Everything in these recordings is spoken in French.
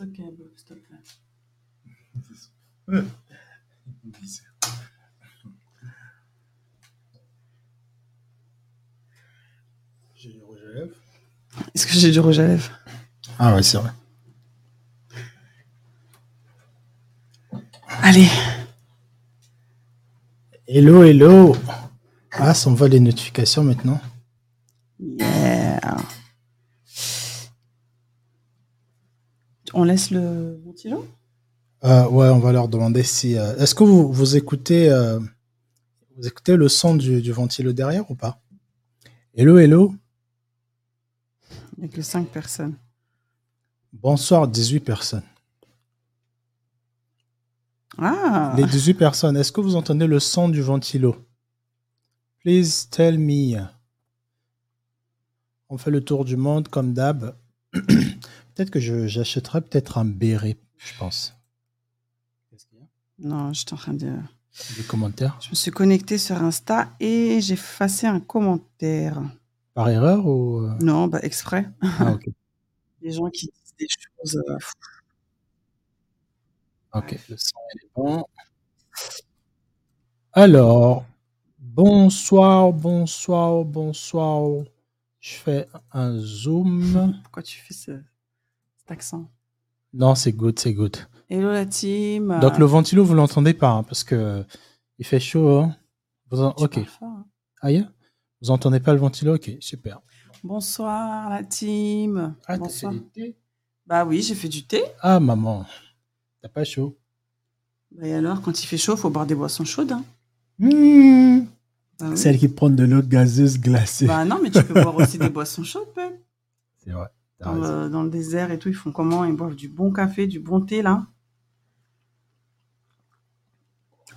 Te plaît. J'ai du rouge à lèvres. Est-ce que j'ai du rouge à lèvres? Ah ouais, c'est vrai. Allez. Hello, hello. Ah, ça envoie les notifications maintenant. Yeah. On laisse le ventilo Euh, ouais, on va leur demander si. euh, Est-ce que vous, vous écoutez euh, vous écoutez le son du, du ventilo derrière ou pas? Hello, hello. Il n'y a que 5 personnes. Bonsoir, 18 personnes. Ah Les 18 personnes, est-ce que vous entendez le son du ventilo? Please tell me. On fait le tour du monde comme d'hab. peut-être que je- j'achèterai peut-être un béret, je pense. Non, j'étais en train de. Des commentaires Je me suis connectée sur Insta et j'ai effacé un commentaire. Par erreur ou. euh, Non, bah exprès. Ah, ok. Les gens qui disent des choses. euh, Ok, le son est bon. Alors, bonsoir, bonsoir, bonsoir. Je fais un zoom. Pourquoi tu fais ce, cet accent Non, c'est good, c'est good. Hello la team. Donc le ventilo, vous l'entendez pas, hein, parce que il fait chaud. hein. Vous en- Tu Ok. fort, hein. Ah, yeah Vous entendez pas le ventilo? Ok, super. Bonsoir la team. Ah, Bonsoir. fait du thé? Bah oui, j'ai fait du thé. Ah, maman, t'as pas chaud? Bah, et alors, quand il fait chaud, faut boire des boissons chaudes. hein. Mmh. Bah, oui. Celle qui prend de l'eau gazeuse glacée. Bah non, mais tu peux boire aussi des boissons chaudes. peut. C'est vrai. Dans le, dans le désert et tout, ils font comment? Ils boivent du bon café, du bon thé là?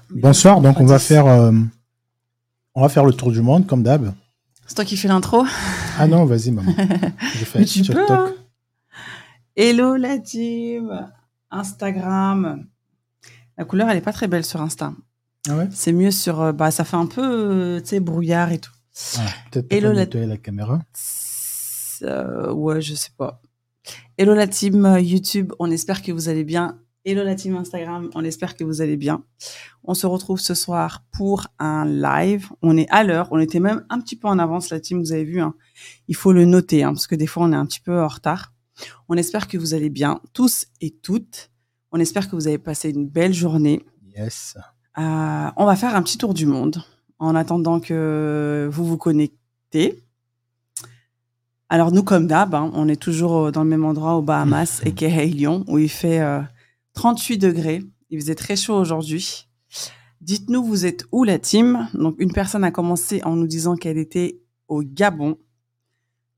Mais Bonsoir, donc on va faire, euh, on va faire le tour du monde comme d'hab. C'est toi qui fais l'intro? Ah non, vas-y maman. Je fais Mais tu peux, hein. Hello la team Instagram. La couleur, elle est pas très belle sur Insta. Ah ouais? C'est mieux sur... euh, Bah, ça fait un peu, euh, tu sais, brouillard et tout. Ah, Peut-être pas Hello, la- nettoyer la caméra. Euh, ouais, je sais pas. Hello la team euh, YouTube, on espère que vous allez bien. Hello la team Instagram, on espère que vous allez bien. On se retrouve ce soir pour un live. On est à l'heure, on était même un petit peu en avance la team, vous avez vu. hein. Il faut le noter, hein, parce que des fois on est un petit peu en retard. On espère que vous allez bien, tous et toutes. On espère que vous avez passé une belle journée. Yes. Euh, on va faire un petit tour du monde en attendant que vous vous connectez. Alors nous, comme d'hab, hein, on est toujours dans le même endroit aux Bahamas, et Lyon, où il fait euh, 38 degrés. Il faisait très chaud aujourd'hui. Dites-nous, vous êtes où la team? Donc une personne a commencé en nous disant qu'elle était au Gabon.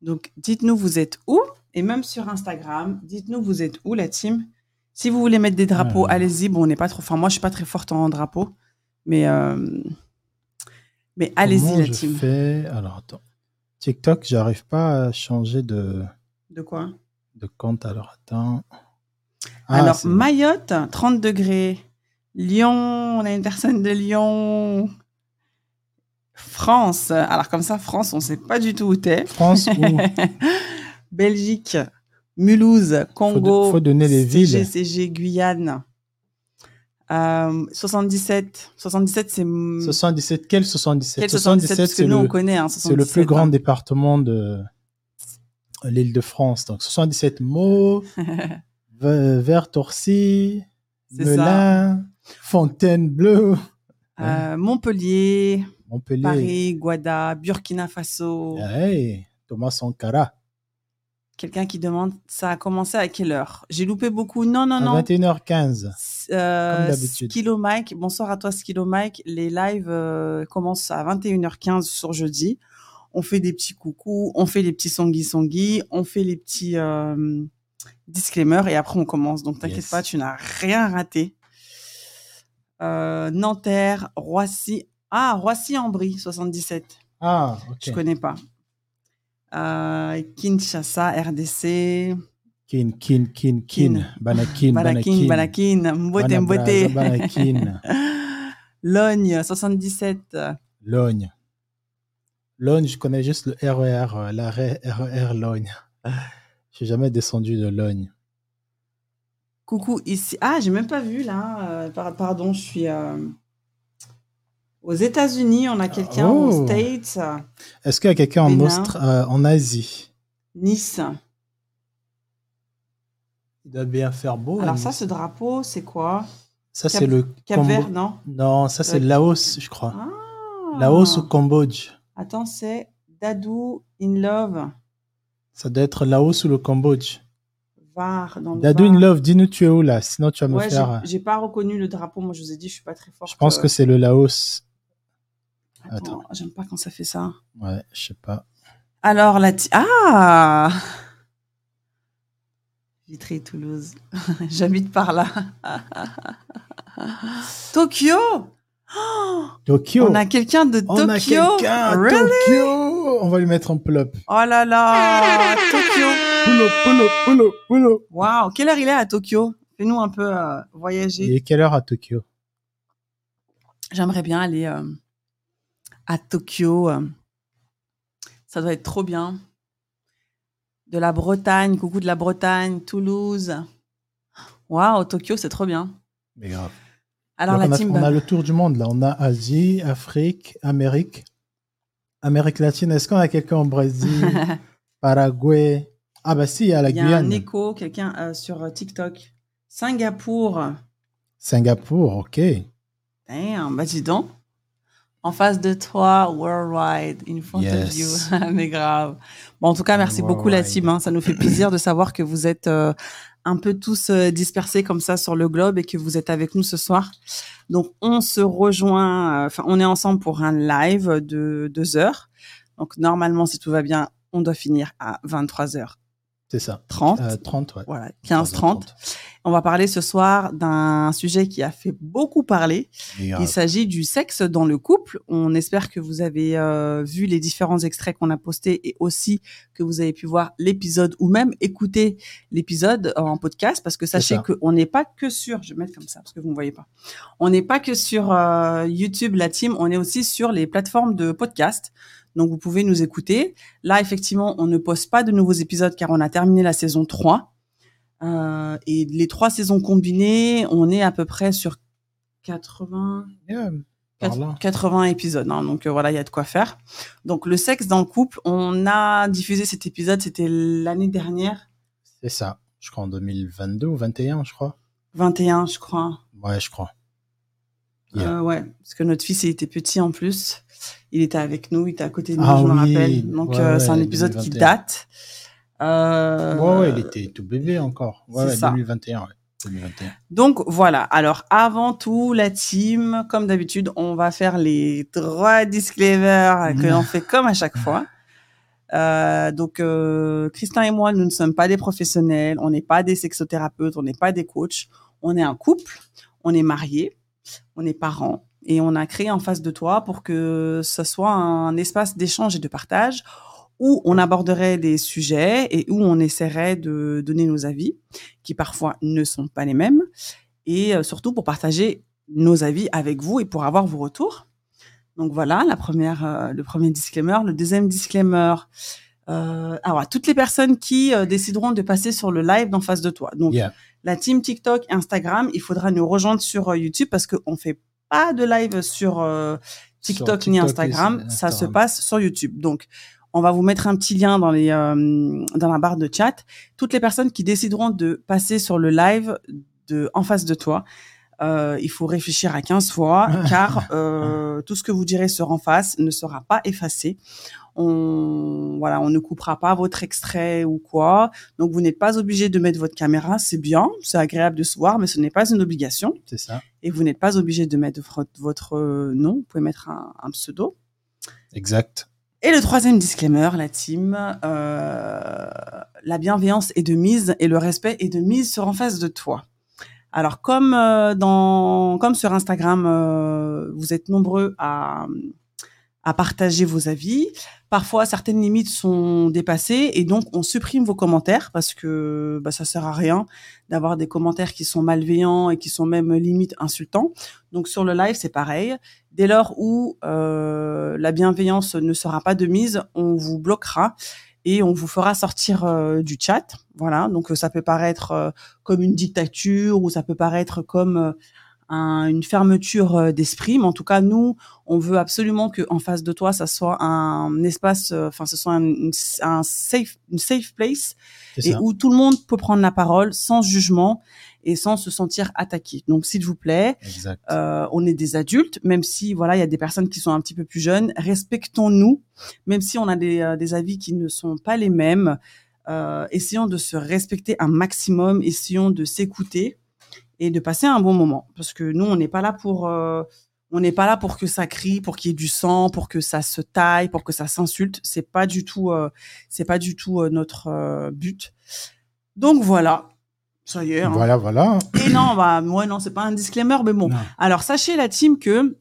Donc dites-nous, vous êtes où? Et même sur Instagram, dites-nous, vous êtes où la team? Si vous voulez mettre des drapeaux, allez-y. Bon, on n'est pas trop. Enfin, moi, je suis pas très forte en drapeau, mais euh, mais allez-y la je team. fais? Alors attends. TikTok, j'arrive pas à changer de, De quoi? de compte. Alors attends. Ah, Alors. Mayotte, 30 degrés. Lyon, on a une personne de Lyon. France, alors comme ça, France, on sait pas du tout où t'es. France ou Belgique, Mulhouse, Congo, faut donner les villes. CG, Guyane. Euh, 77, 77 c'est 77. Quel 77 quel 77 parce que c'est nous on le, hein, c'est le 77, plus grand hein. département de l'île de France. Donc 77 mots. Ve- Vert Torcy, C'est Melun, Fontainebleau, Euh, Montpellier, Montpellier. Paris, Guada, Burkina Faso. Hey, Thomas Sankara. Quelqu'un qui demande ça a commencé à quelle heure? J'ai loupé beaucoup. Non, non, À non. 21h15. Euh, Comme d'habitude. Skilo Mike, bonsoir à toi Skilo Mike. Les lives euh, commencent à 21h15 sur jeudi. On fait des petits coucous, on fait les petits songi, on fait les petits euh, disclaimers et après on commence. Donc t'inquiète Yes. pas, tu n'as rien raté. Euh, Nanterre, Roissy. Ah, Roissy-en-Brie, 77. Ah, Je ok. connais pas. Euh, Kinshasa, RDC. Kin, kin, kin, kin. Kin. Banakin, Banakin, banakin. Mbote, Mbote. Banakin. Logne, 77. Logne. Logne, je connais juste le RER, l'arrêt RER Logne. Je suis jamais descendu de Logne. Coucou ici. Ah, j'ai même pas vu là. Euh, par- pardon, je suis euh, aux États-Unis. On a quelqu'un Oh. aux States, Est-ce qu'il y a quelqu'un en, euh, en Asie? Nice. Il doit bien faire beau. Alors à ça, Nice. ce drapeau, c'est quoi? Ça c'est le Cap Cambo- Vert, non? Non, ça c'est Euh, Laos, je crois. Ah. Laos ou Cambodge? Attends, c'est Dadou in Love. Ça doit être Laos ou le Cambodge. Var. Dans le Dadou Var. in Love, dis-nous tu es où là, sinon tu vas me Ouais, faire. euh, j'ai pas reconnu le drapeau. Moi, je vous ai dit, je suis pas très forte. Je pense que c'est le Laos. Attends, j'aime pas quand ça fait ça. Ouais, je sais pas. Alors, la... ti- Ah Vitry, Toulouse. J'habite par là. Tokyo Oh, Tokyo. On a quelqu'un de On a Tokyo quelqu'un à Really? Tokyo. On va lui mettre en plop. Oh là là Tokyo Pulo, pulo, pulo, pulo. Waouh Quelle heure il est à Tokyo? Fais-nous un peu euh, Il voyager. est quelle heure à Tokyo? J'aimerais bien aller euh, à Tokyo. Ça doit être trop bien. De la Bretagne, coucou de la Bretagne, Toulouse. Waouh, Tokyo, c'est trop bien. Mais grave. Alors Donc, la on, a, team, on a le tour du monde là. On a Asie, Afrique, Amérique, Amérique latine. Est-ce qu'on a quelqu'un au Brésil, Paraguay Ah bah si, il y a la il y a un Guyane, écho, quelqu'un euh, sur euh, TikTok. Singapour. Singapour, ok. Damn, bah dis donc. En face de toi, worldwide, in front Yes. of you. Mais grave. Bon, en tout cas, merci beaucoup la team. hein. Ça nous fait plaisir de savoir que vous êtes euh, un peu tous euh, dispersés comme ça sur le globe et que vous êtes avec nous ce soir. Donc, on se rejoint, euh, enfin, on est ensemble pour un live de deux heures. Donc, normalement, si tout va bien, on doit finir à 23h30. C'est ça. Euh, 30, ouais. Voilà, 15-30. On va parler ce soir d'un sujet qui a fait beaucoup parler. Il s'agit du sexe dans le couple. On espère que vous avez euh, vu les différents extraits qu'on a postés et aussi que vous avez pu voir l'épisode ou même écouter l'épisode en podcast parce que sachez qu'on n'est pas que sur, je vais mettre comme ça parce que vous ne voyez pas, on n'est pas que sur euh, YouTube, la team, on est aussi sur les plateformes de podcast. Donc vous pouvez nous écouter. Là, effectivement, on ne poste pas de nouveaux épisodes car on a terminé la saison 3. Euh, et les trois saisons combinées, on est à peu près sur 80, Yeah, par là. 80 épisodes. hein. donc euh, voilà, il y a de quoi faire. Donc le sexe dans le couple, on a diffusé cet épisode, c'était l'année dernière, C'est ça. Je crois en 2022 ou 21, je crois. 21, je crois. Ouais, je crois. Yeah. Euh, ouais, parce que notre fils, il était petit en plus. Il était avec nous, il était à côté de nous, Ah je me rappelle. Donc ouais, euh, c'est un épisode qui 2021. date. Euh, Ouais, ouais, il était tout bébé encore. Ouais, ouais, ça. 2021, ouais. 2021. Donc voilà. Alors avant tout, la team, comme d'habitude, on va faire les trois disclaimers que l'on fait comme à chaque fois. Euh, donc euh, Christin et moi, nous ne sommes pas des professionnels, on n'est pas des sexothérapeutes, on n'est pas des coachs. On est un couple, on est mariés, on est parents et on a créé en face de toi pour que ce soit un espace d'échange et de partage où on aborderait des sujets et où on essaierait de donner nos avis qui parfois ne sont pas les mêmes et euh, surtout pour partager nos avis avec vous et pour avoir vos retours. Donc voilà, la première, euh, le premier disclaimer. Le deuxième disclaimer, euh, alors à toutes les personnes qui euh, décideront de passer sur le live d'en face de toi. La team TikTok, Instagram, il faudra nous rejoindre sur euh, YouTube parce qu'on fait pas de live sur euh, TikTok, Sur ni TikTok Instagram. Ça se passe sur YouTube. Donc on va vous mettre un petit lien dans les euh, dans la barre de chat. Toutes les personnes qui décideront de passer sur le live de en face de toi, euh, il faut réfléchir à 15 fois car euh, tout ce que vous direz sur en face ne sera pas effacé. On voilà, on ne coupera pas votre extrait ou quoi. Donc vous n'êtes pas obligé de mettre votre caméra, c'est bien, c'est agréable de se voir, mais ce n'est pas une obligation. C'est ça. Et vous n'êtes pas obligé de mettre votre, votre euh, nom. Vous pouvez mettre un, un pseudo. Exact. Et le troisième disclaimer, la team, euh, la bienveillance est de mise et le respect est de mise sur en face de toi. Alors comme euh, dans comme sur Instagram, euh, vous êtes nombreux à à partager vos avis. Parfois, certaines limites sont dépassées et donc on supprime vos commentaires parce que bah, ça sert à rien d'avoir des commentaires qui sont malveillants et qui sont même limite insultants. Donc sur le live, c'est pareil. Dès lors où euh, la bienveillance ne sera pas de mise, on vous bloquera et on vous fera sortir euh, du chat. Voilà, donc ça peut paraître comme une dictature ou ça peut paraître comme une fermeture d'esprit, mais en tout cas nous, on veut absolument que en face de toi, ça soit un espace, enfin ce soit un, safe, une safe place et où tout le monde peut prendre la parole sans jugement et sans se sentir attaqué. Donc, s'il vous plaît, euh, on est des adultes, même si voilà, il y a des personnes qui sont un petit peu plus jeunes, respectons-nous, même si on a des, euh, des, avis qui ne sont pas les mêmes. Euh, essayons de se respecter un maximum, essayons de s'écouter et de passer un bon moment, parce que nous, on n'est pas là pour euh, on n'est pas là pour que ça crie, pour qu'il y ait du sang, pour que ça se taille, pour que ça s'insulte. C'est pas du tout, euh, c'est pas du tout notre but. Donc voilà. Ça y est. Hein. Voilà, voilà. Et non, bah, moi, non, c'est pas un disclaimer, mais bon. Alors, sachez, la team, que,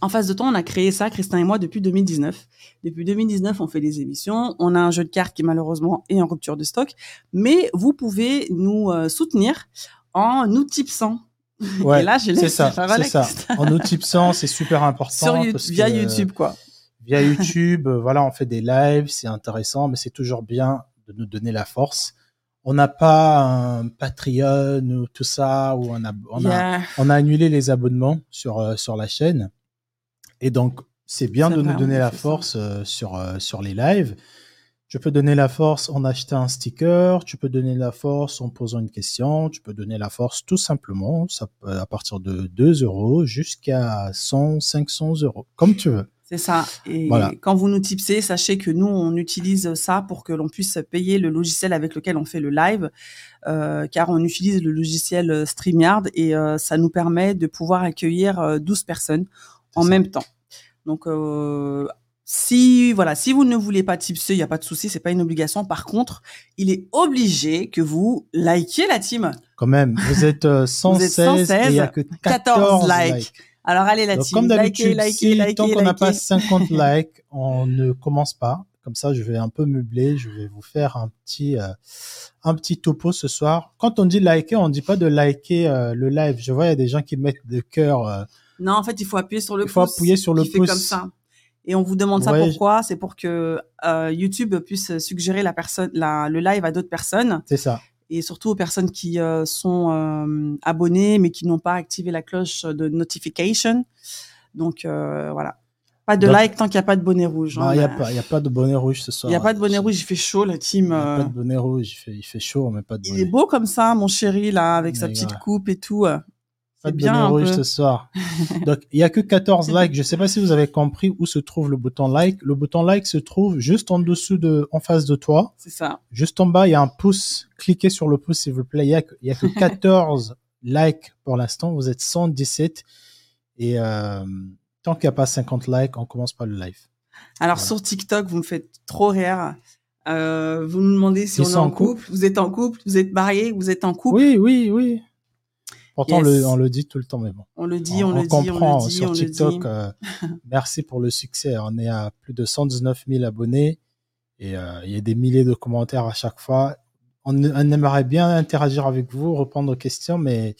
en face de temps, on a créé ça, Christin et moi, depuis 2019. Depuis 2019, on fait des émissions. On a un jeu de cartes qui, malheureusement, est en rupture de stock. Mais vous pouvez nous euh, soutenir en nous tipsant. Ouais, là, c'est ça, c'est ça. En nous tipsant, c'est super important. Sur YouTube, via YouTube, quoi. Via YouTube, euh, voilà, on fait des lives, c'est intéressant, mais c'est toujours bien de nous donner la force on n'a pas un Patreon ou tout ça, ou on a, on, a, on a annulé les abonnements sur, euh, sur la chaîne. Et donc, c'est bien de nous donner la force euh, sur, euh, sur les lives. Tu peux donner la force en achetant un sticker, tu peux donner la force en posant une question, tu peux donner la force tout simplement, ça à partir de 2 euros jusqu'à 100, 500 euros, comme tu veux. C'est ça. Et quand vous nous tipsez, sachez que nous, on utilise ça pour que l'on puisse payer le logiciel avec lequel on fait le live, euh, car on utilise le logiciel euh, StreamYard et euh, ça nous permet de pouvoir accueillir 12 personnes en même temps. Donc, si voilà, si vous ne voulez pas tipser, il n'y a pas de souci, c'est pas une obligation. Par contre, il est obligé que vous likiez la team. Quand même, vous êtes 116, et il n'y a que 14, likes. Alors allez la team, comme d'habitude, likez, likez, tant qu'on n'a pas 50 likes, on ne commence pas. Comme ça, je vais un peu meubler, je vais vous faire un petit euh, un petit topo ce soir. Quand on dit liker, on dit pas de liker euh, le live. Je vois il y a des gens qui mettent de cœur. Euh, non, en fait, il faut appuyer sur le pouce. Il faut appuyer sur le pouce. Fait comme ça. Et on vous demande ça pourquoi C'est pour que YouTube puisse suggérer la personne, la, le live à d'autres personnes. C'est ça et surtout aux personnes qui euh, sont euh, abonnées mais qui n'ont pas activé la cloche de notification. Donc euh, voilà. Pas de like tant qu'il n'y a pas de bonnet rouge. Hein, il n'y a, a pas de bonnet rouge ce soir. Il n'y a pas de bonnet rouge, il fait chaud, la team. Il n'y a pas de bonnet rouge, il fait, il fait chaud, mais pas de bonnet. Il est beau comme ça, mon chéri, là, avec sa petite coupe et tout. Bien rouge ce soir. Donc, il y a que 14 likes. Je sais pas si vous avez compris où se trouve le bouton like. Le bouton like se trouve juste en dessous de, en face de toi. C'est ça. Juste en bas, il y a un pouce. Cliquez sur le pouce, s'il vous plaît. Il y a, y a que 14 likes pour l'instant. Vous êtes 117. Et, euh, tant qu'il n'y a pas 50 likes, on commence pas le live. Alors, sur TikTok, vous me faites trop rire. Euh, vous nous demandez si on est en couple. Vous êtes en couple, vous êtes marié, vous êtes en couple. Oui, oui, oui. Pourtant, on, le, dit tout le temps, mais bon. On le dit, on, le dit, on le dit. Sur TikTok, euh, merci pour le succès. On est à plus de 119 000 abonnés et euh, il y a des milliers de commentaires à chaque fois. On, aimerait bien interagir avec vous, répondre aux questions, mais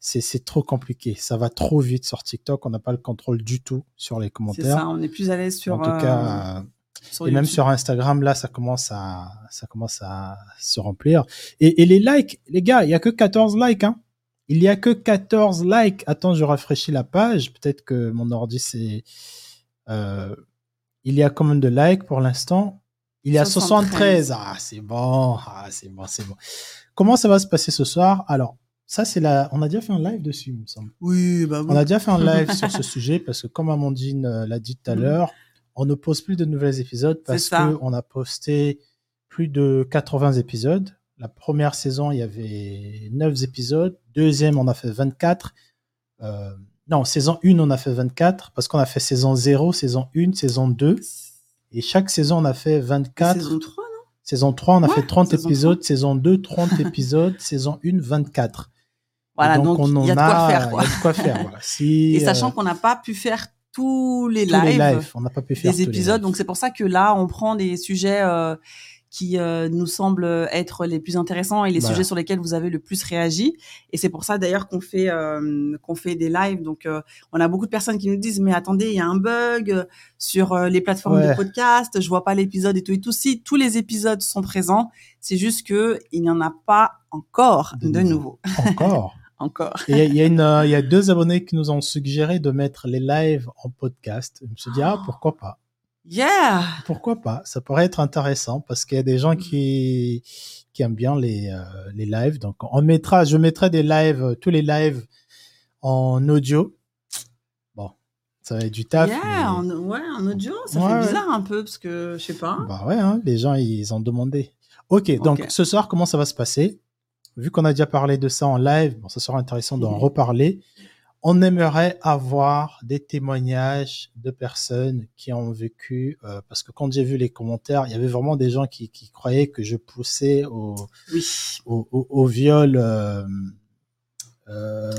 c'est trop compliqué. Ça va trop vite sur TikTok. On n'a pas le contrôle du tout sur les commentaires. C'est ça, on est plus à l'aise sur. En tout cas. Euh, et même sur Instagram, là, ça commence à, ça commence à se remplir. Et, et les likes, les gars, il y a que 14 likes, hein. Il y a que 14 likes. Attends, je rafraîchis la page. Peut-être que mon ordi c'est. Euh, il y a combien de likes pour l'instant? Il y a 73. Ah, c'est bon. Ah, c'est bon, c'est bon. Comment ça va se passer ce soir? Alors, ça, c'est la. On a déjà fait un live dessus, il me semble. Oui, bah On a déjà fait un live sur ce sujet parce que, comme Amandine euh, l'a dit tout à mhm. l'heure, on ne pose plus de nouveaux épisodes parce qu'on a posté plus de 80 épisodes. La première saison, il y avait 9 épisodes. Deuxième, on a fait 24. Euh, non, saison 1, on a fait 24 parce qu'on a fait saison 0, saison 1, saison 2. Et chaque saison, on a fait 24. Saison 3, non? Saison 3, on a fait 30 épisodes. Saison 2, 30 épisodes. saison 1, 24. Voilà, donc, il y a de quoi faire. Il y a de quoi faire. Voilà. et sachant euh, qu'on n'a pas pu faire tous les lives, on n'a pas pu faire les épisodes. donc c'est pour ça que là, on prend des sujets euh, qui euh, nous semblent être les plus intéressants et les sujets sur lesquels vous avez le plus réagi. Et c'est pour ça d'ailleurs qu'on fait euh, qu'on fait des lives. Donc euh, on a beaucoup de personnes qui nous disent mais attendez, il y a un bug sur les plateformes de podcast, je vois pas l'épisode et tout et tout. Si tous les épisodes sont présents, c'est juste que il n'y en a pas encore de, nouveau. Encore? encore. Il y, a, une, il y a deux abonnés qui nous ont suggéré de mettre les lives en podcast. Je me suis dit ah pourquoi pas? Yeah. Pourquoi pas? Ça pourrait être intéressant parce qu'il y a des gens qui qui aiment bien les euh, les lives. Donc on mettra, je mettrai des lives, tous les lives en audio. Bon, ça va être du taf. Yeah, en, ouais, en audio, ça fait bizarre un peu parce que je sais pas. Bah ouais, hein, les gens ils ont demandé. Ok, donc ce soir comment ça va se passer? Vu qu'on a déjà parlé de ça en live, bon, ça sera intéressant d'en reparler on aimerait avoir des témoignages de personnes qui ont vécu, euh, parce que quand j'ai vu les commentaires, il y avait vraiment des gens qui, croyaient que je poussais au, au, viol. Euh, euh,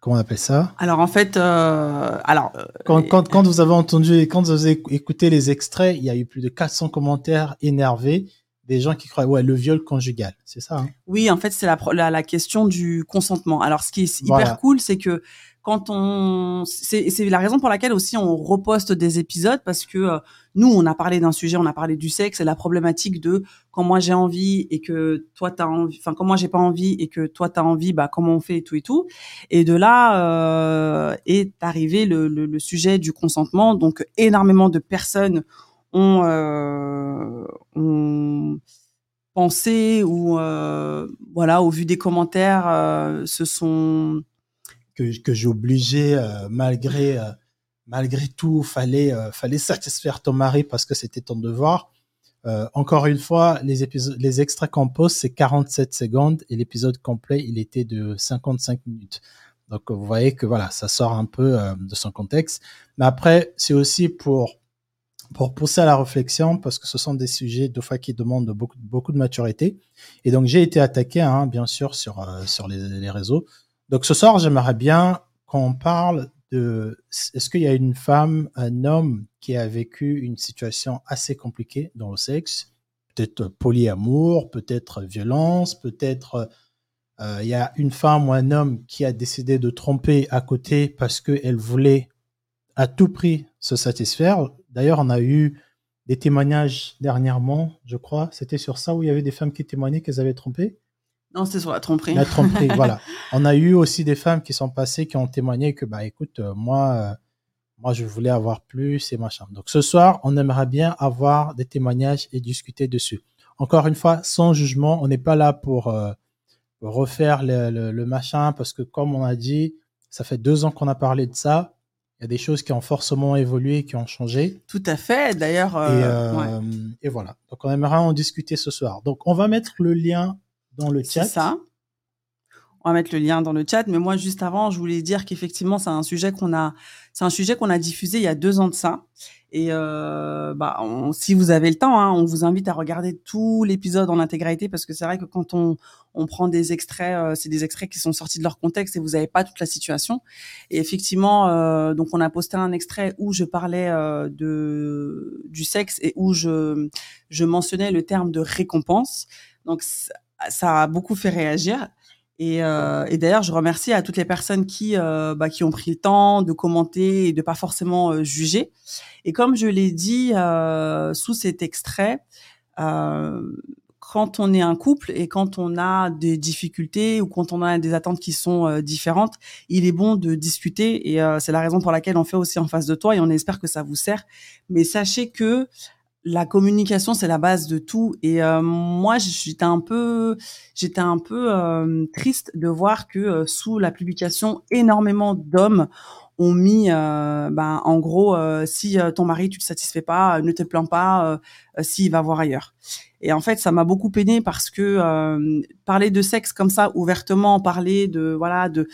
comment on appelle ça? Alors en fait, alors quand, quand, vous avez entendu, quand vous avez écouté les extraits, il y a eu plus de 400 commentaires énervés des gens qui croient ouais le viol conjugal c'est ça hein? Oui en fait c'est la, la, question du consentement. Alors ce qui est hyper cool c'est que quand on c'est la raison pour laquelle aussi on reposte des épisodes parce que euh, nous on a parlé d'un sujet on a parlé du sexe et la problématique de quand moi j'ai envie et que toi t'as envie enfin quand moi j'ai pas envie et que toi t'as envie bah comment on fait et tout et tout. Et de là euh, est arrivé le, sujet du consentement. Donc énormément de personnes ont euh, pensé ou voilà au vu des commentaires se sont que, j'ai obligé, euh, malgré, euh, malgré tout, fallait, euh, fallait satisfaire ton mari parce que c'était ton devoir. encore une fois, les épisodes, les extraits qu'on pose, c'est 47 secondes et l'épisode complet, il était de 55 minutes. Donc, vous voyez que voilà, ça sort un peu de son contexte. Mais après, c'est aussi pour pour pousser à la réflexion parce que ce sont des sujets de fois qui demandent beaucoup beaucoup de maturité. Et donc j'ai été attaqué, hein, bien sûr, sur sur les, réseaux donc ce soir, j'aimerais bien qu'on parle de est-ce qu'il y a une femme, un homme qui a vécu une situation assez compliquée dans le sexe, peut-être polyamour, peut-être violence, peut-être euh, il y a une femme ou un homme qui a décidé de tromper à côté parce qu'elle voulait à tout prix se satisfaire. D'ailleurs, on a eu des témoignages dernièrement, je crois. C'était sur ça où il y avait des femmes qui témoignaient qu'elles avaient trompé. Non, c'était sur la tromperie. La tromperie, voilà. On a eu aussi des femmes qui sont passées, qui ont témoigné que, bah, écoute, euh, moi, euh, moi, je voulais avoir plus et machin. Donc, ce soir, on aimerait bien avoir des témoignages et discuter dessus. Encore une fois, sans jugement, on n'est pas là pour euh, refaire le, le, machin, parce que, comme on a dit, ça fait deux ans qu'on a parlé de ça. Il y a des choses qui ont forcément évolué, qui ont changé. Tout à fait, d'ailleurs. et, et voilà. Donc, on aimerait en discuter ce soir. Donc, on va mettre le lien dans le chat. C'est ça. On va mettre le lien dans le chat, mais moi juste avant, je voulais dire qu'effectivement, c'est un sujet qu'on a, c'est un sujet qu'on a diffusé il y a deux ans de ça. Et euh, bah, si vous avez le temps, hein, on vous invite à regarder tout l'épisode en intégralité parce que c'est vrai que quand on, on prend des extraits, euh, c'est des extraits qui sont sortis de leur contexte et vous n'avez pas toute la situation. Et effectivement, euh, donc on a posté un extrait où je parlais de du sexe et où je je mentionnais le terme de récompense. Donc ça a beaucoup fait réagir. Et, euh, et d'ailleurs, je remercie à toutes les personnes qui euh, bah, qui ont pris le temps de commenter et de pas forcément euh, juger. Et comme je l'ai dit euh, sous cet extrait, quand on est un couple et quand on a des difficultés ou quand on a des attentes qui sont différentes, il est bon de discuter. Et c'est la raison pour laquelle on fait aussi en face de toi et on espère que ça vous sert. Mais sachez que la communication c'est la base de tout. Et euh, moi j'étais un peu j'étais un peu euh, triste de voir que euh, sous la publication énormément d'hommes ont mis ben en gros si ton mari tu te satisfais pas ne te plains pas s'il va voir ailleurs. Et en fait ça m'a beaucoup peiné parce que parler de sexe comme ça ouvertement parler de voilà de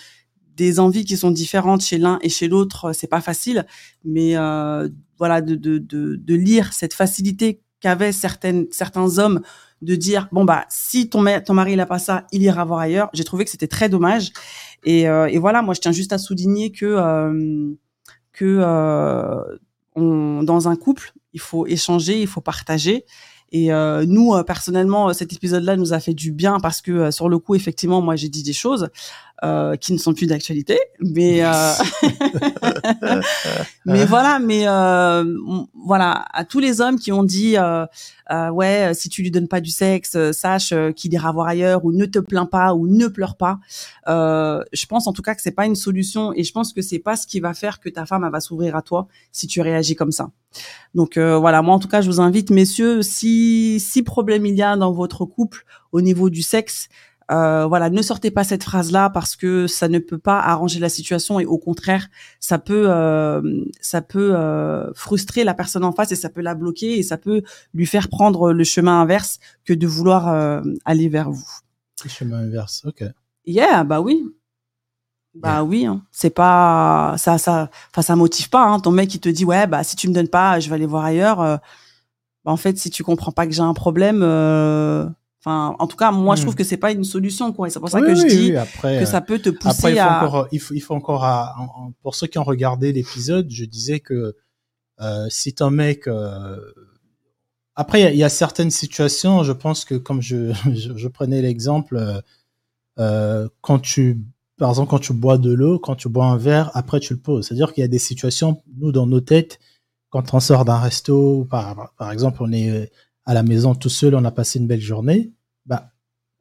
des envies qui sont différentes chez l'un et chez l'autre, c'est pas facile, mais euh, voilà de, de, de, de, lire cette facilité qu'avaient certaines certains hommes de dire bon bah si ton ton mari il a pas ça, il ira voir ailleurs. J'ai trouvé que c'était très dommage. Et, euh, et, voilà moi je tiens juste à souligner que euh, que euh, on, dans un couple il faut échanger, il faut partager. Et euh, nous, euh, personnellement, cet épisode-là nous a fait du bien parce que sur le coup, effectivement, moi, j'ai dit des choses euh, qui ne sont plus d'actualité, mais euh... mais voilà, mais euh, voilà, à tous les hommes qui ont dit euh, euh, ouais, si tu lui donnes pas du sexe, sache qu'il ira voir ailleurs ou ne te plains pas ou ne pleure pas. je pense en tout cas que c'est pas une solution et je pense que c'est pas ce qui va faire que ta femme elle va s'ouvrir à toi si tu réagis comme ça. Donc voilà, moi en tout cas, je vous invite, messieurs, si si problème il y a dans votre couple au niveau du sexe, euh, voilà, ne sortez pas cette phrase-là parce que ça ne peut pas arranger la situation et au contraire, ça peut, euh, ça peut euh, frustrer la personne en face et ça peut la bloquer et ça peut lui faire prendre le chemin inverse que de vouloir aller vers vous. Le chemin inverse, ok. Yeah, bah oui. Bah oui, hein. c'est pas ça, ça, enfin ça motive pas. Hein. Ton mec il te dit ouais bah si tu me donnes pas, je vais aller voir ailleurs. bah, en fait, si tu comprends pas que j'ai un problème, en tout cas, moi, je trouve hmm. que c'est pas une solution, quoi. c'est pour ça que je dis que ça peut te pousser il faut à. Encore, il faut, il faut encore, à, pour ceux qui ont regardé l'épisode, je disais que euh, si ton mec, euh, après, il y, a certaines situations, je pense que comme je, je, prenais l'exemple, euh, euh, quand tu, par exemple, quand tu bois de l'eau, quand tu bois un verre, après tu le poses. C'est-à-dire qu'il y a des situations, nous, dans nos têtes, quand on sort d'un resto, par, par exemple, on est à la maison tout seul, on a passé une belle journée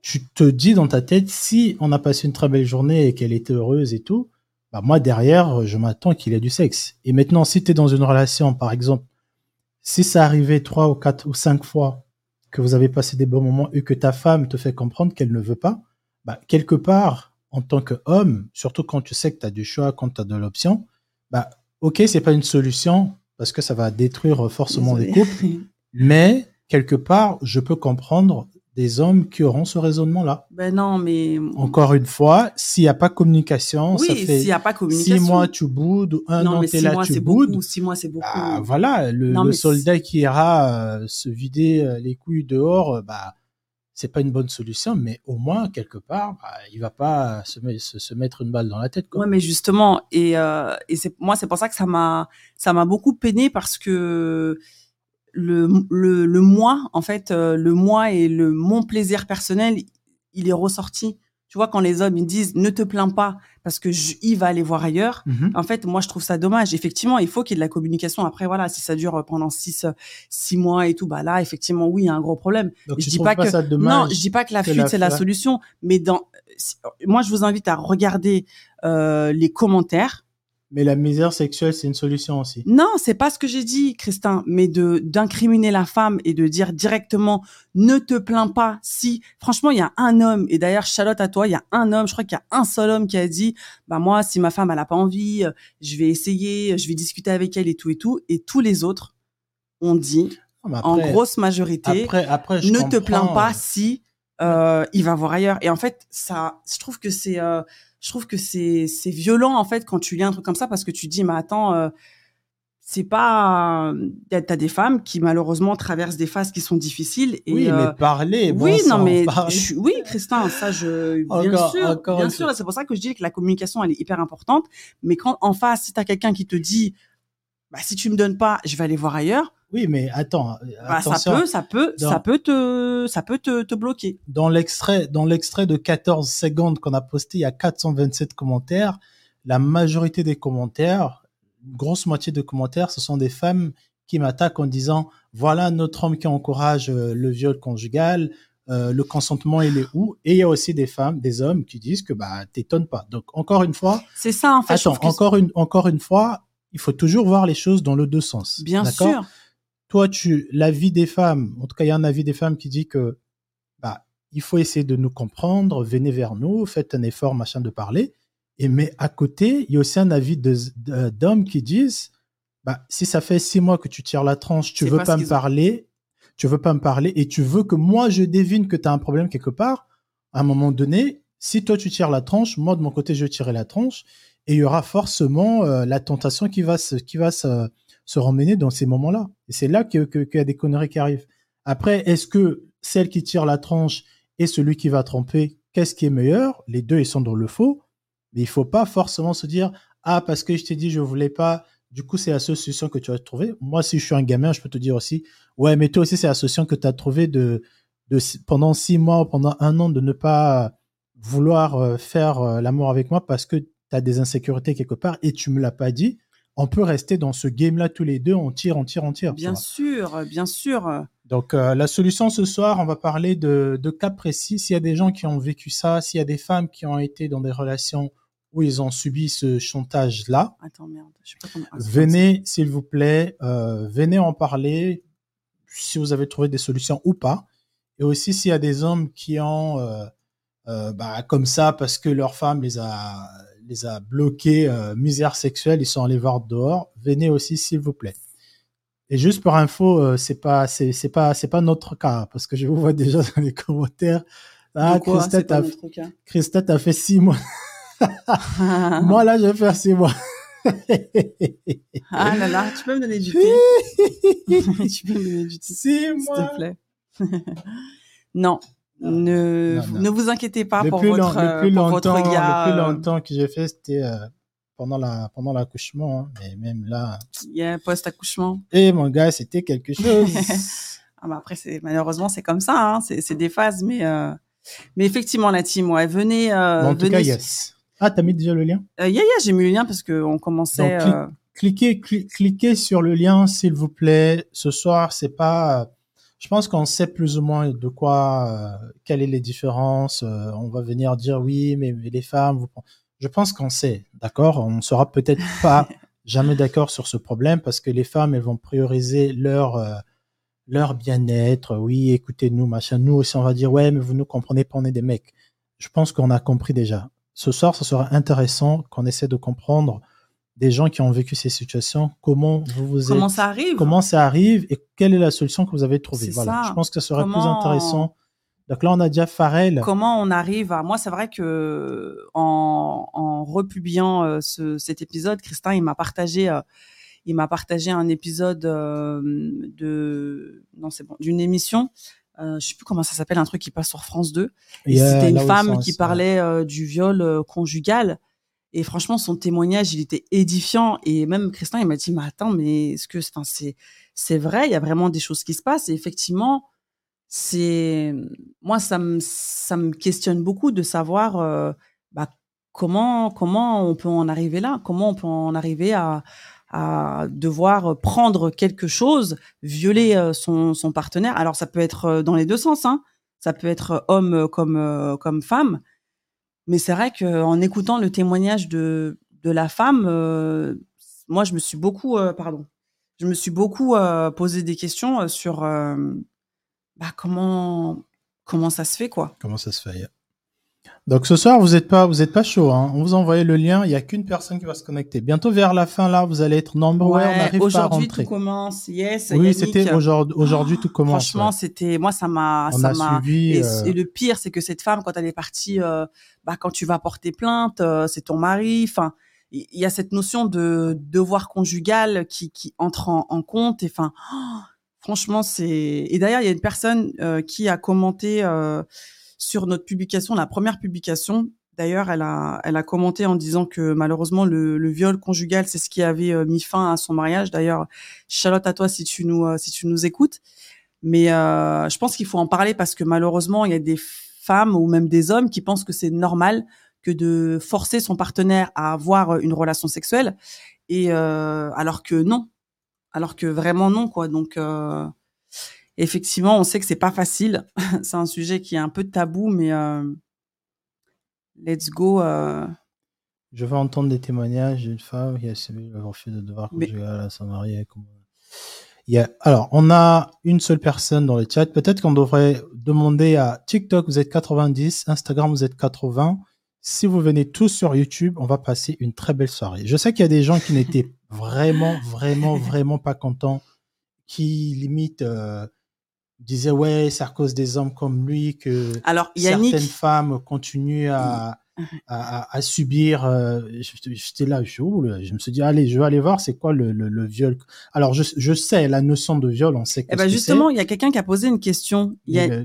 tu te dis dans ta tête, si on a passé une très belle journée et qu'elle était heureuse et tout, bah, moi, derrière, je m'attends qu'il ait du sexe. Et maintenant, si tu es dans une relation, par exemple, si ça arrivait trois ou quatre ou cinq fois que vous avez passé des bons moments et que ta femme te fait comprendre qu'elle ne veut pas, bah, quelque part, en tant qu'homme, surtout quand tu sais que tu as du choix, quand tu as de l'option, bah, ok, c'est pas une solution parce que ça va détruire forcément les couples, mais quelque part, je peux comprendre des hommes qui auront ce raisonnement-là. Ben non, mais encore une fois, s'il n'y a pas communication, oui, ça fait s'il a pas communication, six mois tu boudes, un an t'es là tu boudes, beaucoup, six mois c'est beaucoup. Bah, voilà, le, soldat qui ira euh, se vider euh, les couilles dehors, euh, bah c'est pas une bonne solution, mais au moins quelque part, bah, il va pas se, se, mettre une balle dans la tête. Quoi. Ouais, mais justement, et, et c'est moi c'est pour ça que ça m'a ça m'a beaucoup peiné parce que le, le, le moi, en fait, euh, le moi et le mon plaisir personnel, il est ressorti. Tu vois, quand les hommes ils disent ne te plains pas parce que je, il va aller voir ailleurs. Mm-hmm. En fait, moi, je trouve ça dommage. Effectivement, il faut qu'il y ait de la communication. Après, voilà, si ça dure pendant six, six mois et tout, bah là, effectivement, oui, il y a un gros problème. je dis pas, que non, je dis pas que la fuite c'est la solution, mais dans, moi, je vous invite à regarder euh, les commentaires mais la misère sexuelle, c'est une solution aussi. Non, c'est pas ce que j'ai dit, Christin, mais de d'incriminer la femme et de dire directement ne te plains pas si franchement, il y a un homme et d'ailleurs Charlotte à toi, il y a un homme, je crois qu'il y a un seul homme qui a dit bah moi si ma femme elle a pas envie, euh, je vais essayer, je vais discuter avec elle et tout et tout et tous les autres ont dit en grosse majorité après, après, ne te plains pas si euh, il va voir ailleurs et en fait ça je trouve que c'est euh, je trouve que c'est c'est violent en fait quand tu lis un truc comme ça parce que tu dis mais attends euh, c'est pas t'as des femmes qui malheureusement traversent des phases qui sont difficiles et oui euh, mais parler bon oui non mais oui Christin ça je bien sûr bien sûr c'est pour ça que je dis que la communication elle est hyper importante mais quand en face si t'as quelqu'un qui te dit bah si tu me donnes pas je vais aller voir ailleurs oui, mais attends. Bah, ça peut, ça peut, ça peut te, ça peut te, te bloquer. Dans l'extrait, dans l'extrait de 14 secondes qu'on a posté, il y a 427 commentaires. La majorité des commentaires, une grosse moitié de commentaires, ce sont des femmes qui m'attaquent en disant voilà notre homme qui encourage euh, le viol conjugal, euh, le consentement il est où? Et il y a aussi des femmes, des hommes qui disent que bah t'étonnes pas. Donc encore une fois, c'est ça en fait. Attends, encore une, encore une fois, il faut toujours voir les choses dans le deux sens. Bien sûr toi, tu, l'avis des femmes, en tout cas, il y a un avis des femmes qui dit que, bah, il faut essayer de nous comprendre, venez vers nous, faites un effort, machin, de parler. Et mais à côté, il y a aussi un avis d'hommes qui disent, bah, si ça fait six mois que tu tires la tranche, tu veux pas, me parler, tu veux pas me parler et tu veux que moi je devine que tu as un problème quelque part, à un moment donné, si toi tu tires la tranche, moi de mon côté je tirerai la tranche et il y aura forcément euh, la tentation qui va se, qui va se, se remmener dans ces moments-là. Et c'est là qu'il que, y a des conneries qui arrivent. Après, est-ce que celle qui tire la tranche et celui qui va tromper, qu'est-ce qui est meilleur? Les deux, ils sont dans le faux. Mais il faut pas forcément se dire, ah, parce que je t'ai dit, je voulais pas du coup, c'est la solution que tu as trouvé. Moi, si je suis un gamin, je peux te dire aussi, ouais, mais toi aussi, c'est la solution que tu as trouvé de, de, pendant six mois ou pendant un an de ne pas vouloir euh, faire euh, l'amour avec moi parce que tu as des insécurités quelque part et tu me l'as pas dit. On peut rester dans ce game-là tous les deux, on tire, on tire, on tire. Bien sûr, bien sûr. Donc, euh, la solution ce soir, on va parler de, de cas précis. S'il y a des gens qui ont vécu ça, s'il y a des femmes qui ont été dans des relations où ils ont subi ce chantage-là. Venez, s'il vous plaît, euh, venez en parler si vous avez trouvé des solutions ou pas. Et aussi, s'il y a des hommes qui ont, euh, bah, comme ça, parce que leur femme les a, les a bloqués, euh, misère sexuelle, ils sont allés voir dehors, venez aussi, s'il vous plaît. Et juste pour info, euh, c'est pas, c'est, c'est pas, c'est pas notre cas, parce que je vous vois déjà dans les commentaires. Ah, Christelle, a, Christelle a fait six mois. moi, là, je vais faire six mois. ah là là, tu peux me donner du thé? Tu peux me donner du thé S'il te plaît. non, ne, ne vous inquiétez pas pour, votre, le plus pour votre gars. Le plus longtemps que j'ai fait, c'était euh, pendant la pendant l'accouchement. Hein. Mais même là. Il y a post-accouchement. Et mon gars, c'était quelque chose. ah bah après, c'est malheureusement, c'est comme ça. Hein. C'est des phases, mais euh... mais effectivement, la team, ouais, venez. Euh, en tout cas, yes. Ah, t'as mis déjà le lien? Euh, Yeah, yeah, j'ai mis le lien parce qu'on commençait. Donc, euh, cliquez, cliquez sur le lien, s'il vous plaît. Ce soir, c'est pas. Je pense qu'on sait plus ou moins de quoi, euh, quelles sont les différences. Euh, on va venir dire oui, mais, les femmes. Vous... Je pense qu'on sait, d'accord? On ne sera peut-être pas jamais d'accord sur ce problème parce que les femmes, elles vont prioriser leur leur bien-être. Oui, écoutez-nous, machin. Nous aussi, on va dire ouais, mais vous nous comprenez pas, on est des mecs. Je pense qu'on a compris déjà ce soir, ce sera intéressant qu'on essaie de comprendre des gens qui ont vécu ces situations, comment vous vous comment ça arrive, comment ça arrive et quelle est la solution que vous avez trouvée? Voilà, je pense que ce serait plus intéressant. Donc là, on a déjà Farrell. Comment on arrive à moi, c'est vrai que en, en republiant euh, ce, cet épisode, Christin, il m'a partagé. Euh, il m'a partagé un épisode euh, de non c'est bon d'une émission euh, je sais plus comment ça s'appelle, un truc qui passe sur France 2. Et c'était une femme qui parlait du viol conjugal. Et franchement, son témoignage, il était édifiant. Et même Christin, il m'a dit, mais attends, mais est-ce que, enfin, c'est, c'est vrai, il y a vraiment des choses qui se passent. Et effectivement, c'est, moi, ça me, ça me questionne beaucoup de savoir, euh, bah, comment, comment on peut en arriver là, comment on peut en arriver à, devoir prendre quelque chose, violer euh, son, son partenaire. Alors ça peut être euh, dans les deux sens, hein. ça peut être homme comme comme femme, mais c'est vrai qu'en écoutant le témoignage de la femme, moi je me suis beaucoup, pardon, je me suis beaucoup posé des questions sur bah, comment comment ça se fait quoi. Comment ça se fait donc ce soir, vous n'êtes pas, vous êtes pas chaud. Hein. On vous envoie le lien. Il y a qu'une personne qui va se connecter. Bientôt vers la fin là, vous allez être nombreux. Ouais, on arrive pas à rentrer. Aujourd'hui tout commence. Yes. Oui, c'était aujourd'hui. Aujourd'hui tout commence. Franchement, c'était moi ça m'a, ça m'a. Et, euh, et, le pire, c'est que cette femme, quand elle est partie, euh, bah quand tu vas porter plainte, euh, c'est ton mari. Enfin, il y, a cette notion de devoir conjugal qui qui entre en, en compte. Et enfin, franchement, c'est. Et d'ailleurs, il y a une personne qui a commenté sur notre publication, la première publication. D'ailleurs, elle a, commenté en disant que malheureusement le, viol conjugal, c'est ce qui avait euh, mis fin à son mariage. D'ailleurs, Charlotte à toi si tu nous, euh, écoutes. Mais euh, je pense qu'il faut en parler parce que malheureusement, il y a des femmes ou même des hommes qui pensent que c'est normal que de forcer son partenaire à avoir une relation sexuelle et alors que non, alors que vraiment non quoi. Donc effectivement, on sait que c'est pas facile. c'est un sujet qui est un peu tabou, mais euh, let's go. Euh. Je veux entendre des témoignages d'une femme qui a subi le refus de devoir conjugal à son mari. Il Alors, on a une seule personne dans le chat. Peut-être qu'on devrait demander à TikTok, vous êtes 90, Instagram, vous êtes 80. Si vous venez tous sur YouTube, on va passer une très belle soirée. Je sais qu'il y a des gens qui n'étaient vraiment, vraiment, vraiment pas contents, qui limite euh, disait ouais, c'est à cause des hommes comme lui que Alors, certaines femmes continuent à, à, à, subir. Euh, j'étais là, je, je me suis dit allez, je vais aller voir c'est quoi le, le, le, viol? Alors je, je sais la notion de viol, on sait. Eh ben justement, il y a quelqu'un qui a posé une question. Il y a...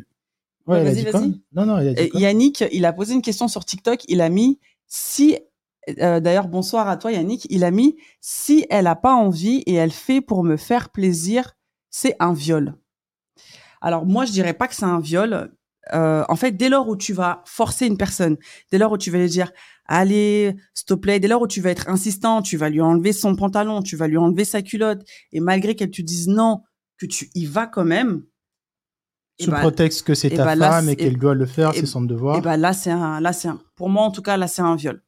Ouais, vas-y, vas-y. Non, non, il a dit Yannick, il a posé une question sur TikTok. Il a mis si d'ailleurs, bonsoir à toi Yannick. Il a mis si elle a pas envie et elle fait pour me faire plaisir, c'est un viol. Alors moi, je dirais pas que c'est un viol. Euh, en fait, dès lors où tu vas forcer une personne, dès lors où tu vas lui dire allez, s'il te plaît, dès lors où tu vas être insistant, tu vas lui enlever son pantalon, tu vas lui enlever sa culotte, et malgré qu'elle te dise non, que tu y vas quand même. Sous bah, prétexte que c'est ta bah femme et qu'elle doit le faire, c'est son devoir. Et bah là, c'est un, là, c'est un, pour moi en tout cas, là, c'est un viol.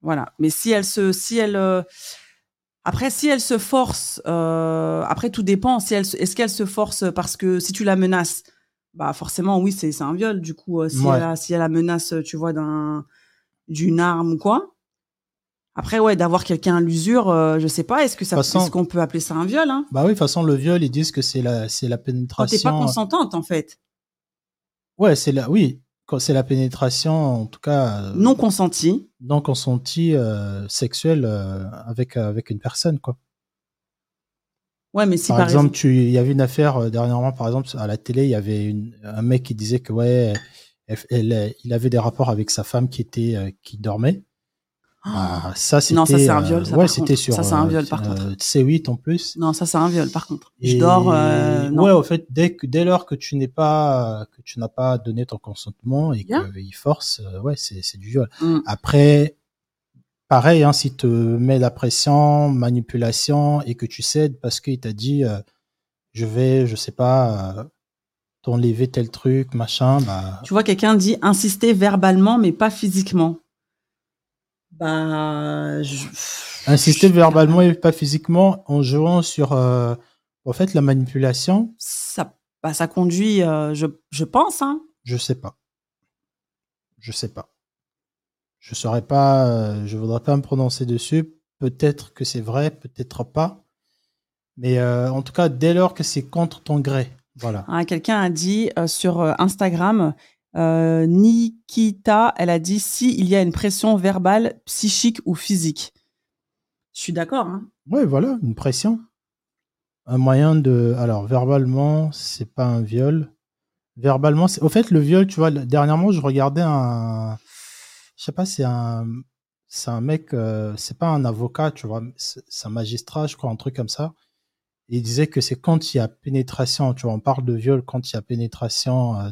Voilà. Mais si elle se, si elle, euh, après, si elle se force, euh, après tout dépend. Si elle, est-ce qu'elle se force parce que si tu la menaces, bah forcément oui, c'est, un viol. Du coup, euh, si elle a, si elle la menace, tu vois, d'un, d'une arme ou quoi. Après, ouais, d'avoir quelqu'un à l'usure, euh, je sais pas, est-ce que ça, est-ce qu'on peut appeler ça un viol, hein? Bah oui, de toute façon, le viol, ils disent que c'est la, c'est la pénétration. Quand t'es pas consentante, en fait. Ouais, c'est la, oui, c'est la pénétration, en tout cas. Euh, non consentie. Non consentie euh, sexuelle euh, avec avec une personne, quoi. Ouais, mais si par, exemple, tu, il y avait une affaire dernièrement, par exemple, à la télé, il y avait une, un mec qui disait que ouais, elle, il avait des rapports avec sa femme qui était qui dormait. Ah, ça, c'était. Non, ça, c'est un viol. Ça, ouais, c'était sur. Ça, c'est un viol, par contre. C8 en plus. Non, ça, c'est un viol, par contre. Je dors. Euh, ouais, au fait, dès, que, dès lors que tu n'es pas, que tu n'as pas donné ton consentement et qu'il force, euh, ouais, c'est, c'est du viol. Mm. Après, pareil, hein, si te met la pression, manipulation et que tu cèdes parce qu'il t'a dit, euh, je vais, je sais pas, t'enlever tel truc, machin, bah. Tu vois, quelqu'un dit insister verbalement, mais pas physiquement. Bah, Insister verbalement et pas physiquement en jouant sur euh, en fait la manipulation? Ça, bah, ça conduit, euh, je, je pense. Hein. Je sais pas. Je sais pas. Je saurais pas. Euh, je voudrais pas me prononcer dessus. Peut-être que c'est vrai, peut-être pas. Mais en tout cas, dès lors que c'est contre ton gré, voilà. Ah, quelqu'un a dit sur Instagram euh, Nikita, elle a dit si il y a une pression verbale, psychique ou physique. Je suis d'accord. Hein oui, voilà, une pression. Un moyen de. Alors, verbalement, c'est pas un viol. Verbalement, c'est. Au fait, le viol, tu vois, dernièrement, je regardais un. Je sais pas, c'est un. C'est un mec, euh, c'est pas un avocat, tu vois, c'est un magistrat, je crois, un truc comme ça. il disait que c'est quand il y a pénétration, tu vois, on parle de viol quand il y a pénétration euh,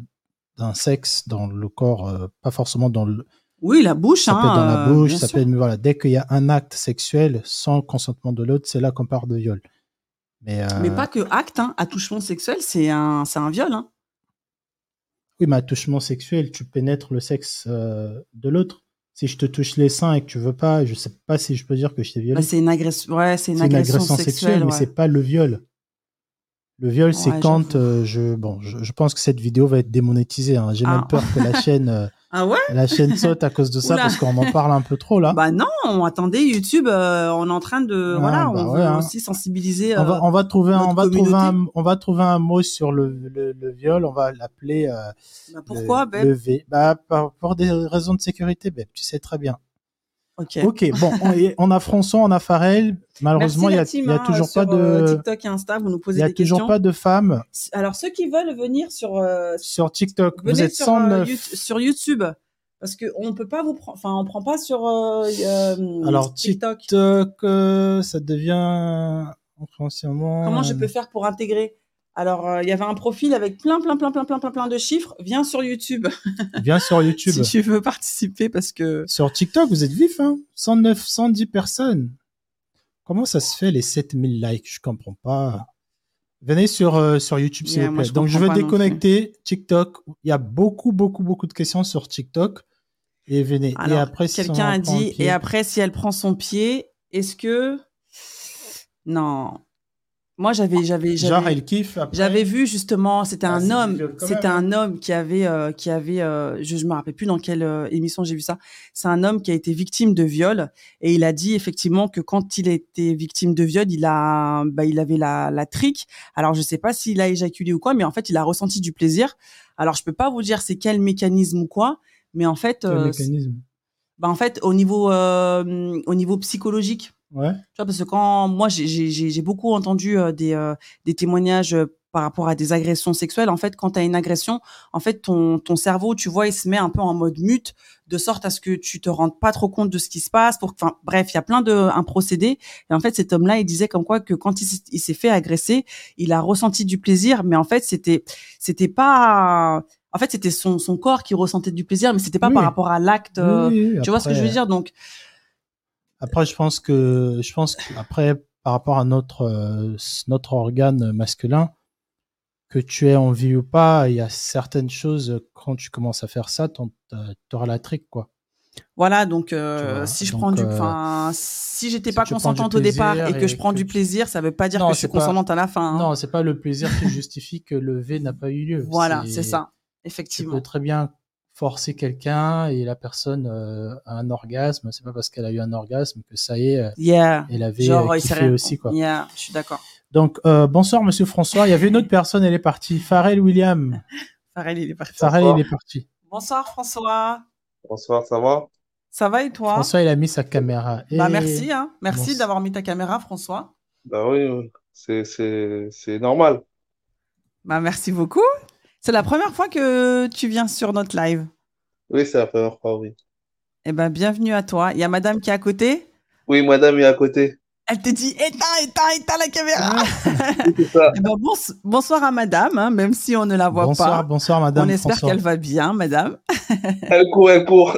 d'un sexe dans le corps, euh, pas forcément dans le. Oui, la bouche. Ça hein, peut être dans la euh, bouche, ça peut être, voilà, dès qu'il y a un acte sexuel sans consentement de l'autre, c'est là qu'on parle de viol. Mais, euh, mais pas que acte, hein, attouchement sexuel, c'est un, un viol. Hein. Oui, mais attouchement sexuel, tu pénètres le sexe de l'autre. Si je te touche les seins et que tu veux pas, je sais pas si je peux dire que je t'ai violé. Bah, c'est une, agression, ouais, c'est une, agression, sexuelle, sexuelle mais c'est pas le viol. Le viol, c'est quand euh, je bon, je, pense que cette vidéo va être démonétisée. Hein. J'ai même ah. peur que la chaîne, euh, ah ouais? la chaîne saute à cause de ça parce qu'on en parle un peu trop là. Bah non, attendez, YouTube, euh, on est en train de ah, voilà, bah on veut hein. aussi sensibiliser. on va, on va trouver, un, on va trouver un, on va trouver un mot sur le, le, viol. On va l'appeler. Bah pourquoi, le, V. Bah pour, des raisons de sécurité, Beb, tu sais très bien. Ok. bon, on, a François, on a Pharrell. Malheureusement, il y a, toujours pas de euh, TikTok et Insta. Vous nous posez des questions. Il y a toujours pas de femmes. Alors ceux qui veulent venir sur euh, sur TikTok, vous êtes sur, 109 euh, sur YouTube parce que on peut pas vous prendre. Enfin, on prend pas sur Alors TikTok, ça devient Comment je peux faire pour intégrer alors, euh, il y avait un profil avec plein, plein, plein, plein, plein, plein, plein de chiffres. Viens sur YouTube. Viens sur YouTube. si tu veux participer, parce que... Sur TikTok, vous êtes vif, hein 109, 110 personnes. Comment ça se fait, les 7000 likes? Je comprends pas. Venez sur, euh, sur YouTube, s'il vous plaît. Donc, je vais déconnecter TikTok. Il y a beaucoup, beaucoup, beaucoup de questions sur TikTok. Et venez. et après, quelqu'un a dit, et après, si elle prend son pied, est-ce que... Non. Moi, j'avais, j'avais, j'avais, j'avais vu justement, c'était ah, un homme, c'était un hein. homme qui avait, euh, qui avait, euh, je, je me rappelle plus dans quelle euh, émission j'ai vu ça. C'est un homme qui a été victime de viol et il a dit effectivement que quand il était victime de viol, il a, bah, il avait la, la trique. Alors, je sais pas s'il a éjaculé ou quoi, mais en fait, il a ressenti du plaisir. Alors, je peux pas vous dire c'est quel mécanisme ou quoi, mais en fait, quel mécanisme? bah en fait, au niveau, au niveau psychologique Ouais. Tu vois, parce que quand moi, j'ai beaucoup entendu euh, des, euh, des témoignages, euh, par rapport à des agressions sexuelles. En fait, quand tu as une agression, en fait, ton, ton cerveau, tu vois, il se met un peu en mode mute, de sorte à ce que tu te rendes pas trop compte de ce qui se passe. Pour, enfin, bref, il y a plein de un procédé. Et en fait, cet homme-là, il disait comme quoi que quand il, s'est fait agresser, il a ressenti du plaisir, mais en fait, c'était, c'était pas, en fait, c'était son, son corps qui ressentait du plaisir, mais c'était pas par rapport à l'acte. tu vois ce que je veux dire? Donc, après, je pense que, je pense après, par rapport à notre, euh, notre organe masculin, que tu aies envie ou pas, il y a certaines choses, quand tu commences à faire ça, tu auras la trique, quoi. Voilà, donc euh, si je prends du, euh, si j'étais pas consentante au départ et que je prends du plaisir, ça veut pas dire que je suis consentante à la fin. Hein. Non, c'est pas le plaisir qui justifie que le V n'a pas eu lieu. Voilà, c'est ça, effectivement. Tu peux très bien forcer quelqu'un et la personne euh, a un orgasme, c'est pas parce qu'elle a eu un orgasme que ça y est, euh, yeah. elle avait Genre, kiffé aussi quoi. Yeah, je suis d'accord. Donc euh, bonsoir Monsieur François, il y avait une autre personne, elle est partie, Pharrell William. Pharrell il est parti. Pharrell il est parti. Bonsoir François. Bonsoir, ça va? Ça va et toi? François il a mis sa caméra. Bah merci hein, merci d'avoir mis ta caméra François. Bah oui, c'est c'est normal. Bah merci beaucoup. C'est la première fois que tu viens sur notre live. Oui, c'est la première fois, oui. Eh bien, bienvenue à toi. Il y a madame qui est à côté Oui, madame est à côté. Elle te dit éteins, éteins, éteins la caméra. ça. Eh ben, bonsoir à madame, hein, même si on ne la voit pas. Bonsoir, madame. On espère qu'elle va bien, madame. elle court, elle court.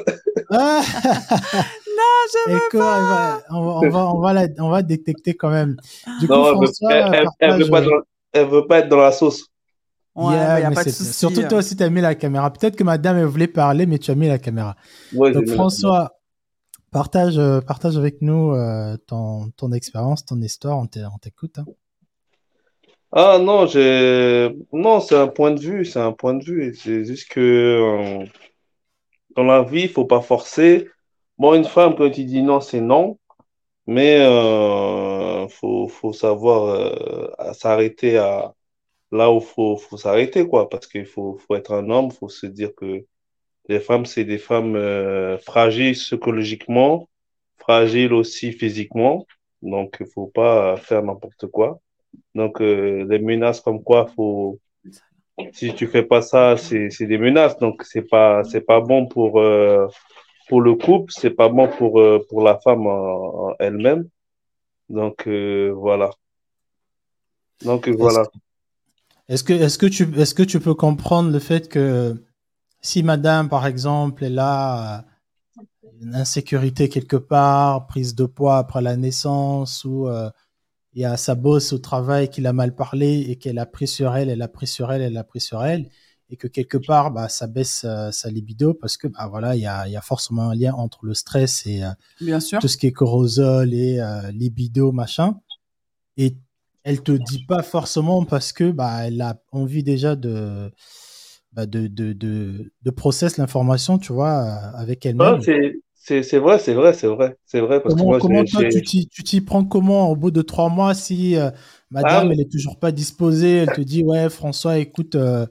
Ah. non, je veux pas. on, va, on, va, on va détecter quand même. Du coup, François, elle, elle, veut pas elle veut pas être dans la sauce. Surtout toi aussi, tu as mis la caméra. Peut-être que madame voulait parler, mais tu as mis la caméra. Donc, François, partage, euh, partage avec nous euh, ton, ton expérience, ton histoire. On t'écoute. Hein. Ah non, non, c'est un point de vue, c'est un point de vue. C'est juste que euh, dans la vie, il faut pas forcer. Bon, une femme, quand tu dis non, c'est non. Mais il faut, faut savoir s'arrêter à, là où faut, faut s'arrêter, quoi, parce qu'il faut, faut être un homme, faut se dire que les femmes, c'est des femmes euh, fragiles psychologiquement, fragiles aussi physiquement, donc il faut pas faire n'importe quoi. Donc, euh, les menaces comme quoi, faut, si tu fais pas ça, c'est, c'est des menaces, donc c'est pas, c'est pas bon pour, euh, pour le couple, c'est pas bon pour, pour la femme elle-même. Donc, voilà. Donc, voilà. Est-ce que, est-ce que tu, est-ce que tu peux comprendre le fait que si madame, par exemple, est là, une insécurité quelque part, prise de poids après la naissance, ou euh, il y a sa bosse au travail qui l'a mal parlé et qu'elle a pris sur elle, elle a pris sur elle, elle a pris sur elle, et que quelque part, bah, ça baisse euh, sa libido parce que, bah, voilà, il y a, y a forcément un lien entre le stress et euh, Bien sûr. tout ce qui est cortisol et libido, machin. Et elle te dit pas forcément parce que bah elle a envie déjà de bah, de, de, de, de process l'information, tu vois, avec elle-même. c'est vrai, c'est vrai, c'est vrai, c'est vrai. Parce comment, que comment toi, tu t'y prends comment au bout de trois mois si euh, madame, ah, elle est toujours pas disposée, elle te dit, ouais, François, écoute, euh,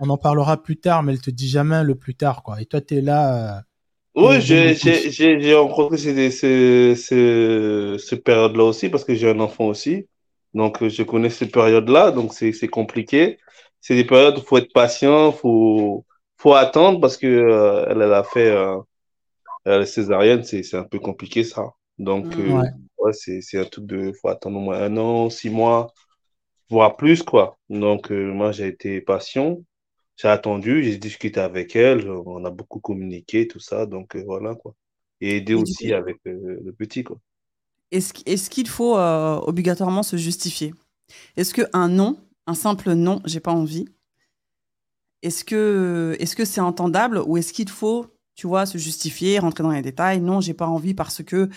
on en parlera plus tard, mais elle te dit jamais le plus tard, quoi. Et toi, tu es là. Euh, oui, j'ai rencontré ces périodes-là aussi parce que j'ai un enfant aussi. Donc, je connais cette période-là, donc c'est compliqué. C'est des périodes où il faut être patient, il faut, faut attendre parce que euh, elle, a fait euh, la césarienne, c'est un peu compliqué ça. Donc, euh, ouais. c'est un truc de, faut attendre au moins un an, six mois, voire plus, quoi. Donc, moi, j'ai été patient, j'ai attendu, j'ai discuté avec elle, on a beaucoup communiqué, tout ça, donc voilà, quoi. Et aider aussi avec le petit, quoi est-ce qu'il faut euh, obligatoirement se justifier? Est-ce qu'un non, un simple non, j'ai pas envie, est-ce que est-ce que c'est entendable ou est-ce qu'il faut, tu vois, se justifier, rentrer dans les détails? Non, j'ai pas envie parce que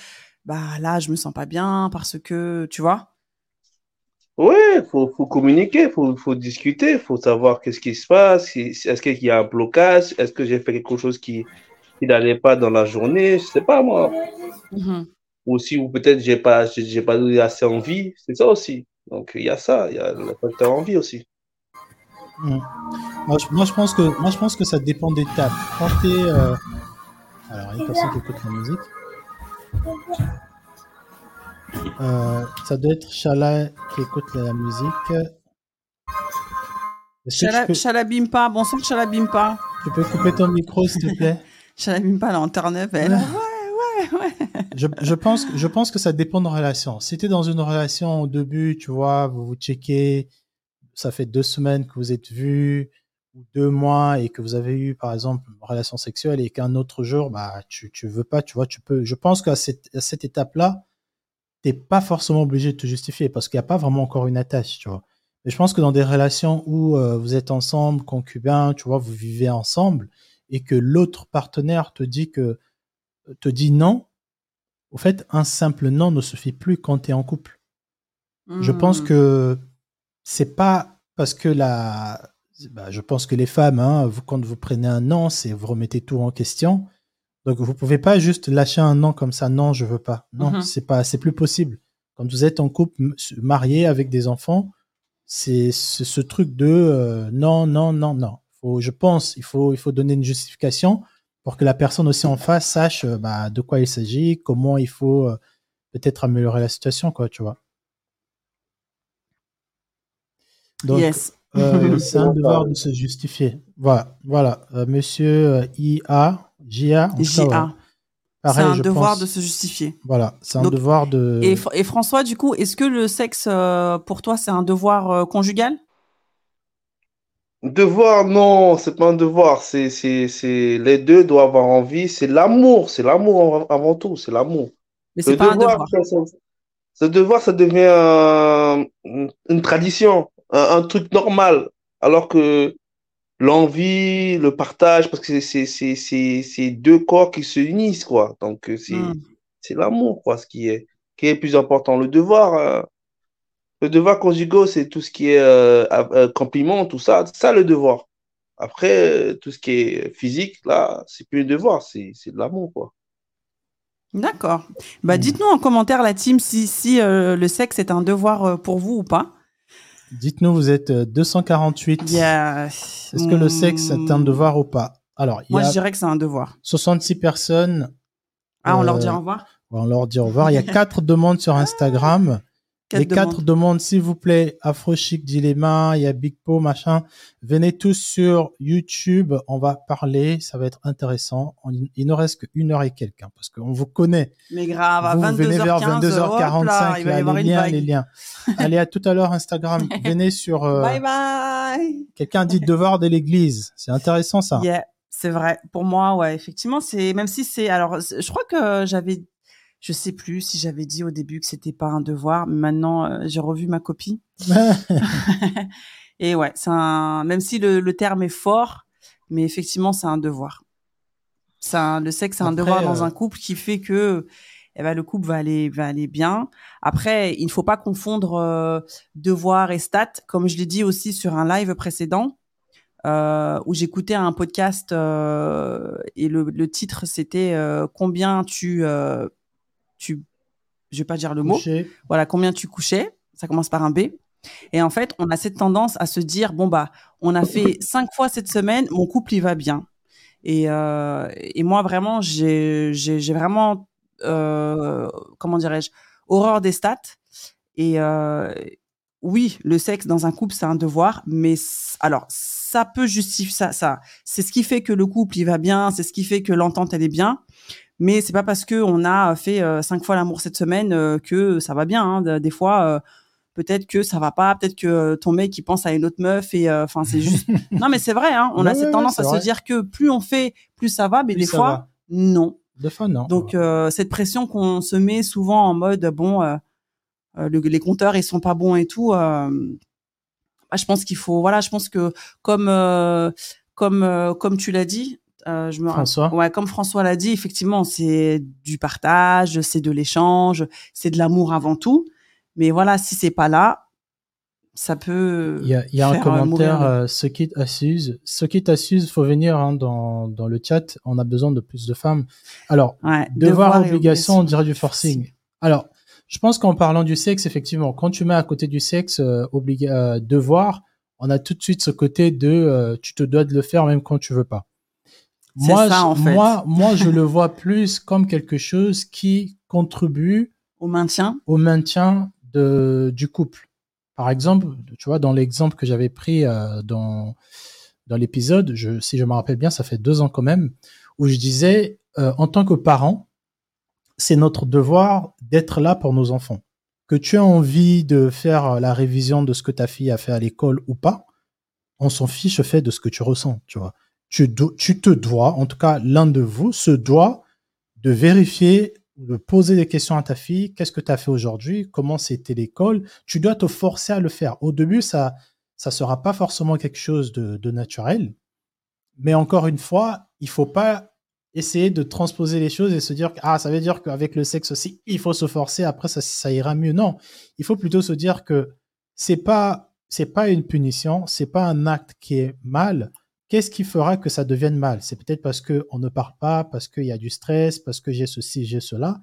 bah là, je me sens pas bien, parce que tu vois? Oui, il faut, communiquer, il faut, faut, discuter, il faut savoir qu'est-ce qui se passe, est-ce qu'il y a un blocage, est-ce que j'ai fait quelque chose qui, qui n'allait pas dans la journée, je sais pas moi. Mmh aussi, ou peut-être j'ai pas, j'ai pas donné assez envie, c'est ça aussi. Donc il y a ça, il y a le facteur envie aussi. Hmm. Moi, je, moi, je, pense que, moi, je pense que ça dépend des tables. Quand tu euh... Alors, il y a personne qui écoute la musique. Euh, ça doit être Chala qui écoute la musique. Chalabimpa, bonsoir Chalabimpa. Tu peux couper ton micro, s'il te plaît? Chalabimpa, la internet, elle. Ouais, ouais, Je, pense, que ça dépend de la relation. Si tu es dans une relation au début, tu vois, vous vous checkez, ça fait deux semaines que vous êtes vus, ou deux mois, et que vous avez eu, par exemple, une relation sexuelle, et qu'un autre jour, bah, tu, tu veux pas, tu vois, tu peux. Je pense qu'à cette étape-là, t'es pas forcément obligé de te justifier, parce qu'il n'y a pas vraiment encore une attache, tu vois. Mais je pense que dans des relations où euh, vous êtes ensemble, concubins, tu vois, vous vivez ensemble, et que l'autre partenaire te dit que te dit non, au fait, un simple non ne suffit plus quand tu es en couple. Je pense mmh. que c'est pas parce que la, bah, je pense que les femmes, hein, vous, quand vous prenez un non, c'est vous remettez tout en question. Donc vous pouvez pas juste lâcher un non comme ça. Non, je veux pas. Non, mmh c'est pas, c'est plus possible. Quand vous êtes en couple, marié avec des enfants, c'est ce truc de euh, non, non, non, non. Faut, je pense, il faut, il faut donner une justification pour que la personne aussi en face sache euh, bah, de quoi il s'agit, comment il faut euh, peut-être améliorer la situation, quoi, tu vois. Donc, c'est un devoir de se justifier. Voilà, voilà. Monsieur IA, JA, JA. C'est un devoir de se justifier. Voilà, c'est un devoir de. Et, et, François, du coup, est-ce que le sexe, euh, pour toi, c'est un devoir euh, conjugal? Devoir, non, c'est pas un devoir. C'est, c'est, c'est les deux doivent avoir envie. C'est l'amour, c'est l'amour avant tout, c'est l'amour. Mais c'est pas devoir, un devoir. Ce devoir, ça devient une tradition, un, truc normal, alors que l'envie, le partage, parce que c'est deux corps qui se unissent, quoi. Donc, euh, hmm. c'est l'amour, quoi, ce qui est, qui est plus important. Le devoir, euh, le devoir conjugal, c'est tout ce qui est euh, compliment, tout ça, ça, le devoir. Après, tout ce qui est physique, là, c'est plus un devoir, c'est de l'amour, quoi. D'accord. Bah, hmm. dites-nous en commentaire, la team, si, si le sexe est un devoir pour vous ou pas. Dites-nous, vous êtes 248. Est-ce que le sexe est un devoir ou pas? Alors, Moi, je dirais que c'est un devoir. 66 personnes. Ah, on leur dit au revoir? On leur dit au revoir. Il y a quatre demandes sur Instagram les quatre demandes, s'il vous plaît. Afro Chic Dilemma, il y a Big Po, machin. Venez tous sur YouTube. On va parler. Ça va être intéressant. il ne reste qu'une heure et quelques, hein, parce qu'on vous connaît. Mais grave, à vous 22h15, venez vers 22h45. les liens, les liens. Allez, à tout à l'heure, Instagram. venez sur, euh, Bye bye. Quelqu'un dit devoir de l'église. C'est intéressant, ça. Yeah. C'est vrai. Pour moi, ouais, effectivement, c'est, même si c'est, alors, je crois que j'avais je sais plus si j'avais dit au début que c'était pas un devoir, mais maintenant euh, j'ai revu ma copie. et ouais, c'est un, même si le, le, terme est fort, mais effectivement c'est un devoir. Ça, le sexe c'est un devoir dans euh, un couple qui fait que eh ben, le couple va aller va aller bien. Après, il ne faut pas confondre euh, devoir et stat, comme je l'ai dit aussi sur un live précédent. Euh, où j'écoutais un podcast euh, et le, le titre c'était combien tu tu, je vais pas dire le mot, voilà, combien tu couchais, ça commence par un B. Et en fait, on a cette tendance à se dire, bon, bah, on a fait cinq fois cette semaine, mon couple, il va bien. Et, euh, et moi, vraiment, j'ai vraiment, euh, comment dirais-je, horreur des stats. Et euh, oui, le sexe dans un couple, c'est un devoir, mais alors, ça peut justifier ça. ça c'est ce qui fait que le couple, il va bien, c'est ce qui fait que l'entente, elle est bien mais c'est pas parce que on a fait euh, cinq fois l'amour cette semaine euh, que ça va bien. Hein. Des fois, euh, peut-être que ça va pas, peut-être que ton mec il pense à une autre meuf et enfin c'est juste. non mais c'est vrai. Hein, on a cette tendance à se dire que plus on fait, plus ça va, mais des fois non. Des fois non. Donc cette pression qu'on se met souvent en mode bon, les compteurs ils sont pas bons et tout. Bah, je pense qu'il faut voilà, je pense que comme comme comme tu l'as dit, euh, je me François. Ouais, comme François l'a dit, effectivement, c'est du partage, c'est de l'échange, c'est de l'amour avant tout. Mais voilà, si c'est pas là, ça peut. Il y a, y a un commentaire, euh, ce qui Suze. Ce qui Suze, faut venir hein, dans, dans le chat. On a besoin de plus de femmes. Alors, devoir, obligation, on dirait du forcing. Alors, je pense qu'en parlant du sexe, effectivement, quand tu mets à côté du sexe euh, euh devoir, on a tout de suite ce côté de tu te dois de le faire même quand tu veux pas. Moi, ça, en fait. moi, moi, je le vois plus comme quelque chose qui contribue au maintien, au maintien de, du couple. par exemple, tu vois, dans l'exemple que j'avais pris euh, dans, dans l'épisode, je, si je me rappelle bien, ça fait deux ans quand même, où je disais, euh, en tant que parent, c'est notre devoir d'être là pour nos enfants. Que tu aies envie de faire la révision de ce que ta fille a fait à l'école ou pas, on s'en fiche fait de ce que tu ressens, tu vois. Tu, te dois, en tout cas l'un de vous se doit de vérifier, de poser des questions à ta fille, qu'est-ce que tu as fait aujourd'hui, comment c'était l'école, tu dois te forcer à le faire. Au début, ça ça sera pas forcément quelque chose de, de naturel, mais encore une fois, il faut pas essayer de transposer les choses et se dire ah ça veut dire qu'avec le sexe aussi il faut se forcer après ça, ça ira mieux. Non. Il faut plutôt se dire que c'est pas c'est pas une punition c'est pas un acte qui est mal qu'est-ce qui fera que ça devienne mal? C'est peut-être parce que on ne parle pas parce qu'il y a du stress parce que j'ai ceci j'ai cela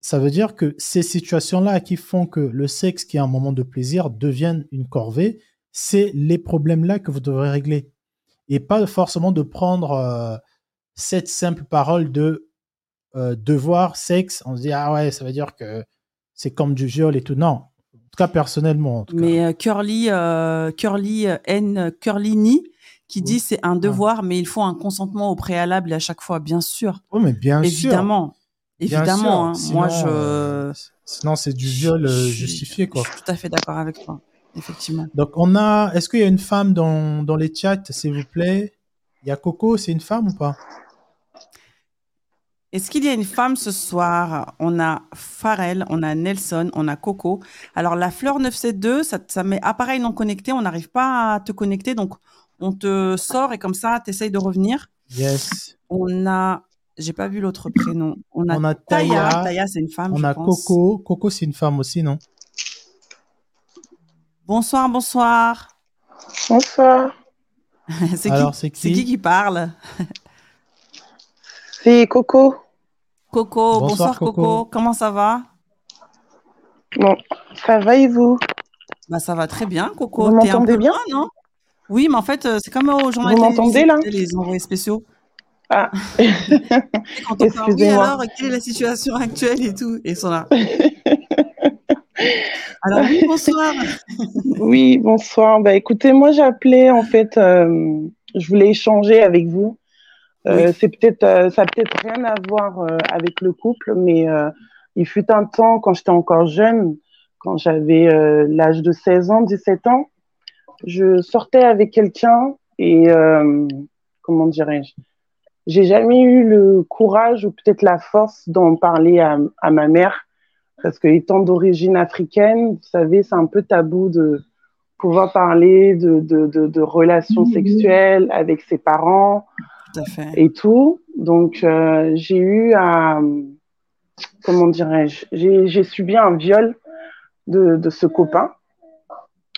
ça veut dire que ces situations là qui font que le sexe qui est un moment de plaisir devienne une corvée c'est les problèmes là que vous devrez régler et pas forcément de prendre euh, cette simple parole de euh, devoir, sexe, on se dit, ah ouais, ça veut dire que c'est comme du viol et tout. Non, en tout cas, personnellement. En tout mais euh, Curly, euh, Curly N. Curlini, qui dit c'est un devoir, mais il faut un consentement au préalable à chaque fois, bien sûr. Oh, mais bien Évidemment. sûr. Évidemment. Hein. Moi, je. Sinon, c'est du viol justifié, quoi. Je suis tout à fait d'accord avec toi. Effectivement. Donc, on a. Est-ce qu'il y a une femme dans, dans les chats, s'il vous plaît? Il y a Coco, c'est une femme ou pas? Est-ce qu'il y a une femme ce soir? On a Pharrell, on a Nelson, on a Coco. Alors, la fleur 972, ça, ça met appareil non connecté. On n'arrive pas à te connecter. Donc, on te sort et comme ça, tu essayes de revenir. Yes. On a. J'ai pas vu l'autre prénom. On a, on Taya. Taya, c'est une femme. On a Coco. Coco, c'est une femme aussi, non? Bonsoir, bonsoir. Bonsoir. c'est qui, qui, qui qui parle? C'est Coco. Coco, bonsoir, Coco. Comment ça va? Bon, ça va et vous? Bah ça va très bien, Coco. Vous m'entendez bien? non? Oui, mais en fait, euh, c'est comme au journal Vous m'entendez là Les envoyés spéciaux. Ah. Excusez-moi. alors, quelle est la situation actuelle et tout Et ils sont là. alors oui, bonsoir. oui, bonsoir. Bah écoutez, moi j'ai appelé en fait, euh, je voulais échanger avec vous euh, c'est peut-être, euh, ça a peut-être rien à voir euh, avec le couple, mais il fut un temps quand j'étais encore jeune, quand j'avais l'âge de 16 ans, 17 ans, je sortais avec quelqu'un et comment dirais-je, j'ai jamais eu le courage ou peut-être la force d'en parler à, à, ma mère parce que étant d'origine africaine, vous savez, c'est un peu tabou de pouvoir parler de, de, de, de relations sexuelles avec ses parents et tout. Donc, euh, j'ai eu à, comment dirais-je, j'ai subi un viol de, de ce copain.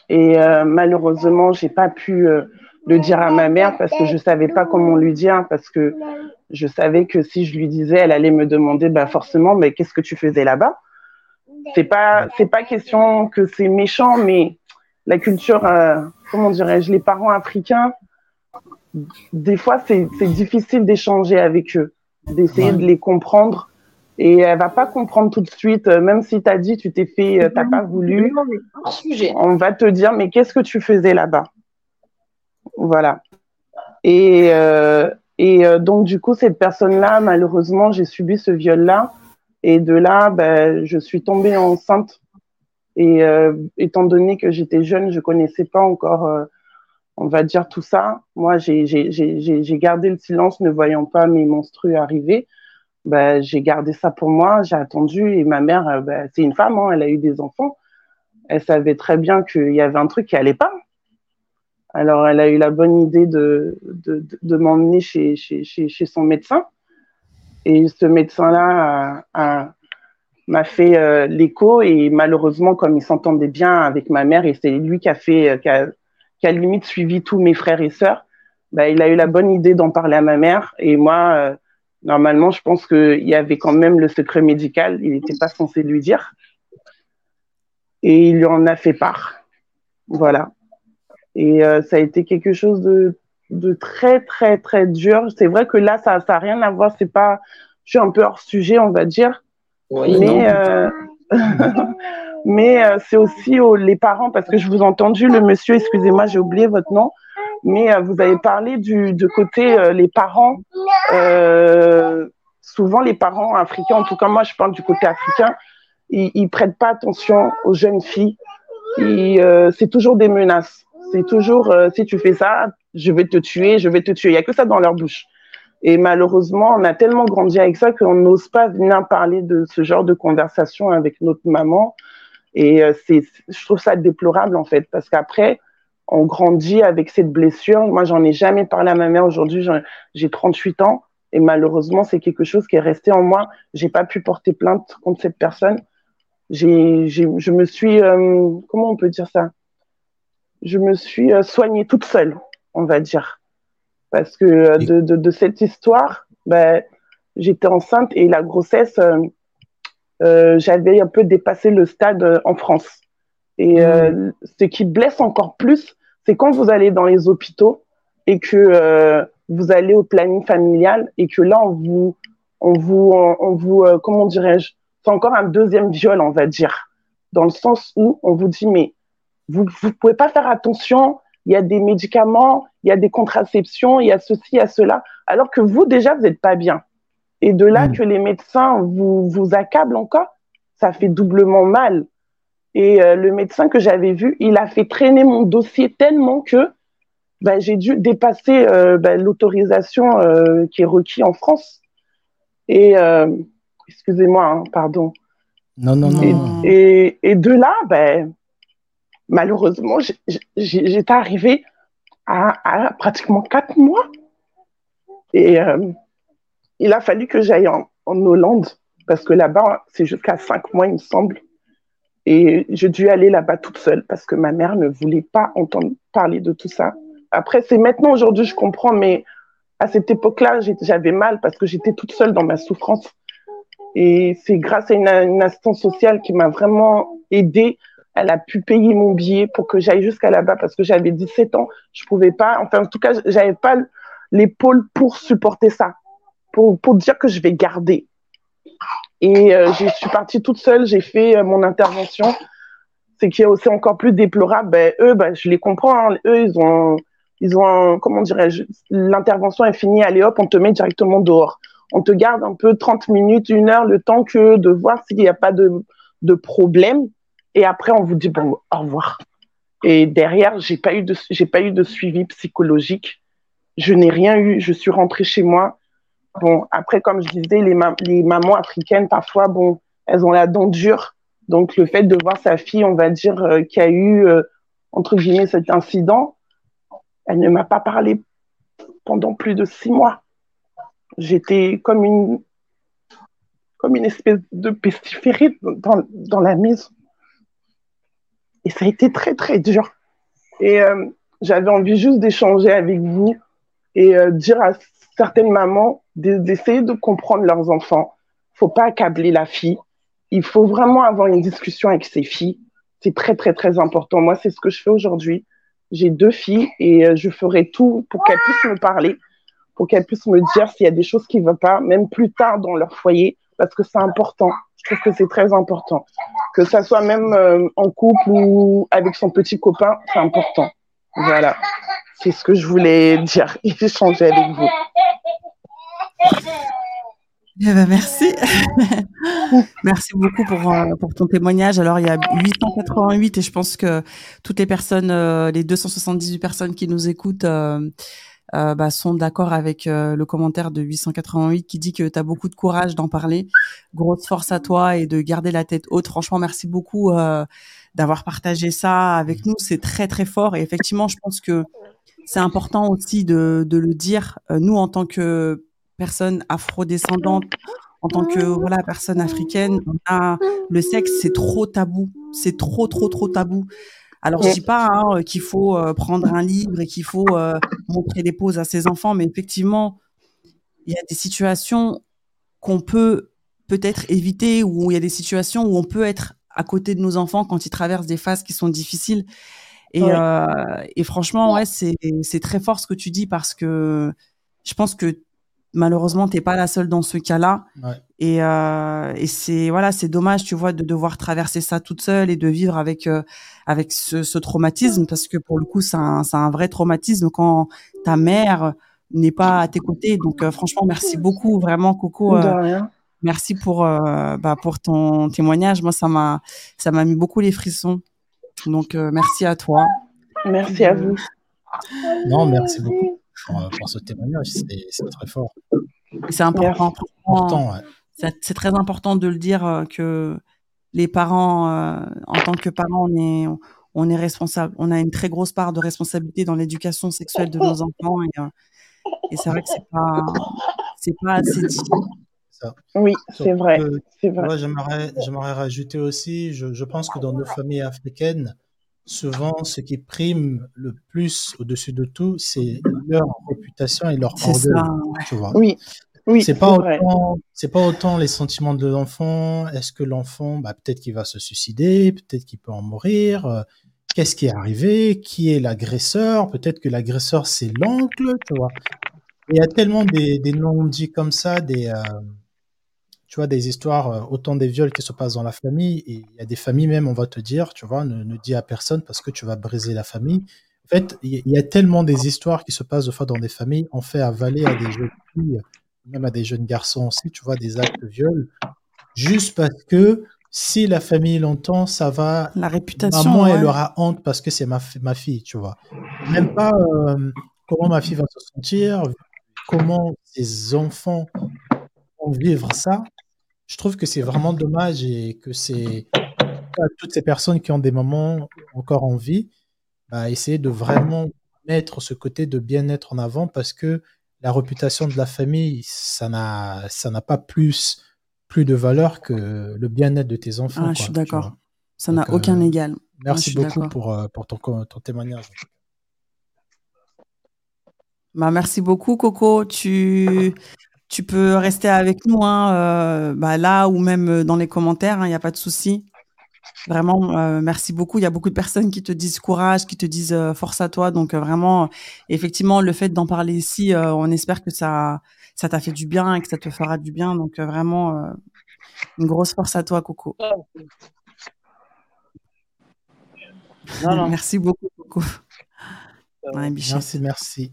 Et euh, malheureusement, j'ai pas pu euh, le dire à ma mère parce que je savais pas comment lui dire, parce que je savais que si je lui disais, elle allait me demander, bah forcément, mais qu'est-ce que tu faisais là-bas? C'est pas, c'est pas question que c'est méchant, mais la culture, comment dirais-je, les parents africains, des fois, c'est difficile d'échanger avec eux, d'essayer de les comprendre. Et elle va pas comprendre tout de suite, euh, même si tu as dit, tu t'es fait, euh, t'as pas voulu. On va te dire, mais qu'est-ce que tu faisais là-bas? Voilà. Et, euh, et donc, du coup, cette personne-là, malheureusement, j'ai subi ce viol-là. Et de là, ben, je suis tombée enceinte. Et étant donné que j'étais jeune, je connaissais pas encore on va dire tout ça. Moi, j'ai gardé le silence, ne voyant pas mes monstrues arriver. Ben, j'ai gardé ça pour moi, j'ai attendu et ma mère, euh, ben, c'est une femme, hein, elle a eu des enfants. Elle savait très bien qu'il y avait un truc qui allait pas. Alors, elle a eu la bonne idée de, de, m'emmener chez, chez, chez, son médecin. Et ce médecin-là m'a fait euh, l'écho et malheureusement, comme il s'entendait bien avec ma mère, et c'est lui qui a fait, euh, qui a, limite suivi tous mes frères et sœurs, bah, il a eu la bonne idée d'en parler à ma mère. Et moi, normalement, je pense qu'il y avait quand même le secret médical. Il n'était pas censé lui dire. Et il lui en a fait part. Voilà. Et euh, ça a été quelque chose de, de très, très, très dur. C'est vrai que là, ça n'a rien à voir. C'est pas, je suis un peu hors sujet, on va dire. Oui, mais, euh, mais euh, c'est aussi les parents, parce que je vous ai entendu, le monsieur, excusez-moi, j'ai oublié votre nom, mais euh, vous avez parlé du de côté euh, les parents. souvent, les parents africains, en tout cas moi, je parle du côté africain, ils, ils prêtent pas attention aux jeunes filles. c'est toujours des menaces. C'est toujours si tu fais ça, je vais te tuer, je vais te tuer. Il y a que ça dans leur bouche. Et malheureusement, on a tellement grandi avec ça qu'on n'ose pas venir parler de ce genre de conversation avec notre maman. Et euh, c'est, je trouve ça déplorable en fait, parce qu'après, on grandit avec cette blessure. Moi, j'en ai jamais parlé à ma mère. Aujourd'hui, j'ai 38 ans et malheureusement, c'est quelque chose qui est resté en moi. J'ai pas pu porter plainte contre cette personne. J'ai, je me suis, euh, comment on peut dire ça? Je me suis euh, soignée toute seule, on va dire parce que euh, de, de, de cette histoire, ben, j'étais enceinte et la grossesse, euh, euh, j'avais un peu dépassé le stade en France. Et mmh. ce qui blesse encore plus, c'est quand vous allez dans les hôpitaux et que vous allez au planning familial et que là on vous, on vous, on, vous, comment dirais-je, c'est encore un deuxième viol, on va dire, dans le sens où on vous dit mais vous, vous pouvez pas faire attention, il y a des médicaments, il y a des contraceptions, il y a ceci, il y a cela, alors que vous, déjà, vous n'êtes pas bien. Et de là mm. que les médecins vous, vous accablent encore, ça fait doublement mal. Et euh, le médecin que j'avais vu, il a fait traîner mon dossier tellement que ben, j'ai dû dépasser euh, ben, l'autorisation euh, qui est requise en France. Et excusez-moi, hein, pardon. Non, non, non. Et, et, de là, ben, malheureusement, j'étais arrivée à, pratiquement quatre mois. Et il a fallu que j'aille en, Hollande, parce que là-bas, c'est jusqu'à cinq mois, il me semble. Et j'ai dû aller là-bas toute seule, parce que ma mère ne voulait pas entendre parler de tout ça. Après, c'est maintenant, aujourd'hui, je comprends, mais à cette époque-là, j'avais mal parce que j'étais toute seule dans ma souffrance. Et c'est grâce à une, assistance sociale qui m'a vraiment aidée elle a pu payer mon billet pour que j'aille jusqu'à là-bas parce que j'avais 17 ans. Je pouvais pas, enfin, en tout cas, j'avais pas l'épaule pour supporter ça, pour dire que je vais garder. Et euh, je suis partie toute seule, j'ai fait euh, mon intervention. Ce qui est aussi encore plus déplorable, ben, eux, ben, je les comprends. Hein. eux, ils ont, ils ont, comment dirais-je, l'intervention est finie, allez hop, on te met directement dehors. On te garde un peu 30 minutes, une heure, le temps que de voir s'il n'y a pas de, de problème. Et après, on vous dit bon, au revoir. Et derrière, j'ai pas de, pas eu de suivi psychologique. Je n'ai rien eu. Je suis rentrée chez moi. Bon, après, comme je disais, les, les mamans africaines, parfois, bon, elles ont la dent dure. Donc, le fait de voir sa fille, on va dire, euh, qui a eu, euh, entre guillemets, cet incident, elle ne m'a pas parlé pendant plus de six mois. J'étais comme une, comme une espèce de pestiférée dans, dans la maison. Et ça a été très, très dur. Et euh, j'avais envie juste d'échanger avec vous et dire à certaines mamans d'essayer de comprendre leurs enfants. faut pas accabler la fille. Il faut vraiment avoir une discussion avec ses filles. C'est très, très, très important. Moi, c'est ce que je fais aujourd'hui. J'ai deux filles et euh, je ferai tout pour qu'elles puissent me parler, pour qu'elles puissent me dire s'il y a des choses qui ne vont pas, même plus tard dans leur foyer, parce que c'est important. Je trouve que c'est très important. Que ça soit même euh, en couple ou avec son petit copain, c'est important. Voilà. C'est ce que je voulais dire et échanger avec vous. Eh ben, merci. merci beaucoup pour, euh, pour ton témoignage. Alors, il y a 888 et je pense que toutes les personnes, euh, les 278 personnes qui nous écoutent, euh, bah, sont d'accord avec le commentaire de 888 qui dit que tu as beaucoup de courage d'en parler. Grosse force à toi et de garder la tête haute. Franchement, merci beaucoup d'avoir partagé ça avec nous. C'est très très fort et effectivement, je pense que c'est important aussi de, de le dire. nous, en tant que personnes afro-descendantes, en tant que voilà personne africaine, on a, le sexe c'est trop tabou, c'est trop trop trop tabou. Alors, je dis pas hein, qu'il faut euh, prendre un livre et qu'il faut euh, montrer des poses à ses enfants, mais effectivement, il y a des situations qu'on peut peut-être éviter, ou il y a des situations où on peut être à côté de nos enfants quand ils traversent des phases qui sont difficiles. Et, euh, et franchement, ouais, c'est très fort ce que tu dis parce que je pense que malheureusement, t'es pas la seule dans ce cas-là. Et, euh, et c'est voilà, c'est dommage, tu vois, de devoir traverser ça toute seule et de vivre avec euh, avec ce, ce, traumatisme, parce que pour le coup, c'est un, un vrai traumatisme quand ta mère n'est pas à tes côtés. Donc, euh, franchement, merci beaucoup, vraiment, Coco. Euh, merci pour bah, pour ton témoignage. Moi, ça m'a ça m'a mis beaucoup les frissons. Donc, merci à toi. Merci à vous. Non, merci beaucoup pour, ce témoignage. C'est très fort. C'est important. C'est très important de le dire euh, que les parents, euh, en tant que parents, on est, on est responsable. On a une très grosse part de responsabilité dans l'éducation sexuelle de nos enfants. Et, euh, c'est vrai que c'est pas, c'est pas assez dit. Oui, c'est vrai. vrai. J'aimerais rajouter aussi, je, je, pense que dans nos familles africaines, souvent, ce qui prime le plus au-dessus de tout, c'est leur réputation et leur orgueil. Tu vois. Oui. Oui, c'est pas autant, c'est pas autant les sentiments de l'enfant. Est-ce que l'enfant, bah, peut-être qu'il va se suicider, peut-être qu'il peut en mourir. Euh, qu'est-ce qui est arrivé Qui est l'agresseur? Peut-être que l'agresseur c'est l'oncle, tu vois. Il y a tellement des, des noms dits comme ça, des, euh, tu vois, des histoires, euh, autant des viols qui se passent dans la famille, et il y a des familles même, on va te dire, tu vois, ne, ne dis à personne parce que tu vas briser la famille. En fait, il y, a tellement des histoires qui se passent de fois dans des familles, on fait avaler à des jeunes filles, même à des jeunes garçons aussi, tu vois, des actes de viol, juste parce que si la famille l'entend, ça va. La réputation. Maman, elle aura honte parce que c'est ma, ma fille, tu vois. Même pas euh, comment ma fille va se sentir, comment ses enfants vivre ça je trouve que c'est vraiment dommage et que c'est toutes ces personnes qui ont des moments encore en vie, bah, essayer de vraiment mettre ce côté de bien-être en avant parce que la réputation de la famille, ça n'a, ça n'a pas plus, plus de valeur que le bien-être de tes enfants. Ah, je suis d'accord. Ça n'a aucun euh, égal. Merci beaucoup pour, euh, pour ton, ton témoignage. Bah, merci beaucoup, Coco. Tu, tu peux rester avec nous hein, euh, bah, là ou même euh, dans les commentaires, il hein, n'y a pas de souci. Vraiment, euh, merci beaucoup. Il y a beaucoup de personnes qui te disent courage, qui te disent force à toi. Donc vraiment, effectivement, le fait d'en parler ici, on espère que ça, ça t'a fait du bien et que ça te fera du bien. Donc vraiment, une grosse force à toi, Coco. Merci beaucoup, Coco. Merci, merci.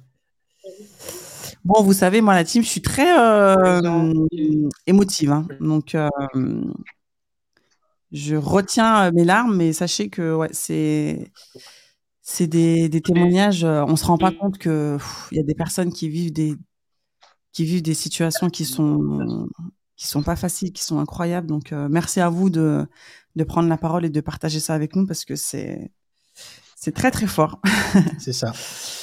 Bon, vous savez, moi, la team, je suis très euh, émotive. Hein. Donc, euh, je retiens euh, mes larmes, mais sachez que ouais, c'est c'est des, des, témoignages. On se rend pas compte que il y a des personnes qui vivent des qui vivent des situations qui sont qui sont pas faciles, qui sont incroyables. Donc, merci à vous de de prendre la parole et de partager ça avec nous parce que c'est c'est très très fort. c'est ça.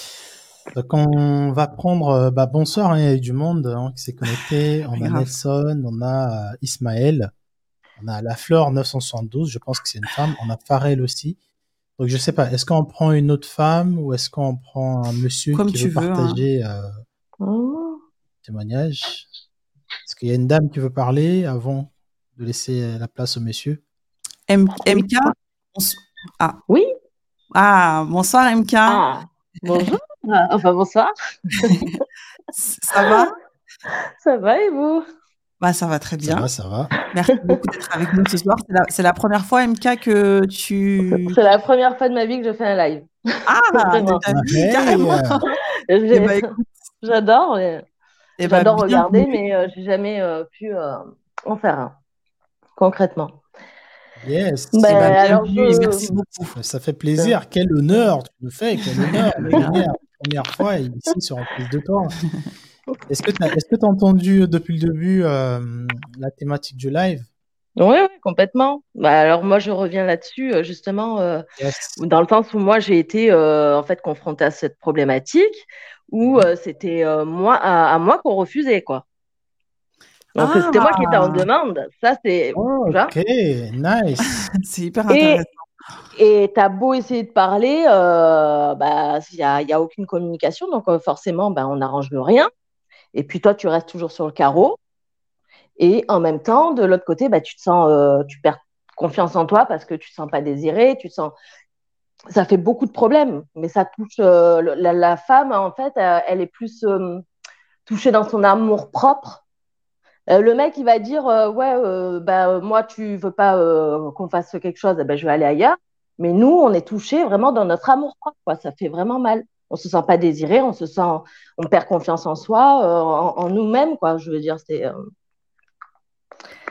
Donc on va prendre, euh, bah, bonsoir, hein, il y a eu du monde hein, qui s'est connecté. On a Nelson, on a euh, Ismaël, on a La Fleur 972, je pense que c'est une femme. On a Farel aussi. Donc je sais pas, est-ce qu'on prend une autre femme ou est-ce qu'on prend un monsieur qui veut hein. partager euh, oh. témoignage? Est-ce qu'il y a une dame qui veut parler avant de laisser la place au monsieur? MK Ah oui. Ah bonsoir MK. Ah, bonjour. Ah, enfin, bonsoir. ça va? Ça va et vous? Bah, ça va très bien. Ça va, ça va. Merci beaucoup d'être avec nous ce soir. C'est la, première fois, MK, que tu. C'est la première fois de ma vie que je fais un live. Ah, carrément. Eh ben, j'adore. Eh ben, j'adore regarder, mais euh, j'ai jamais euh, pu euh, en faire un, concrètement. Yes. Alors Merci beaucoup. Ça fait plaisir. Quel honneur tu me fais. Quel honneur. Première fois ici sur un plus de temps. Est-ce que tu as, est entendu depuis le début euh, la thématique du live? Oui, oui, complètement. Bah, alors moi, je reviens là-dessus, euh, justement, euh, dans le sens où moi, j'ai été en fait confrontée à cette problématique, où mhm. c'était moi à, à, moi qu'on refusait, quoi. Donc c'était moi qui étais en ah. demande. Ça, c'est. Oh, ok, nice. c'est hyper intéressant. Et tu as beau essayer de parler, euh, bah, il n'y a, y a, aucune communication. Donc euh, forcément, bah, on n'arrange rien. Et puis toi, tu restes toujours sur le carreau. Et en même temps, de l'autre côté, bah, tu te sens, euh, tu perds confiance en toi parce que tu ne te sens pas désiré, tu sens. Ça fait beaucoup de problèmes, mais ça touche la, femme en fait, elle est plus touché dans son amour propre. Le mec, il va dire ouais, bah moi, tu veux pas qu'on fasse quelque chose, eh ben je vais aller ailleurs. Mais nous, on est touché vraiment dans notre amour propre. Quoi. Ça fait vraiment mal. On se sent pas désiré, on se sent, on perd confiance en soi, en, nous-mêmes, quoi. Je veux dire, c'est.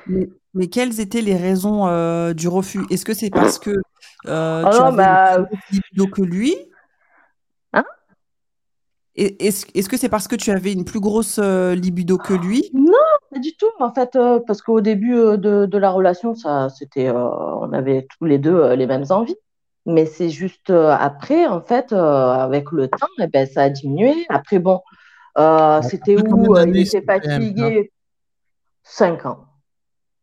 Mais, quelles étaient les raisons du refus? Est-ce que c'est parce que euh, tu bah... plus que lui? Est-ce que c'est parce que tu avais une plus grosse euh, libido que lui? Non, pas du tout. En fait, euh, parce qu'au début de, de, la relation, ça, c'était, on avait tous les deux les mêmes envies. Mais c'est juste après, en fait, avec le temps, et eh ben, ça a diminué. Après, bon, c'était où il était fatigué? Cinq ans.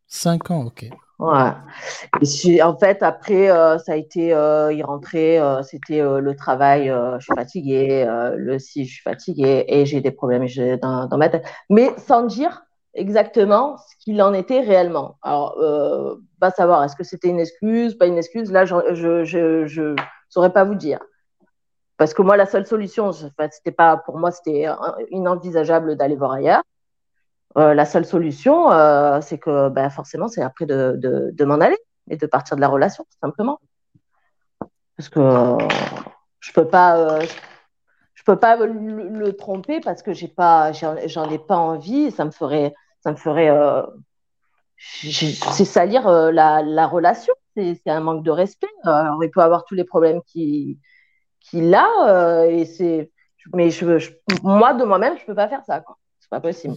Cinq ans, ok. Ouais. En fait, après, euh, ça a été, euh, il rentrait, euh, c'était le travail, je suis fatiguée, le si, je suis fatiguée et j'ai des problèmes dans, ma tête. Mais sans dire exactement ce qu'il en était réellement. Alors, va savoir, est-ce que c'était une excuse, pas une excuse Là, je je, saurais pas vous dire. Parce que moi, la seule solution, c'était pas, pour moi, c'était inenvisageable d'aller voir ailleurs. Euh, la seule solution, euh, c'est que ben, forcément, c'est après de, de, m'en aller et de partir de la relation, tout simplement. Parce que je peux pas, euh, je peux pas le, tromper parce que j'ai pas, j'en ai pas envie. ça me ferait, ça me ferait, c'est salir la, la, relation. C'est un manque de respect. Alors, il peut avoir tous les problèmes qu'il a et c'est, mais je, moi de moi-même, je peux pas faire ça. C'est pas possible.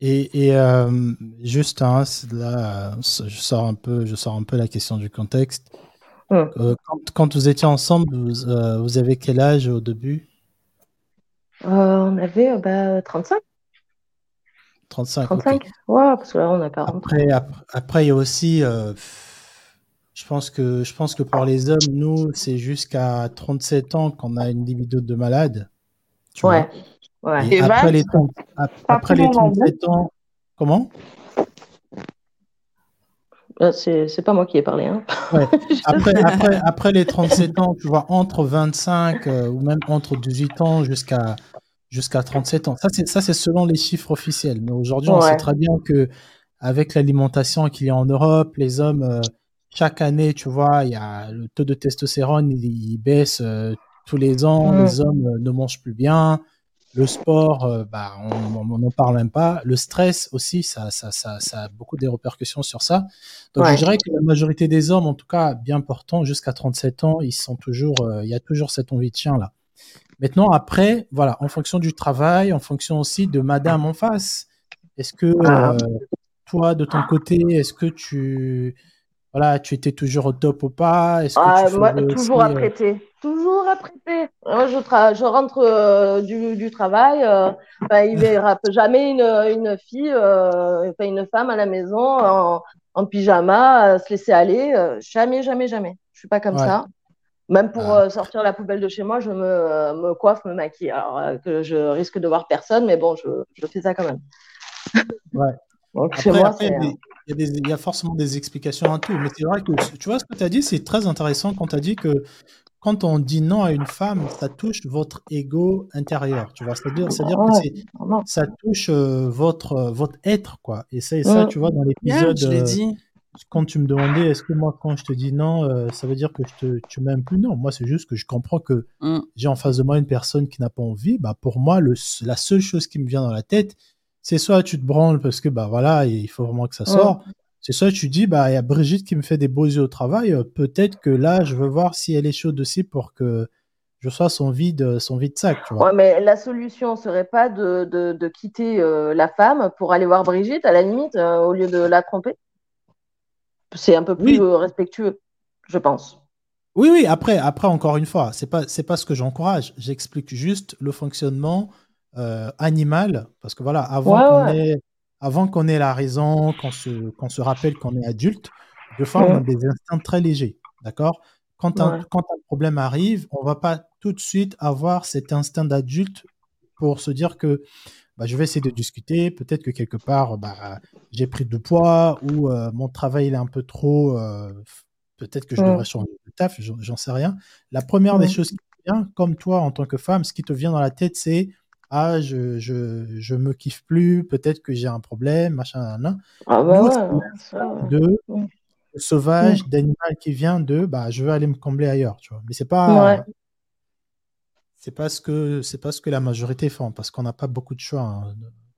Et euh, juste hein, là, je sors un peu, je sors un peu la question du contexte. Euh, quand, quand, vous étiez ensemble, vous, euh, vous, avez quel âge au début? On avait bah, 35. 35. 35. Ouais, parce que là on a 40. Après, après, il y a aussi, je pense que je pense que pour les hommes, nous, c'est jusqu'à 37 ans qu'on a une libido de malade. ouais. Et après, les, après les 37 ans, comment? Euh, c'est pas moi qui ai parlé. Hein. Après, après, après, les 37 ans, tu vois, entre 25 euh, ou même entre 18 ans jusqu'à jusqu'à 37 ans. Ça, c'est selon les chiffres officiels. Mais aujourd'hui, on sait très bien que avec l'alimentation qu'il y a en Europe, les hommes, euh, chaque année, tu vois, il y a le taux de testostérone, il, baisse tous les ans. Mm. Les hommes ne mangent plus bien. Le sport, euh, bah, on n'en parle même pas. Le stress aussi, ça, ça, ça, ça, a beaucoup de répercussions sur ça. Donc, je dirais que la majorité des hommes, en tout cas bien portants, jusqu'à 37 ans, ils sont toujours, euh, il y a toujours cette envie de chien là. Maintenant, après, voilà, en fonction du travail, en fonction aussi de madame en face. Est-ce que ah. euh, toi, de ton côté, est-ce que tu, voilà, tu étais toujours au top ou pas? Est-ce que ah, moi, toujours prêter toujours à prêter. Moi, je, je rentre euh, du, du, travail, euh, il verra jamais une, une fille, euh, une femme à la maison en, en pyjama, se laisser aller. Euh, jamais, jamais, jamais. Je suis pas comme ça. Même pour ah. sortir la poubelle de chez moi, je me, me coiffe, me maquille. Alors que je risque de voir personne, mais bon, je, je fais ça quand même. Ouais. Donc, chez moi, il, y il y, a forcément des explications à tout. Mais c'est vrai que tu vois ce que tu as dit, c'est très intéressant quand tu as dit que quand on dit non à une femme, ça touche votre ego intérieur, tu vois. C'est-à-dire, c'est-à-dire que ça touche euh, votre, euh, votre être, quoi. Et c'est ça, tu vois, dans l'épisode. je l'ai euh, dit. Quand tu me demandais, est-ce que moi, quand je te dis non, ça veut dire que je te, tu m'aimes plus? Non, moi, c'est juste que je comprends que mm. j'ai en face de moi une personne qui n'a pas envie. Bah, pour moi, le, la seule chose qui me vient dans la tête, c'est soit tu te branles parce que, bah voilà, il faut vraiment que ça sorte. C'est ça, tu dis, bah, il y a Brigitte qui me fait des beaux yeux au travail. Euh, peut-être que là, je veux voir si elle est chaude aussi pour que je sois son vide, son vide sac. Tu vois. Ouais, mais la solution serait pas de, de, quitter euh, la femme pour aller voir Brigitte, à la limite, euh, au lieu de la tromper? C'est un peu plus respectueux, je pense. Oui, oui. Après, après encore une fois, c'est pas c'est pas ce que j'encourage. J'explique juste le fonctionnement animal, parce que voilà, avant qu'on ait avant qu'on ait la raison, qu'on se, qu'on se rappelle qu'on est adulte, de fois, on a des instincts très légers. D'accord? Quand, un, quand un problème arrive, on va pas tout de suite avoir cet instinct d'adulte pour se dire que bah, je vais essayer de discuter. Peut-être que quelque part, bah, j'ai pris du poids ou euh, mon travail est un peu trop. Euh, peut-être que je devrais changer de taf, j'en sais rien. La première des choses qui vient, comme toi en tant que femme, ce qui te vient dans la tête, c'est ah, je, je, je me kiffe plus, peut-être que j'ai un problème, machin, Ah bah ouais, de sauvage, mm. d'animal qui vient de, bah, je veux aller me combler ailleurs, tu vois. Mais c'est pas, c'est pas ce que, c'est pas ce que la majorité font, parce qu'on n'a pas beaucoup de choix, hein,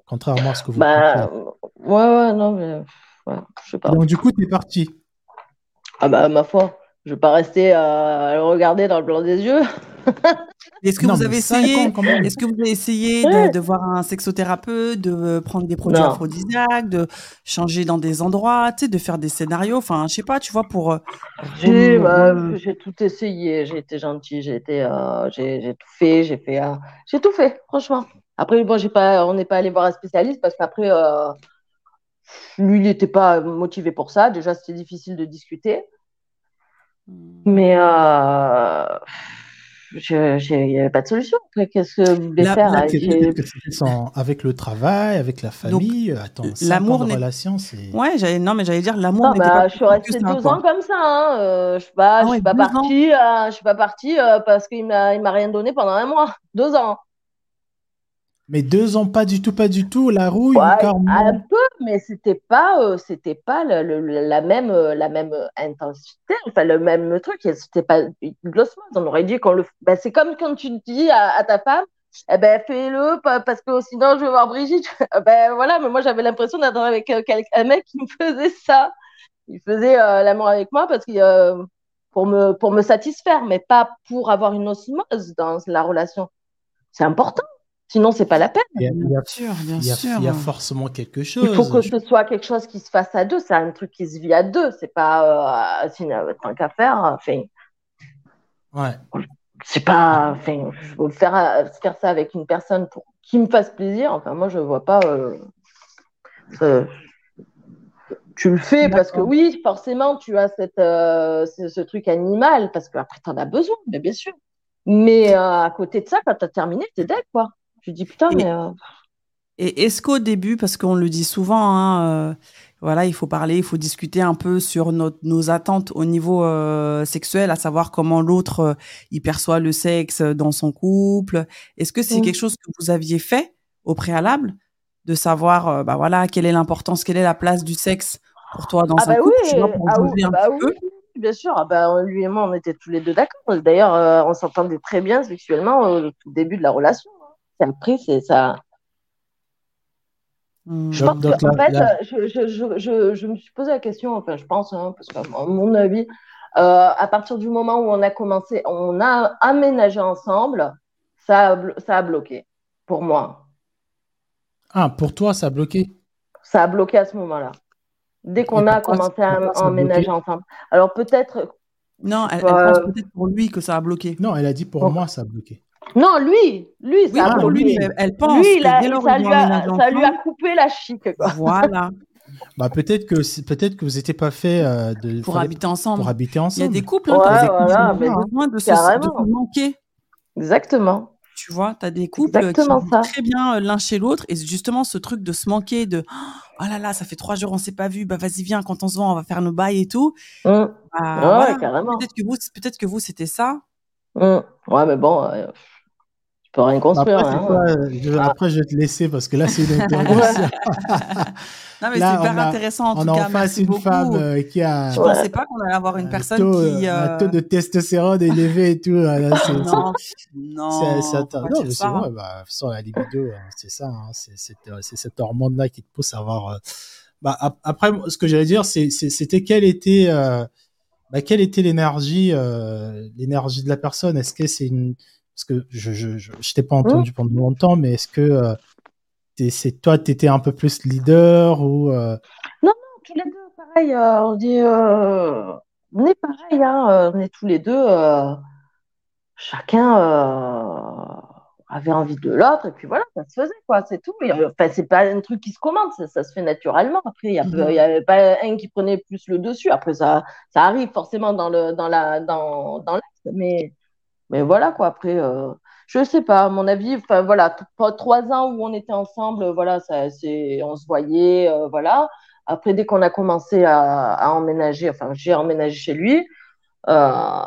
contrairement à ce que vous bah, Ouais, ouais, non, mais, je sais pas. Donc, du coup, tu es parti. Ah bah, ma foi, je vais pas rester à le regarder dans le blanc des yeux. Est-ce que, vous avez essayé, est-ce que vous avez essayé de, voir un sexothérapeute, de prendre des produits aphrodisiaques, de changer dans des endroits, tu sais, de faire des scénarios, enfin, je sais pas, tu vois, pour. Euh, bah, j'ai tout essayé, j'ai été gentille, j'ai été, euh, j'ai tout fait, j'ai fait, euh, j'ai tout fait, franchement. Après, bon, j'ai pas, on n'est pas allé voir un spécialiste parce qu'après, lui, il n'était pas motivé pour ça. Déjà, c'était difficile de discuter. Hmm. Mais il n'y avait pas de solution. Qu'est-ce que vous voulez faire Avec le travail, avec la famille. attends, l'amour de relation, c'est. Ouais, non, mais j'allais dire l'amour. Bah, je suis restée deux ans comme ça. Hein. Euh, je ne suis pas, ah suis pas partie. Euh, je suis pas partie euh, parce qu'il m'a, il m'a rien donné pendant un mois, deux ans. Mais deux ans, pas du tout, pas du tout. La rouille, un peu, mais c'était pas, euh, c'était pas le, la même, euh, la même intensité, enfin le même truc. C'était pas l'osmose. On aurait dit qu'on le. Ben, c'est comme quand tu dis à, ta femme, eh ben fais-le parce que sinon je vais voir Brigitte. ben voilà, mais moi j'avais l'impression d'être avec euh, un mec qui me faisait ça. Il faisait l'amour avec moi parce que pour me pour me satisfaire, mais pas pour avoir une osmose dans la relation. C'est important. Sinon, c'est pas la peine. Il y a, bien sûr, bien sûr. Il y a forcément quelque chose. Il faut que ce soit quelque chose qui se fasse à deux. C'est un truc qui se vit à deux. C'est pas euh, sinon, tant qu'à faire. Enfin, ouais. C'est pas. Enfin, faire faire ça avec une personne pour qui me fasse plaisir. Enfin, moi, je vois pas. Euh, tu le fais parce que oui, forcément, tu as cette, euh, ce, truc animal parce qu'après, tu en as besoin, mais bien sûr. Mais à côté de ça, quand tu as terminé, tu es dead, quoi. Je dis putain, mais. Euh, et est-ce qu'au début, parce qu'on le dit souvent, hein, euh, voilà, il faut parler, il faut discuter un peu sur notre, nos attentes au niveau euh, sexuel, à savoir comment l'autre il perçoit le sexe dans son couple. Est-ce que c'est mmh. quelque chose que vous aviez fait au préalable, de savoir, bah voilà, quelle est l'importance, quelle est la place du sexe pour toi dans ah un bah couple, oui. ah oui, bah oui. Bien sûr, ah bah, lui et moi, on était tous les deux d'accord. D'ailleurs, on s'entendait très bien sexuellement au tout début de la relation après, c'est ça. Hmm. Je pense en fait, je, je, je, je, me suis posé la question, enfin, je pense, hein, parce qu'à mon avis, euh, à partir du moment où on a commencé, on a aménagé ensemble, ça a, ça a bloqué pour moi. Ah, pour toi, ça a bloqué? Ça a bloqué à ce moment-là. Dès qu'on a commencé à, aménager ensemble. Alors peut-être. Non, elle, pense peut-être pour lui que ça a bloqué. Non, elle a dit pour moi, ça a bloqué. Non, lui, lui, ça pour lui. Elle pense lui, ça, lui a, coupé la chic. Voilà. Bah peut-être que peut-être que vous n'étiez pas fait euh, de pour habiter ensemble. Pour habiter ensemble. Il y a des couples hein, qui ont besoin de se, manquer. Exactement. Tu vois, tu as des couples qui vont très bien euh, l'un chez l'autre et justement ce truc de se manquer de oh là là, ça fait trois jours on s'est pas vu, bah vas-y viens quand on se voit on va faire nos bails et tout. Mmh. Bah, carrément. Peut-être que vous peut-être que vous c'était ça. Mmh. Ouais mais bon. Euh, peux rien construire. Après, hein. je, après, je vais te laisser parce que là, c'est une intervention. non, mais c'est hyper intéressant. En on a en face une femme euh, qui a. Je ne pensais pas qu'on allait avoir une personne qui. Euh... Un taux de testostérone élevé et tout. Là, non, non. non, c'est vrai. Bah, sans la libido, hein, c'est ça. Hein, c'est cette hormone-là qui te pousse à avoir. Euh, bah, après, ce que j'allais dire, c'était quelle était. Euh, bah, quelle était l'énergie, l'énergie de la personne? Est-ce que c'est une, parce que je je, je, je t'ai pas entendu pendant longtemps, mais est-ce que euh, c'est toi, tu étais un peu plus leader ou euh? Non, non, tous les deux, pareil. Euh, on dit, on est pareil, hein, on est tous les deux. chacun avait envie de l'autre, et puis voilà, ça se faisait, quoi, c'est tout. Enfin, c'est pas un truc qui se commande, ça, ça se fait naturellement. Après, il n'y mmh avait pas un qui prenait plus le dessus. Après, ça, ça arrive forcément dans le dans la dans dans l'axe, mais mais voilà, quoi. Après, euh, je sais pas, à mon avis, enfin voilà, trois ans où on était ensemble, voilà, ça, c'est, on se voyait, euh, voilà. Après, dès qu'on a commencé à, emménager, enfin, j'ai emménagé chez lui, Euh,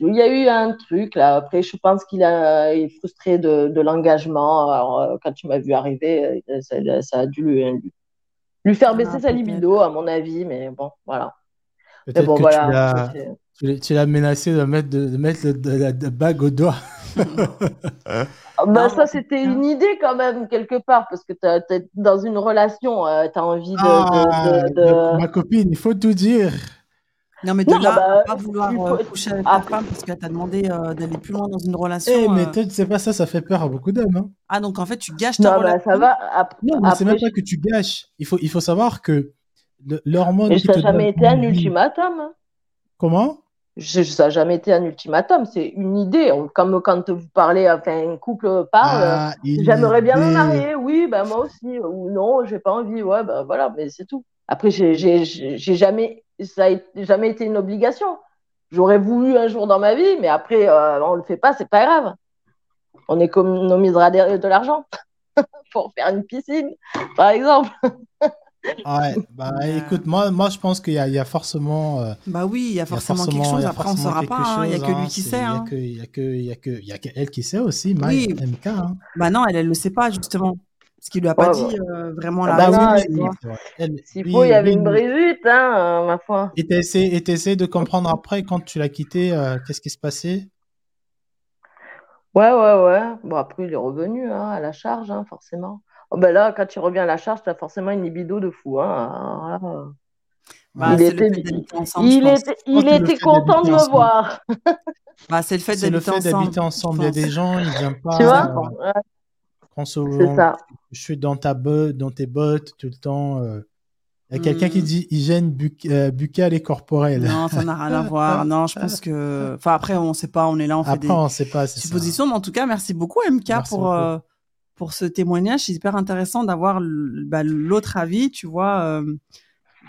il y a eu un truc là. Après, je pense qu'il a, est frustré de, l'engagement. Alors, euh, quand tu m'as vu arriver, ça, a dû lui, lui faire baisser ah, sa libido, à mon avis. Mais bon, voilà. Peut-être bon, que voilà, tu l'as menacé de mettre, de, mettre la, bague au doigt. Ah, bah, ça, c'était une idée quand même, quelque part, parce que tu es dans une relation, tu as envie de, ah, de, Ma copine, il faut tout dire. Non, mais de là bah, pas vouloir euh, coucher avec ta femme parce qu'elle t'a demandé euh, d'aller plus loin dans une relation. Eh, mais euh. toi, tu sais pas ça, ça fait peur à beaucoup d'hommes. Hein. Ah, donc en fait, tu gâches ta non, relation. Bah, ça va. non, mais c'est même pas que tu gâches. Il faut, il faut savoir que l'hormone. Mais ça n'a jamais été un ultimatum. Hein. Comment? Ça n'a jamais été un ultimatum, c'est une idée. Comme quand vous parlez, enfin, un couple parle, ah, j'aimerais bien me marier, oui, ben moi aussi, ou non, j'ai pas envie, ouais, ben voilà, mais c'est tout. Après, j'ai jamais ça n'a jamais été une obligation. J'aurais voulu un jour dans ma vie, mais après, euh, on ne le fait pas, c'est pas grave. On économisera de, l'argent pour faire une piscine, par exemple. ouais, bah écoute, moi, moi je pense qu'il y, y, a forcément. Euh, bah oui, il y a forcément, quelque chose. Après, on ne saura pas. Hein. Il n'y a que lui qui sait. Il n'y a, que, y a, que elle qui sait aussi, oui. MK. Hein. Bah non, elle ne le sait pas, justement. Parce qu'il lui a pas dit euh, vraiment la ah raison. S'il faut, il y avait une Brigitte, hein, euh, ma foi. Et tu essayé de comprendre après, quand tu l'as quitté, euh, qu'est-ce qui se passait? Ouais, ouais, ouais. Bon, après, il est revenu hein, à la charge, hein, forcément. Oh, ben là, quand tu reviens à la charge, tu as forcément une libido de fou. Hein. Bah, il était, ensemble, il était, il était content de me voir. bah, c'est le fait d'habiter ensemble. Il y a des gens, ils viennent pas. Tu vois? c'est ça. je suis dans ta botte, dans tes bottes tout le temps. Euh. Il y a quelqu'un qui hmm. dit hygiène euh, buccale et corporelle. Non, ça n'a rien à voir. Non, je pense que. Enfin, après, on ne sait pas, on est là, on fait après, des on sait pas, suppositions. Mais en tout cas, merci beaucoup, MK, pour, euh, pour ce témoignage. C'est hyper intéressant d'avoir bah, l'autre avis, tu vois,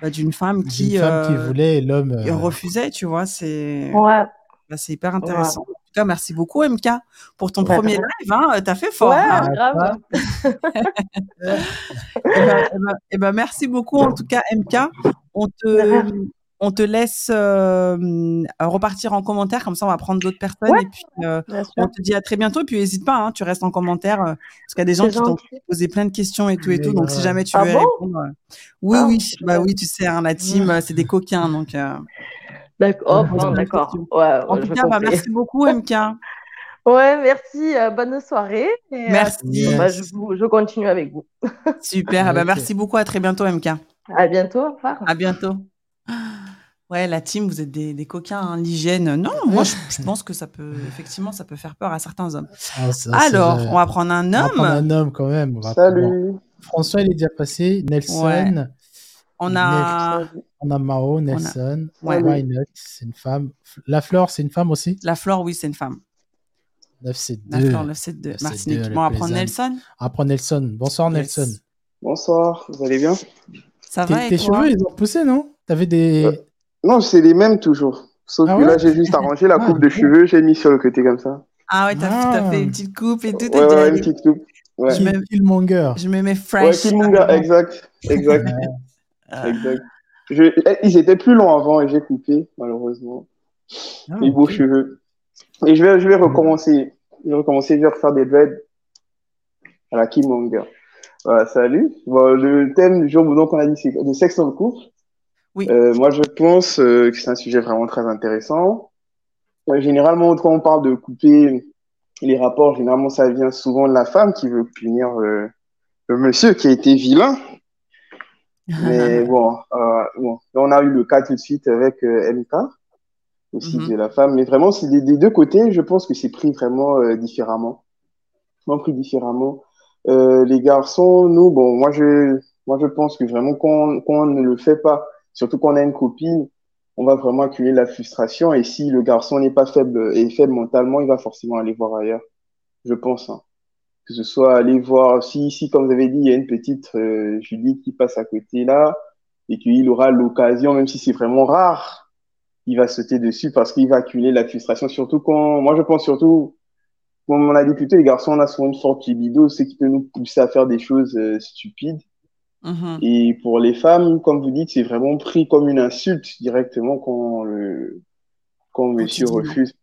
bah, d'une femme qui. femme qui voulait l'homme. refusait, tu vois. C'est. Ouais. Bah, c'est hyper intéressant tout cas, merci beaucoup, MK, pour ton premier live. Hein, T'as fait fort. Ouais, hein. grave. Eh ben, merci beaucoup, en tout cas, MK. On te, on te laisse euh, repartir en commentaire, comme ça on va prendre d'autres personnes. et puis euh, on te dit à très bientôt. Et puis n'hésite pas, hein, tu restes en commentaire, euh, parce qu'il y a des gens qui t'ont posé plein de questions et tout et tout. Donc si jamais tu ah veux répondre. oui, ah, oui, bah oui, tu sais, hein, la team, c'est des coquins. Donc D'accord. Oh, d'accord. Ouais, en tout cas, bah, merci beaucoup, MK. Ouais, merci. Euh, bonne soirée. merci. Euh, bah, je, continue avec vous. Super. Ah bah, merci beaucoup. À très bientôt, MK. À bientôt. Au revoir. À bientôt. Ouais, la team, vous êtes des, des coquins. Hein, L'hygiène, non, moi, je, pense que ça peut, effectivement, ça peut faire peur à certains hommes. Ah, Alors, on va prendre un homme. On va prendre un homme quand même. Salut. François, il est déjà passé. Nelson. On a. On a Mao, Nelson. Why not? C'est une femme. La Flore, c'est une femme aussi? La Flore, oui, c'est une femme. 9 c'est 2. La Flore, 9 c'est 2. Martinique. Bon, on va prendre Nelson. On va prendre Nelson. Bonsoir, Nelson. Bonsoir, vous allez bien? Ça va Tes cheveux, ils ont poussé, non? T'avais des. Euh, non, c'est les mêmes toujours. Sauf ah que là, j'ai juste arrangé la ah, coupe de cheveux, j'ai mis sur le côté comme ça. Ah ouais, t'as fait une petite coupe et tout. Ouais, ouais, une petite coupe. Ouais. Je mets Killmonger. Je me mets fresh. Ouais, Killmonger, exact. Exact. exact. Je, ils étaient plus longs avant et j'ai coupé, malheureusement. Ah, les beaux cheveux. Et je vais, je vais recommencer. Je vais recommencer, je vais refaire des dreads à la Killmonger. Voilà, salut. Bon, le thème du jour, donc on a dit, c'est le sexe dans le couple. Oui. Euh, moi, je pense euh, que c'est un sujet vraiment très intéressant. Euh, généralement, quand on parle de couper les rapports, généralement, ça vient souvent de la femme qui veut punir le monsieur qui a été vilain. Mais bon, bon, on a eu le cas tout de suite avec MK, aussi mhm. de la femme. Mais vraiment, c'est des, deux côtés, je pense que c'est pris vraiment différemment. Vraiment pris différemment. Les garçons, nous, bon, moi je, moi je pense que vraiment quand, quand on ne le fait pas, surtout quand on a une copine, on va vraiment accumuler la frustration. Et si le garçon n'est pas faible et faible mentalement, il va forcément aller voir ailleurs. Je pense. Hein que ce soit aller voir, si, si comme vous avez dit, il y a une petite euh, Julie qui passe à côté là, et qu'il aura l'occasion, même si c'est vraiment rare, il va sauter dessus parce qu'il va accumuler la frustration, surtout quand, moi je pense surtout, comme on a dit plutôt, les garçons, on a souvent une forte libido, c'est qui peut nous pousser à faire des choses euh, stupides. Mm-hmm. Et pour les femmes, comme vous dites, c'est vraiment pris comme une insulte directement quand le, quand monsieur refuse.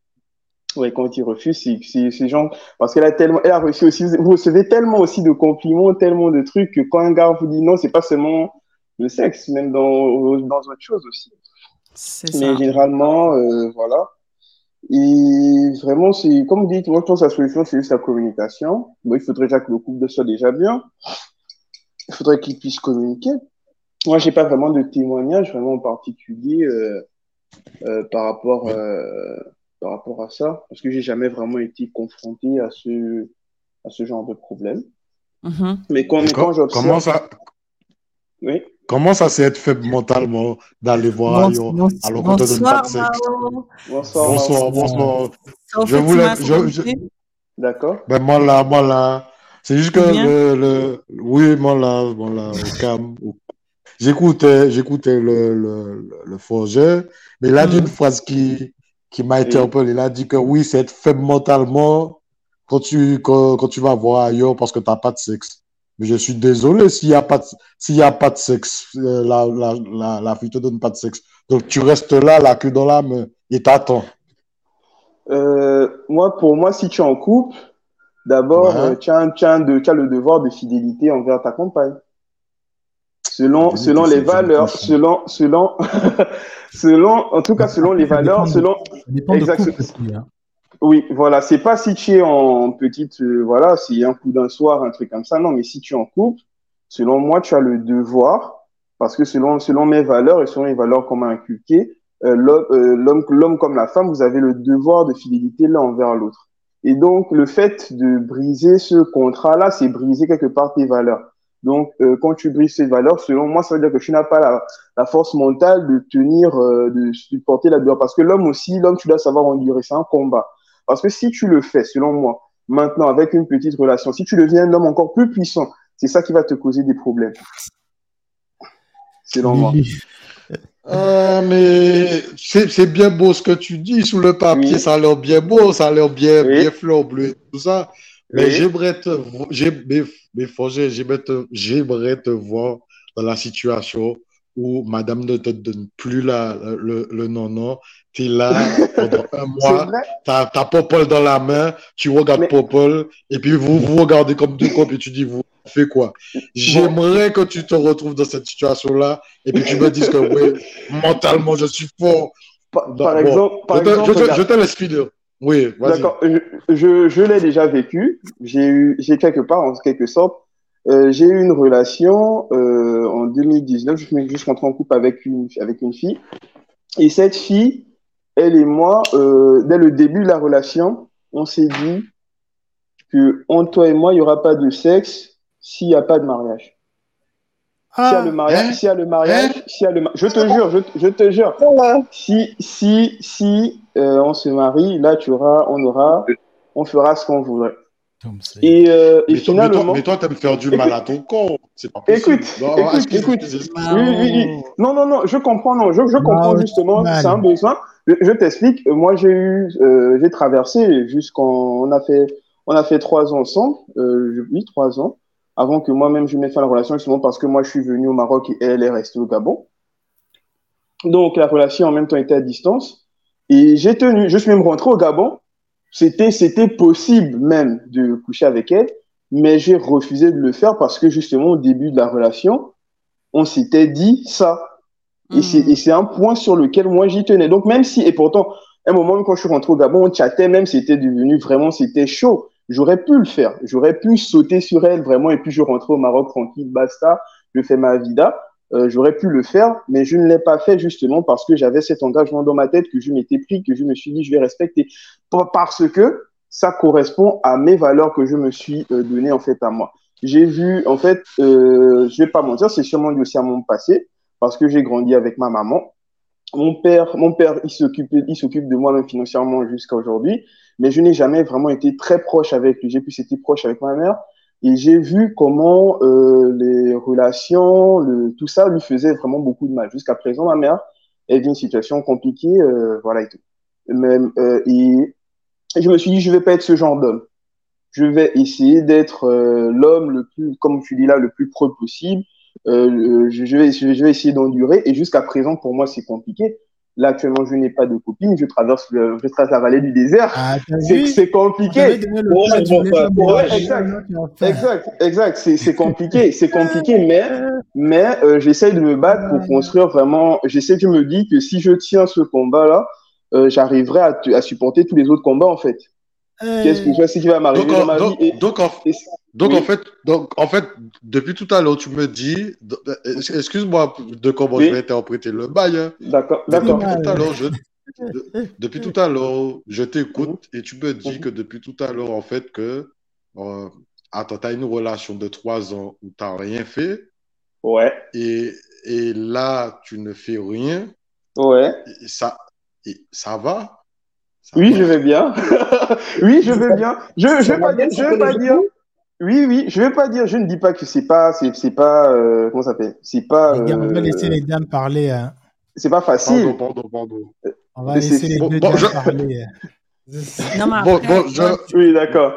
Ouais, quand il refuse, c'est ces gens, parce qu'elle a tellement, elle a reçu aussi, vous recevez tellement aussi de compliments, tellement de trucs que quand un gars vous dit non, c'est pas seulement le sexe, même dans, dans autre chose aussi. Mais généralement, euh, voilà. Et vraiment, c'est, comme vous dites, moi, je pense que la solution, c'est juste la communication. Bon, il faudrait déjà que le couple soit déjà bien. Il faudrait qu'il puisse communiquer. Moi, j'ai pas vraiment de témoignage vraiment en particulier euh, euh, par rapport euh, par rapport à ça, parce que j'ai jamais vraiment été confronté à ce à ce genre de problème. Mm-hmm. Mais quand, quand j'observe, comment ça oui. Comment ça, c'est être faible mentalement d'aller voir qu'on te donne pas de sexe Bonsoir, Bonsoir, bonsoir. Je voulais. Je, je... D'accord. Ben, moi là, moi là. C'est juste que le, le, Oui, moi là, moi là, au cam. J'écoutais, j'écoutais le, le, le forger, mais il a dit une phrase qui, qui m'a interpellé. Il a dit que oui, c'est être faible mentalement quand tu, quand, quand tu vas voir ailleurs parce que tu n'as pas de sexe. Mais je suis désolé s'il n'y a, pas de, s'il a pas de sexe, la, la, la, la fille te donne pas de sexe. Donc tu restes là, la queue dans l'âme, et t'attends. Euh, moi, pour moi, si tu es en couple, d'abord, ouais. tu, as, tu, as de, tu as le devoir de fidélité envers ta compagne. Selon, selon les valeurs, selon, selon, selon, en tout cas, selon les valeurs, selon. Exactement. Hein. Oui, voilà, c'est pas si tu es en petite, euh, voilà, a un coup d'un soir, un truc comme ça, non, mais si tu es en couple, selon moi, tu as le devoir, parce que selon, selon mes valeurs et selon les valeurs qu'on m'a inculquées, euh, l'homme, l'homme comme la femme, vous avez le devoir de fidélité l'un envers l'autre. Et donc, le fait de briser ce contrat-là, c'est briser quelque part tes valeurs. Donc, euh, quand tu brises ces valeurs, selon moi, ça veut dire que tu n'as pas la, la, force mentale de tenir, euh, de supporter la douleur. Parce que l'homme aussi, l'homme, tu dois savoir endurer. C'est un combat. Parce que si tu le fais, selon moi, maintenant, avec une petite relation, si tu deviens un homme encore plus puissant, c'est ça qui va te causer des problèmes. Selon moi. Ah, mais c'est bien beau ce que tu dis sous le papier, Oui. ça a l'air bien beau, ça a l'air bien, Oui. bien fleur bleue, tout ça. Mais Oui. j'aimerais te, j'aimerais te, voir dans la situation où madame ne te donne plus la, le, le non-non. Tu es là pendant un mois, t'as, t'as Popol dans la main, tu regardes Mais- Popol, et puis vous vous regardez comme deux copes et tu dis, vous faites quoi? J'aimerais que tu te retrouves dans cette situation-là, et puis tu me dises que, oui, mentalement, je suis fort. Par, Non, par bon, exemple, par je, te, exemple, je, te, regarde. je te laisse finir. Oui. D'accord, je, je, je l'ai déjà vécu. J'ai eu, j'ai quelque part, en quelque sorte, euh, j'ai eu une relation euh, en 2019. Je suis juste rentré en couple avec une, avec une fille. Et cette fille, elle et moi, euh, dès le début de la relation, on s'est dit que entre toi et moi, il n'y aura pas de sexe s'il n'y a pas de mariage. S'il y a le mariage, hein? s'il y a le mariage, s'il y a le je te jure, je, je te jure, si si si euh, on se marie, là tu auras, on aura, on fera ce qu'on voudrait. Et, euh, et Mais toi, mais toi, finalement, mais toi, t'aimes faire du mal à ton corps. C'est pas possible. Écoute, Non, écoute, écoute. Ah, oui, oui, oui. Non, non, non, je comprends, non, je, je comprends ouais, justement, c'est un besoin. Je, je t'explique. euh, Moi, j'ai eu, euh, j'ai traversé jusqu'en, on a fait, on a fait trois ans ensemble, euh, oui, trois ans, avant que moi-même je mette fin à la relation, justement parce que moi, je suis venu au Maroc et elle est restée au Gabon. Donc, la relation en même temps était à distance. Et j'ai tenu, je suis même rentré au Gabon. C'était, c'était possible même de coucher avec elle, mais j'ai refusé de le faire parce que justement, au début de la relation, on s'était dit ça. Et c'est, et c'est un point sur lequel moi j'y tenais. Donc, même si, et pourtant, à un moment, quand je suis rentré au Gabon, on chattait, même c'était devenu vraiment, c'était chaud. J'aurais pu le faire. J'aurais pu sauter sur elle vraiment, et puis je rentrais au Maroc tranquille, basta, je fais ma vida. Euh, j'aurais pu le faire, mais je ne l'ai pas fait justement parce que j'avais cet engagement dans ma tête que je m'étais pris, que je me suis dit je vais respecter. Parce que ça correspond à mes valeurs que je me suis euh, donné en fait à moi. J'ai vu, en fait, euh, je vais pas mentir, c'est sûrement dû aussi à mon passé parce que j'ai grandi avec ma maman. Mon père, mon père, il s'occupe, il s'occupe de moi même financièrement jusqu'à aujourd'hui, mais je n'ai jamais vraiment été très proche avec lui. J'ai plus été proche avec ma mère et j'ai vu comment euh, les relations, le, tout ça lui faisait vraiment beaucoup de mal. Jusqu'à présent, ma mère, elle vit une situation compliquée, euh, voilà et tout. Même, euh, et, je me suis dit, je vais pas être ce genre d'homme. Je vais essayer d'être euh, l'homme le plus, comme tu dis là, le plus pro possible. Euh, je, je vais, je vais essayer d'endurer. Et jusqu'à présent, pour moi, c'est compliqué. Là, actuellement, je n'ai pas de copine. Je traverse, le, je traverse la vallée du désert. Ah, c'est compliqué. Ouais, exact, exact, exact. C'est compliqué. C'est compliqué, mais, mais euh, j'essaie de me battre pour construire vraiment. J'essaie, je me dis que si je tiens ce combat-là, euh, j'arriverai à, à supporter tous les autres combats, en fait. Qu'est-ce que je sais qui va m'arriver dans ma donc, vie donc, en, donc en fait, donc en fait, depuis tout à l'heure, tu me dis, excuse-moi de comment je vais interpréter le bail. Hein. D'accord, d'accord. Depuis tout à l'heure, je, depuis tout à l'heure, je t'écoute et tu me dis mhm. que depuis tout à l'heure, en fait, que euh, attends, tu as une relation de trois ans où tu n'as rien fait. Ouais. Et, et là, tu ne fais rien. Ouais. Et ça, et ça va? Oui, je vais bien. oui, je vais bien. Je ne vais pas dire, je vais pas dire. Oui, oui, je vais pas dire, je ne dis pas que c'est pas, c'est pas, euh, comment ça s'appelle? C'est pas. Les gars, on va laisser les dames parler. Hein. C'est pas facile. Pardon, pardon, pardon. On va laisser les deux dames parler. non, mais après, bon, bon, je... Oui, d'accord.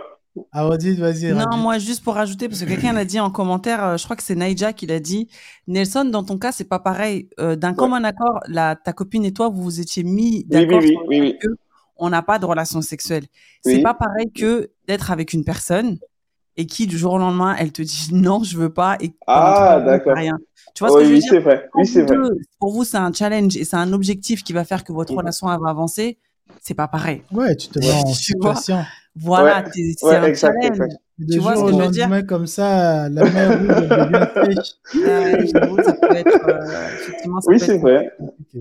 Ah, vas-y. Non, moi, juste pour rajouter, parce que quelqu'un l'a dit en commentaire, euh, je crois que c'est Naija qui l'a dit. Nelson, dans ton cas, c'est pas pareil. Euh, D'un commun accord, la, ta copine et toi, vous vous étiez mis d'accord oui, oui, oui, oui, on n'a pas de relation sexuelle. C'est pas pareil que d'être avec une personne et qui du jour au lendemain elle te dit non je veux pas et ah d'accord. rien. Tu vois ce que je veux oui, c'est vrai. Oui c'est vrai. pour vous c'est un challenge et c'est un objectif qui va faire que votre relation va avancer. C'est pas pareil. Ouais tu te mets en situation voilà c'est un challenge. tu vois ce que je veux dire? comme ça, la mer oui, c'est vrai.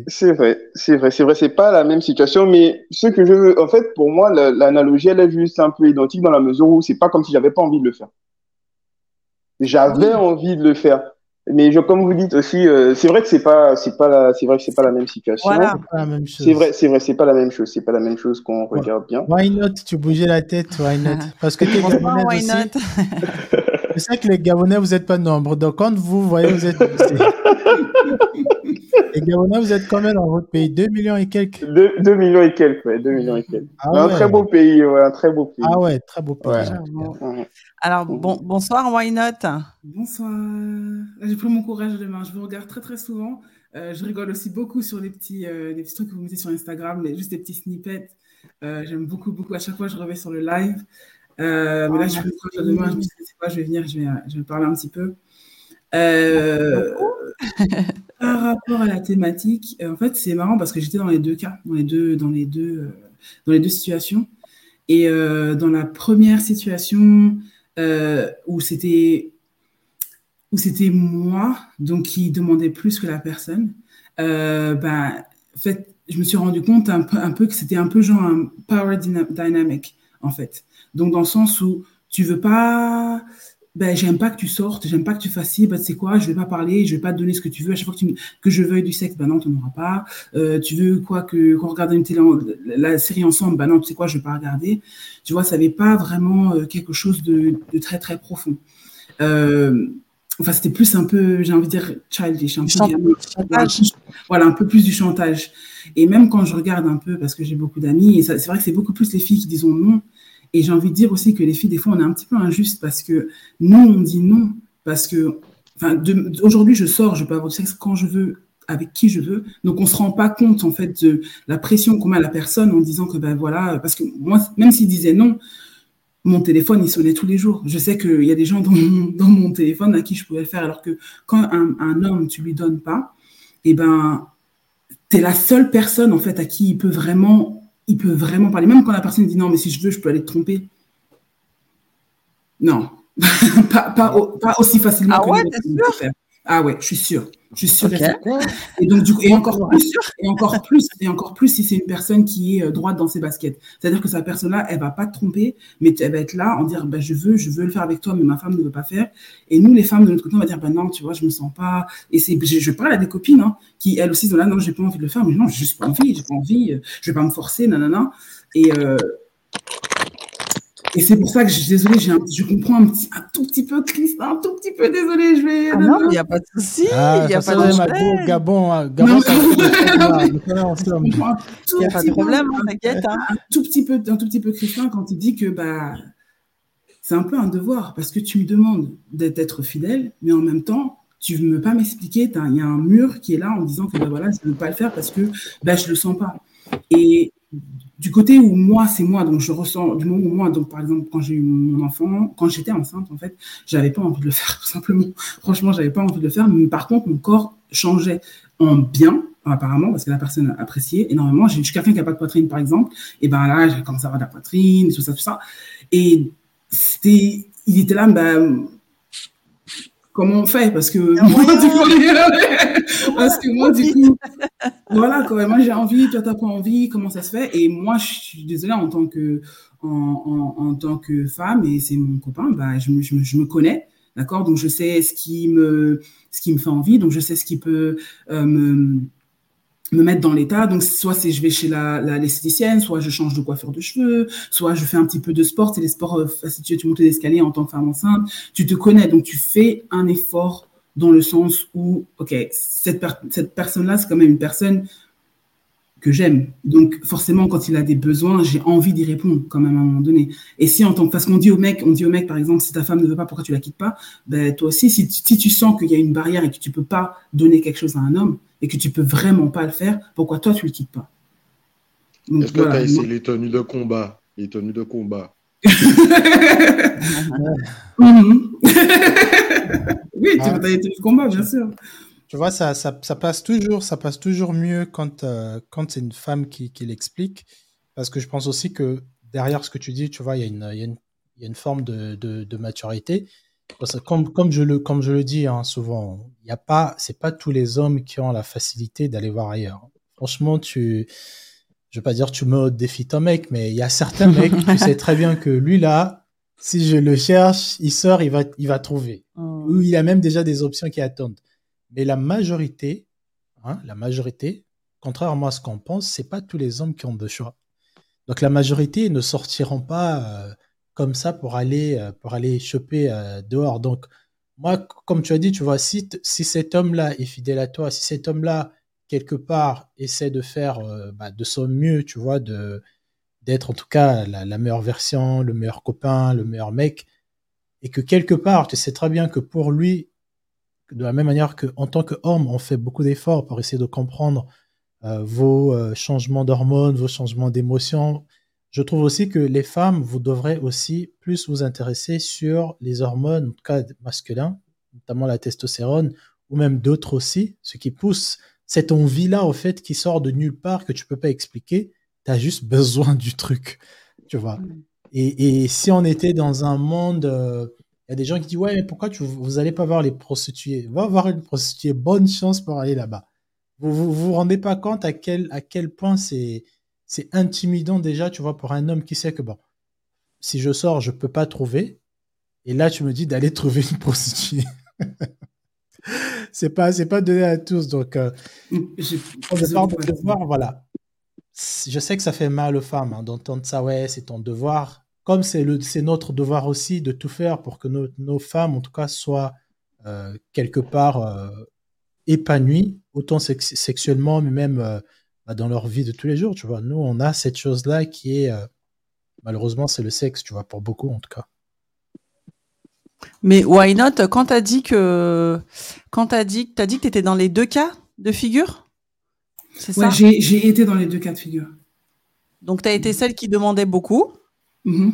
C'est vrai, c'est vrai, c'est vrai, c'est pas la même situation, mais ce que je veux, en fait, pour moi, l'analogie, elle est juste un peu identique dans la mesure où c'est pas comme si j'avais pas envie de le faire. J'avais envie de le faire. Mais je, comme vous dites aussi, euh, c'est vrai que c'est pas, c'est pas la, c'est vrai que c'est pas la même situation. Voilà. C'est vrai, c'est vrai, c'est pas la même chose. C'est pas la même chose qu'on regarde bien. Why not? Tu bougeais la tête, why not? Parce que t'es Gabonais why aussi. Je sais que les Gabonais, vous êtes pas nombreux. Donc quand vous voyez, vous êtes. les Gabonais, vous êtes combien dans votre pays 2 millions et quelques 2, millions et quelques, ouais. 2 millions et quelques. Ah un très beau pays, ouais, un très beau pays. Ah ouais, très beau pays. Alors, bon, bonsoir, Why Not? Bonsoir. J'ai pris mon courage demain. Je vous regarde très, très souvent. Euh, je rigole aussi beaucoup sur les petits, euh, les petits trucs que vous mettez sur Instagram, mais juste des petits snippets. Euh, j'aime beaucoup, beaucoup. À chaque fois, je reviens sur le live. mais là, je pris mon courage demain. Je me suis dit, quoi, je vais venir, je vais, je vais parler un petit peu. par rapport à la thématique, en fait, c'est marrant parce que j'étais dans les deux cas, dans les deux, dans les deux, dans les deux situations. Et dans la première situation, euh, où c'était où c'était moi donc qui demandais plus que la personne. Euh, ben en fait je me suis rendu compte un peu, un peu que c'était un peu genre un power dynamic en fait. Donc dans le sens où tu veux pas ben, j'aime pas que tu sortes, j'aime pas que tu fasses ci, ben, c'est quoi, je vais pas parler, je vais pas te donner ce que tu veux. À chaque fois que, tu, que je veuille du sexe, ben non, tu n'en auras pas. Euh, tu veux quoi, que qu'on regarde une télé, la série ensemble, ben non, tu sais quoi, je vais pas regarder. Tu vois, ça n'avait pas vraiment euh, quelque chose de, de, très, très profond. Euh, enfin, c'était plus un peu, j'ai envie de dire, childish, un peu, voilà, un peu plus du chantage. Et même quand je regarde un peu, parce que j'ai beaucoup d'amis, et c'est vrai que c'est beaucoup plus les filles qui disent non, et j'ai envie de dire aussi que les filles, des fois, on est un petit peu injuste parce que nous, on dit non. Parce que, aujourd'hui, je sors, je peux avoir du sexe quand je veux, avec qui je veux. Donc, on se rend pas compte, en fait, de la pression qu'on met à la personne en disant que, ben voilà, parce que moi, même s'il disait non, mon téléphone, il sonnait tous les jours. Je sais qu'il y a des gens dans mon, téléphone à qui je pouvais le faire, alors que quand un, homme, tu lui donnes pas, eh ben, tu es la seule personne, en fait, à qui il peut vraiment il peut vraiment parler. Même quand la personne dit non, mais si je veux, je peux aller te tromper. Non, pas, pas, aussi facilement ah que ouais, sûr? Ah ouais, je suis sûre. Je suis sûre. Et donc du coup, et encore plus, et encore plus, et encore plus si c'est une personne qui est euh, droite dans ses baskets. C'est-à-dire que cette personne-là, elle va pas te tromper, mais elle va être là en dire, bah, je veux, je veux le faire avec toi, mais ma femme ne veut pas faire. Et nous, les femmes de notre côté, on va dire, bah non, tu vois, je me sens pas. Et c'est, je, je, parle à des copines hein, qui elles aussi sont là, non, j'ai pas envie de le faire, mais non, j'ai juste pas envie, j'ai pas envie, euh, je vais pas me forcer, nanana. Et euh, et c'est pour ça que je suis désolée, je comprends un, petit, un, tout petit peu Chris, un tout petit peu désolée, je vais. Ah non, il n'y a pas de souci, ah, il n'y a pas de problème. Gabon, Gabon, Il n'y a pas de problème, t'inquiète. Hein. Un tout petit peu, un tout petit peu Christian quand il dit que bah c'est un peu un devoir parce que tu me demandes d'être fidèle, mais en même temps, tu ne veux pas m'expliquer, il y a un mur qui est là en disant que ben voilà, je ne veux pas le faire parce que ben, je ne le sens pas. Et du côté où moi, c'est moi, donc je ressens, du moment où moi, donc par exemple, quand j'ai eu mon enfant, quand j'étais enceinte, en fait, j'avais pas envie de le faire, tout simplement. Franchement, j'avais pas envie de le faire, mais par contre, mon corps changeait en bien, apparemment, parce que la personne appréciait énormément. J'ai quelqu'un qui n'a pas de poitrine, par exemple, et ben là, j'ai commencé à avoir de la poitrine, tout ça, tout ça. Et c'était, il était là, ben, comment on fait? Parce que moi, du coup, parce que moi, du coup, voilà, quand moi j'ai envie, toi t'as pas envie, comment ça se fait? Et moi, je suis désolée en tant que, en, en, tant que femme, et c'est mon copain, bah, je, me, je, me, je me connais, d'accord? Donc je sais ce qui me, ce qui me fait envie, donc je sais ce qui peut euh, me me mettre dans l'état. Donc, soit c'est je vais chez la, la l'esthéticienne, soit je change de coiffure de cheveux, soit je fais un petit peu de sport. C'est les sports, euh, si tu, tu montes les en tant que femme enceinte, tu te connais, donc tu fais un effort dans le sens où, ok, cette, cette personne-là, c'est quand même une personne que j'aime. Donc, forcément, quand il a des besoins, j'ai envie d'y répondre quand même à un moment donné. Et si en tant que, parce qu'on dit au mec, on dit au mec, par exemple, si ta femme ne veut pas, pourquoi tu la quittes pas? Ben, toi aussi, si, si tu sens qu'il y a une barrière et que tu peux pas donner quelque chose à un homme et que tu peux vraiment pas le faire, pourquoi toi tu le quittes pas? Est-ce que tu as essayé les tenues de combat? Les tenues de combat. Mhm. oui, tu as été de combat, bien sûr. Tu vois, ça, ça, ça, passe toujours, ça passe toujours mieux quand, euh, quand c'est une femme qui, qui l'explique. Parce que je pense aussi que derrière ce que tu dis, tu vois, il y a une, il y a une, il y a une forme de, de, de maturité. Comme, comme, je le, comme je le dis hein, souvent, il y a pas, c'est pas tous les hommes qui ont la facilité d'aller voir ailleurs. Franchement, tu, je vais pas dire tu me au défi ton mec, mais il y a certains mecs, tu sais très bien que lui là, si je le cherche, il sort, il va, il va trouver. Oh. Ou il y a même déjà des options qui attendent. Mais la majorité, hein, la majorité, contrairement à ce qu'on pense, c'est pas tous les hommes qui ont de choix. Donc la majorité ne sortiront pas euh, comme ça pour aller euh, pour aller choper euh, dehors. Donc moi, comme tu as dit, tu vois, si, si cet homme-là est fidèle à toi, si cet homme-là quelque part essaie de faire bah, de son mieux, tu vois, de d'être en tout cas la, la, meilleure version, le meilleur copain, le meilleur mec, et que quelque part, tu sais très bien que pour lui, de la même manière qu'en tant qu'homme, on fait beaucoup d'efforts pour essayer de comprendre euh, vos euh, changements d'hormones, vos changements d'émotions. Je trouve aussi que les femmes, vous devrez aussi plus vous intéresser sur les hormones, en tout cas masculins, notamment la testostérone, ou même d'autres aussi, ce qui pousse cette envie-là, au fait, qui sort de nulle part, que tu peux pas expliquer. Tu as juste besoin du truc, tu vois. Mm. Et, et, si on était dans un monde euh, il y a des gens qui disent Ouais, mais pourquoi tu, vous n'allez pas voir les prostituées? Va voir une prostituée, bonne chance pour aller là-bas. Vous vous, vous rendez pas compte à quel, à quel point c'est, c'est intimidant déjà, tu vois, pour un homme qui sait que bon, si je sors, je peux pas trouver. Et là, tu me dis d'aller trouver une prostituée. c'est pas, c'est pas donné à tous. Donc, euh, de voir, voilà. Je sais que ça fait mal aux femmes hein, d'entendre ça. Ouais, c'est ton devoir comme c'est notre devoir aussi de tout faire pour que nos, nos femmes, en tout cas, soient euh, quelque part euh, épanouies, autant sex sexuellement, mais même euh, bah, dans leur vie de tous les jours. Tu vois, nous, on a cette chose-là qui est, euh, malheureusement, c'est le sexe, tu vois, pour beaucoup en tout cas. Mais why not Quand t'as dit que, quand t'as dit, t'as dit que t'étais dans les deux cas de figure, c'est ouais, ça? J'ai été dans les deux cas de figure. Donc t'as été celle qui demandait beaucoup. Mm-hmm.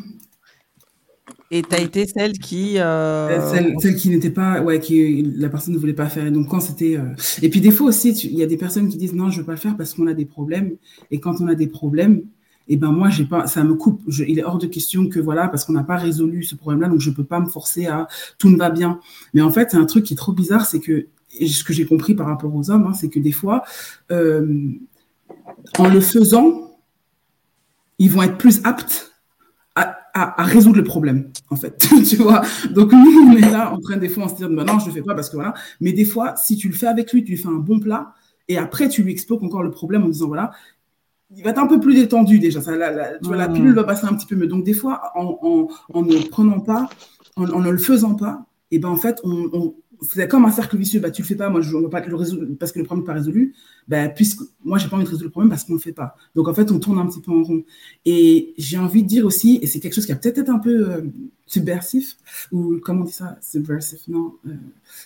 Et tu as été celle qui. Euh... euh celle, qui n'était pas. Ouais, qui la personne ne voulait pas faire. Et donc, quand c'était. Euh... Et puis, des fois aussi, il y a des personnes qui disent non, je ne veux pas le faire parce qu'on a des problèmes. Et quand on a des problèmes, et eh ben moi, j'ai pas, ça me coupe. Je, il est hors de question que voilà, parce qu'on n'a pas résolu ce problème-là, donc je peux pas me forcer à tout ne va bien. Mais en fait, c'est un truc qui est trop bizarre, c'est que ce que j'ai compris par rapport aux hommes, hein, c'est que des fois, euh, en le faisant, ils vont être plus aptes à, résoudre le problème, en fait. tu vois Donc, nous, on est là en train, des fois, on se dire, bah non, je le fais pas parce que voilà. Mais des fois, si tu le fais avec lui, tu lui fais un bon plat et après, tu lui expliques encore le problème en disant, voilà, il va être un peu plus détendu déjà. Ça, la, tu vois, la pilule va passer un petit peu mieux. Donc, des fois, en, en, en ne prenant pas, en, ne le faisant pas, et ben en fait, on, c'est comme un cercle vicieux. Bah, tu le fais pas, moi, je ne pas le résoudre parce que le problème n'est pas résolu. Bah, puisque moi, j'ai pas envie de résoudre le problème parce qu'on ne le fait pas. Donc, en fait, on tourne un petit peu en rond. Et j'ai envie de dire aussi, et c'est quelque chose qui a peut-être été un peu euh, subversif, ou comment on dit ça? Subversif, non euh,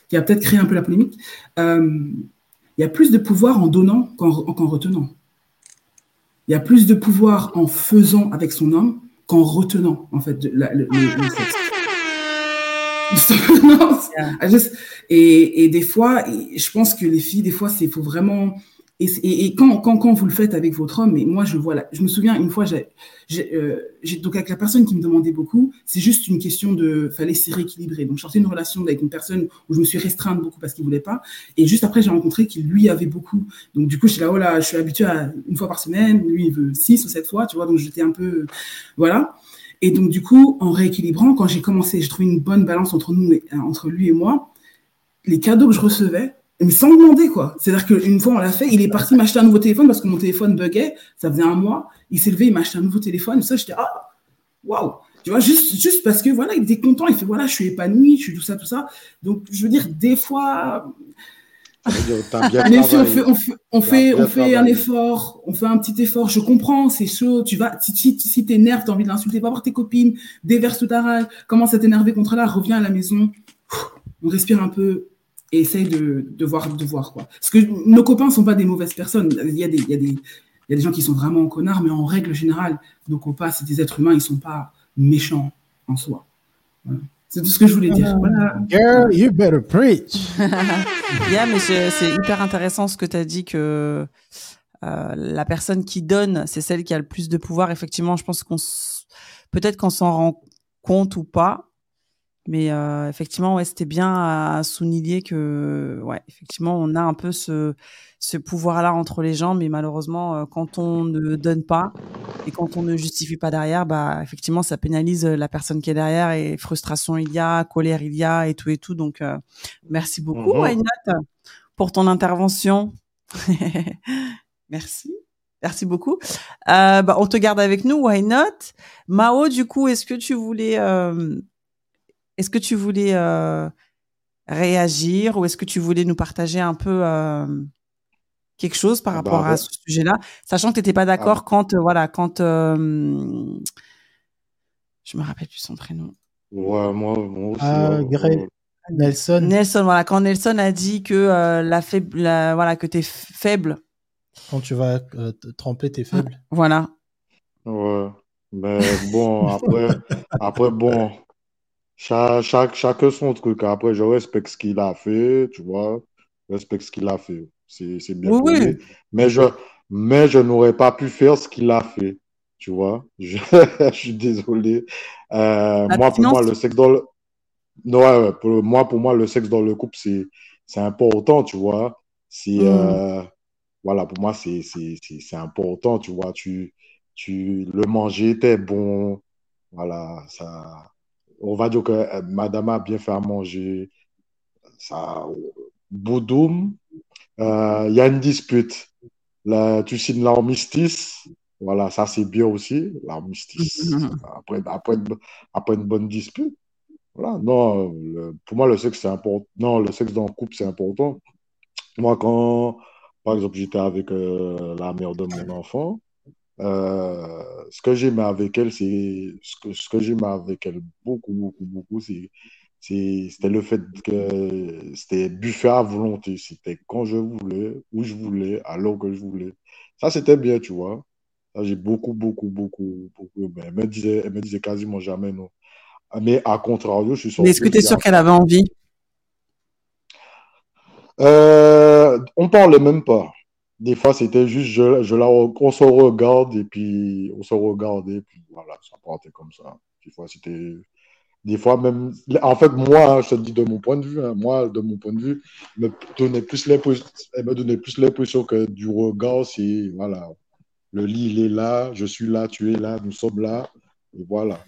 Qui a peut-être créé un peu la polémique. Euh, il y a plus de pouvoir en donnant qu'en retenant. Il y a plus de pouvoir en faisant avec son homme qu'en retenant, en fait, le, sexe. et, et, des fois, je pense que les filles, des fois, il faut vraiment et, quand, quand, quand, vous le faites avec votre homme, et moi, je vois là, je me souviens une fois, j'ai, euh, donc avec la personne qui me demandait beaucoup, c'est juste une question de, fallait se rééquilibrer. Donc, j'ai une relation avec une personne où je me suis restreinte beaucoup parce qu'il voulait pas. Et juste après, j'ai rencontré qu'il lui avait beaucoup. Donc, du coup, je suis là, oh là, je suis habituée à une fois par semaine, lui, il veut six ou sept fois, tu vois. Donc, j'étais un peu, voilà. Et donc, du coup, en rééquilibrant, quand j'ai commencé, j'ai trouvé une bonne balance entre nous, entre lui et moi. Les cadeaux que je recevais, mais sans demander, quoi. C'est-à-dire qu'une fois, on l'a fait, il est parti m'acheter un nouveau téléphone parce que mon téléphone buguait. Ça faisait un mois. Il s'est levé, il m'a acheté un nouveau téléphone. Et ça, j'étais, ah, waouh. Tu vois, juste, juste parce que, voilà, il était content. Il fait, voilà, je suis épanoui, je suis tout ça, tout ça. Donc, je veux dire, des fois, on fait, on fait, on fait, un effort, on fait un petit effort. Je comprends, c'est chaud. Tu vas, si, si, si t'énerves, t'as envie de l'insulter, va voir tes copines, déverse tout ta rage, commence à t'énerver contre elle, reviens à la maison, on respire un peu, et essaye de, de, voir, de voir quoi. Parce que nos copains ne sont pas des mauvaises personnes. Il y, a des, il, y a des, il y a des gens qui sont vraiment connards, mais en règle générale, nos copains, c'est des êtres humains, ils ne sont pas méchants en soi. C'est tout ce que je voulais dire. Voilà. Girl, you better preach. yeah, mais c'est hyper intéressant ce que tu as dit que euh, la personne qui donne, c'est celle qui a le plus de pouvoir. Effectivement, je pense qu'on peut-être qu'on s'en rend compte ou pas, mais euh, effectivement, ouais, c'était bien à souligner que, ouais, effectivement, on a un peu ce, ce pouvoir-là entre les gens, mais malheureusement, euh, quand on ne donne pas et quand on ne justifie pas derrière, bah, effectivement, ça pénalise la personne qui est derrière et frustration il y a, colère il y a et tout et tout. Donc, euh, merci beaucoup, mmh pour ton intervention. merci. Merci beaucoup. Euh, bah, on te garde avec nous, why not? Mao, du coup, est-ce que tu voulais euh, est-ce que tu voulais euh, réagir ou est-ce que tu voulais nous partager un peu euh, quelque chose par ah rapport bah, à ce sujet-là, sachant que tu n'étais pas d'accord ah. quand, euh, voilà, quand je me rappelle plus son prénom. Ouais, moi, moi aussi. Ah, Nelson. Nelson, voilà, quand Nelson a dit que la faible, voilà, que t'es faible. Quand tu vas te tremper, t'es faible. Voilà. Ouais. Mais bon, après, après bon, chaque, chaque, chacun son truc. Après, je respecte ce qu'il a fait, tu vois. Je respecte ce qu'il a fait. C'est bien. Oui, Mais je, mais je n'aurais pas pu faire ce qu'il a fait. Tu vois. Je, suis désolé. Euh, moi, pour moi, le sexe dans le. Non, pour moi, pour moi, le sexe dans le couple, c'est, important, tu vois. C'est, mm. euh, voilà, pour moi, c'est important, tu vois. Tu, tu, le manger était bon. Voilà, ça, on va dire que euh, madame a bien fait à manger. Ça, Boudoum, euh, il y a une dispute. La, tu signes l'armistice. Voilà, ça c'est bien aussi, l'armistice. Après, après, après une bonne dispute. Voilà, non, pour moi, le sexe, c'est important. Non, le sexe dans le couple, c'est important. Moi, quand, par exemple, j'étais avec euh, la mère de mon enfant, euh, ce que j'aime avec elle, c'est ce que, ce que j'aime avec elle beaucoup, beaucoup, beaucoup, c'est c'était le fait que c'était buffet à volonté. C'était quand je voulais, où je voulais, à l'heure que je voulais. Ça, c'était bien, tu vois. Ça, j'ai beaucoup, beaucoup, beaucoup, beaucoup. elle, me disait, elle me disait quasiment jamais non. Mais à contrario, je suis sûr. Mais est-ce que tu es sûr qu'elle avait envie? Euh, On parlait même pas. Des fois, c'était juste, je, je la, on se regarde et puis on se regarde et puis voilà, ça partait comme ça. Des fois, c'était. Des fois, même. En fait, moi, hein, je te dis de mon point de vue, hein, moi, de mon point de vue, me donnait plus elle me donnait plus l'impression que du regard, c'est. Voilà. Le lit, il est là, je suis là, tu es là, nous sommes là. Et voilà.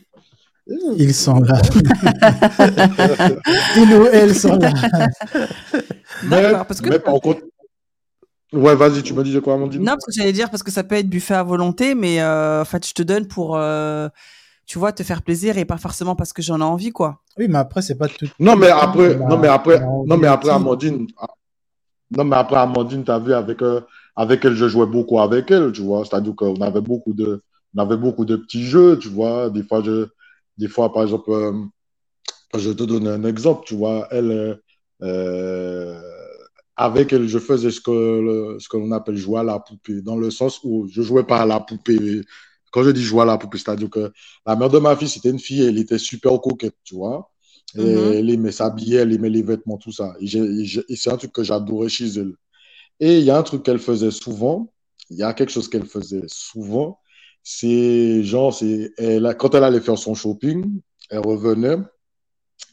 Ils sont là. Ils ou elles sont là. Mais, parce que... mais par contre, Ouais, vas-y, tu me disais quoi, Amandine Non, parce que j'allais dire, parce que ça peut être buffet à volonté, mais euh, en fait, je te donne pour, euh, tu vois, te faire plaisir et pas forcément parce que j'en ai envie, quoi. Oui, mais après, c'est pas tout. Non, mais après, non, mais après, non, mais après, Amandine, non, mais après, Amandine, t'as vu, avec, euh, avec elle, je jouais beaucoup avec elle, tu vois. C'est-à-dire qu'on avait beaucoup de, on avait beaucoup de petits jeux, tu vois. Des fois, je, des fois, par exemple, euh, je te donne un exemple, tu vois. Elle, euh, avec elle, je faisais ce que ce qu'on appelle jouer à la poupée, dans le sens où je jouais pas à la poupée. Quand je dis jouer à la poupée, c'est-à-dire que la mère de ma fille, c'était une fille, elle était super coquette, tu vois. Et mm-hmm. Elle aimait s'habiller, elle aimait les vêtements, tout ça. Et, c'est un truc que j'adorais chez elle. Et il y a un truc qu'elle faisait souvent, il y a quelque chose qu'elle faisait souvent, c'est genre, c'est elle, quand elle allait faire son shopping, elle revenait,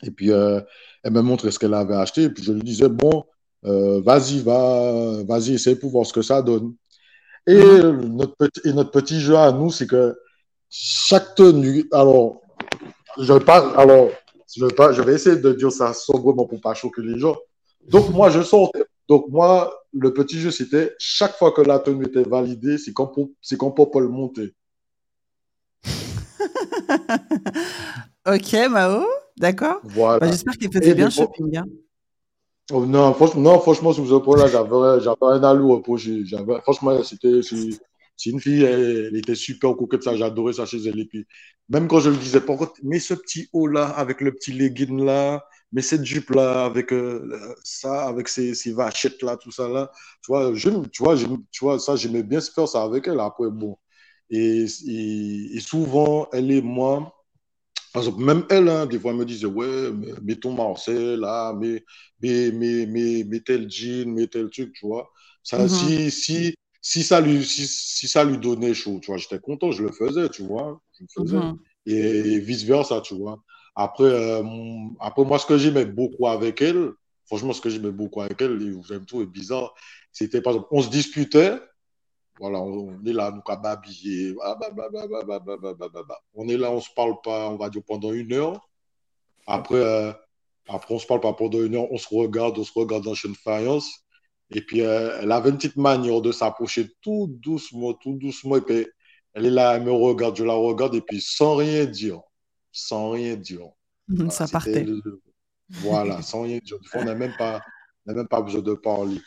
et puis euh, elle me montrait ce qu'elle avait acheté, et puis je lui disais, bon, euh, vas-y, va, vas-y, essaye pour voir ce que ça donne. Et, notre, petit, et notre petit jeu à nous, c'est que chaque tenue, alors, je parle, alors, je je vais essayer de dire ça sobrement pour pas choquer les gens. Donc, moi, je sortais. Donc, moi, le petit jeu, c'était chaque fois que la tenue était validée, c'est quand, c'est quand Popol montait. ok, Mao, d'accord. Voilà. Bah, j'espère qu'il faisait bien le shopping. Hein. Oh, non, franchement, non, franchement, sur ce point-là, j'avais, un allure reproché. Franchement, c'était, c'est une fille, elle, était super coquette, ça, j'adorais ça chez elle. Et puis, même quand je le disais, mais ce petit haut là, avec le petit legging là, mais cette jupe là, avec euh, ça, avec ces, ces, vachettes là, tout ça là, tu vois, je, tu vois, tu vois ça, j'aimais bien faire ça avec elle. Après, bon. Et, et, souvent, elle et moi, par exemple, même elle, hein, des fois, elle me disait, ouais, mets ton Marcel là, mets, mets, mets, mets, mets tel jean, mets tel truc, tu vois. Ça, mm-hmm. si, si, si, ça lui, si, si, ça lui donnait chaud, tu vois, j'étais content, je le faisais, tu vois. Je le faisais. Mm-hmm. Et, vice-versa, tu vois. Après, euh, après, moi, ce que j'aimais beaucoup avec elle, franchement, ce que j'aimais beaucoup avec elle, j'aime tout, est bizarre, c'était, par exemple, on se disputait, voilà, on est là, nous, à babiller. On est là, on se parle pas, on va dire, pendant une heure. Après, euh, après on se parle pas pendant une heure, on se regarde, on se regarde dans une faïence. Et puis, euh, elle avait une petite manière de s'approcher tout doucement, tout doucement. Et puis, elle est là, elle me regarde, je la regarde, et puis sans rien dire, sans rien dire. ça partait. Voilà, sans rien dire. on n'a même, pas, même pas besoin de parler.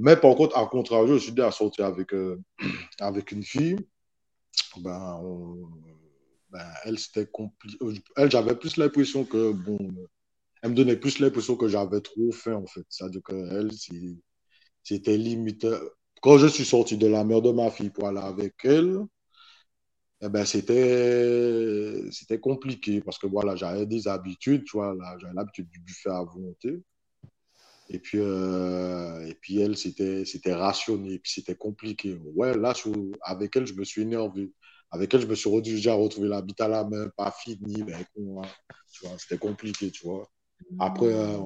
Mais par contre, à contrario, je suis déjà sorti avec, euh, avec une fille. Ben, ben elle, c'était compliqué. Elle, j'avais plus l'impression que, bon, elle me donnait plus l'impression que j'avais trop faim, en fait. C'est-à-dire qu'elle, c'était limite. Quand je suis sorti de la mère de ma fille pour aller avec elle, eh ben, c'était, c'était compliqué parce que voilà, j'avais des habitudes, tu vois, j'avais l'habitude du buffet à volonté. Et puis, euh, et puis elle, c'était, c'était rationné, puis c'était compliqué. Ouais, là, avec elle, je me suis énervé. Avec elle, je me suis déjà retrouvé l'habit à la main, pas fini, ben, tu vois, c'était compliqué, tu vois. Après, euh,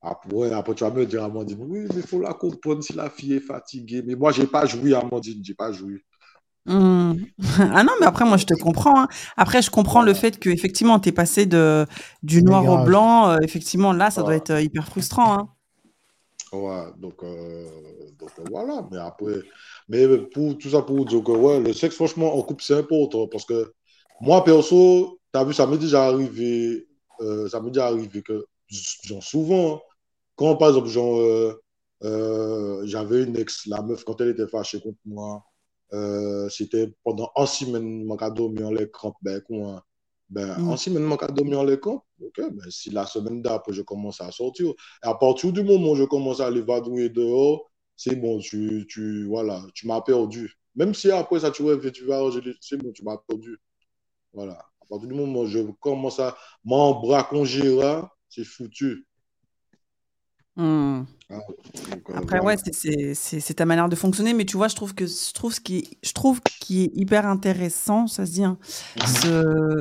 après, après, tu vas me dire, Amandine, oui, mais il faut la comprendre si la fille est fatiguée. Mais moi, je n'ai pas joué, Amandine, je n'ai pas joué. Mmh. Ah non, mais après, moi, je te comprends. Hein. Après, je comprends le fait que effectivement, tu es passé de, du noir au blanc. Euh, effectivement, là, ça doit être hyper frustrant. Hein. Donc, euh, donc voilà. Mais après, mais pour tout ça pour dire que ouais, le sexe, franchement, en couple, c'est important. Parce que moi, perso, tu as vu, ça m'est déjà arrivé, ça m'est déjà arrivé que, souvent, hein, quand, par exemple, euh, euh, j'avais une ex, la meuf, quand elle était fâchée contre moi, euh, c'était pendant un semaine, mon cadeau mis en l'écran, ben, quoi, ben, mm. mon cadeau mis en l'écran, ok, ben, si la semaine d'après, je commence à sortir, et à partir du moment où je commence à aller vadrouiller dehors, c'est bon, tu, tu, voilà, tu m'as perdu. Même si après ça, tu vas, tu vas c'est bon, tu m'as perdu. Voilà. À partir du moment où je commence à m'en c'est foutu. Hmm. Ah, Après, ouais, c'est ta manière de fonctionner, mais tu vois, je trouve que je trouve ce qui, je trouve qui est hyper intéressant, ça se dit, hein,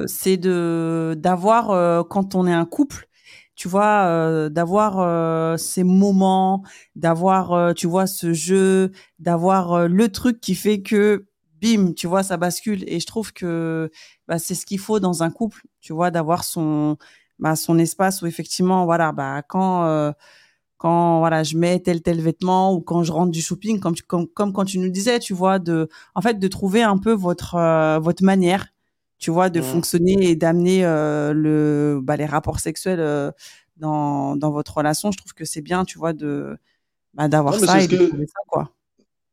c'est de d'avoir euh, quand on est un couple, tu vois, euh, d'avoir euh, ces moments, d'avoir, tu vois, ce jeu, d'avoir le truc qui fait que bim, tu vois, ça bascule. Et je trouve que bah, c'est ce qu'il faut dans un couple, tu vois, d'avoir son bah, son espace où effectivement, voilà, bah quand quand voilà je mets tel tel vêtement ou quand je rentre du shopping comme comme, comme quand tu nous disais tu vois de en fait de trouver un peu votre euh, votre manière tu vois, de fonctionner et d'amener le, bah, les rapports sexuels dans, dans votre relation. Je trouve que c'est bien, tu vois, de bah, d'avoir ça et de trouver ça, quoi.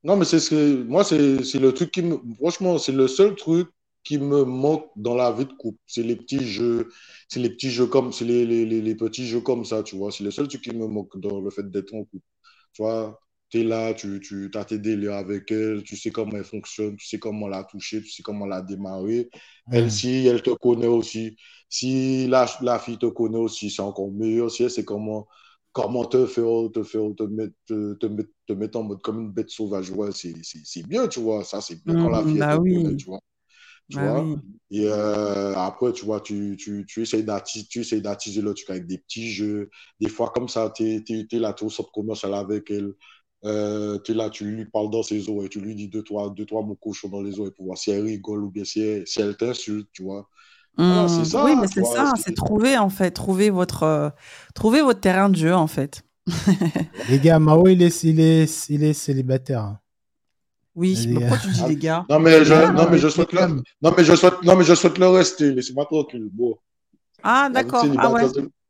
Non, mais c'est ce que moi, c'est le truc qui me. Franchement, c'est le seul truc qui me manque dans la vie de couple. C'est les petits jeux, c'est les petits jeux comme, c'est les, les, les, petits jeux comme ça, tu vois. C'est le seul truc qui me manque dans le fait d'être en couple. Tu vois, tu es là, tu, tu as tes délires avec elle, tu sais comment elle fonctionne, tu sais comment la toucher, tu sais comment la démarrer. Elle, si elle te connaît aussi, si la, la fille te connaît aussi, c'est encore mieux. Si elle sait comment comment te faire, te, faire, te, mettre, te, te, mettre en mode comme une bête sauvage. Ouais, c'est bien, tu vois. Ça, c'est bien quand la vie bah oui. tu vois. Tu bah vois? Et euh, après, tu vois, tu, tu, tu essayes d'attiser le truc avec des petits jeux. Des fois, comme ça, tu es, es, là, tu es au centre commercial avec elle. Euh, tu es là, tu lui parles dans ses os et tu lui dis deux, trois, deux, trois mots cochons dans les os pour voir si elle rigole ou bien si elle, si elle t'insulte, tu vois. Ah, mmh. ça, oui, mais c'est ça, c'est trouver en fait, trouver votre, euh, trouver votre terrain de jeu en fait. les gars, Mao il est, il est, il est célibataire. Hein. Oui, mais pourquoi tu dis les gars? Non mais je, non, mais je souhaite le, non mais je souhaite, non mais je souhaite le rester. Laissez-moi tranquille. Bon. Ah d'accord. Ah ouais.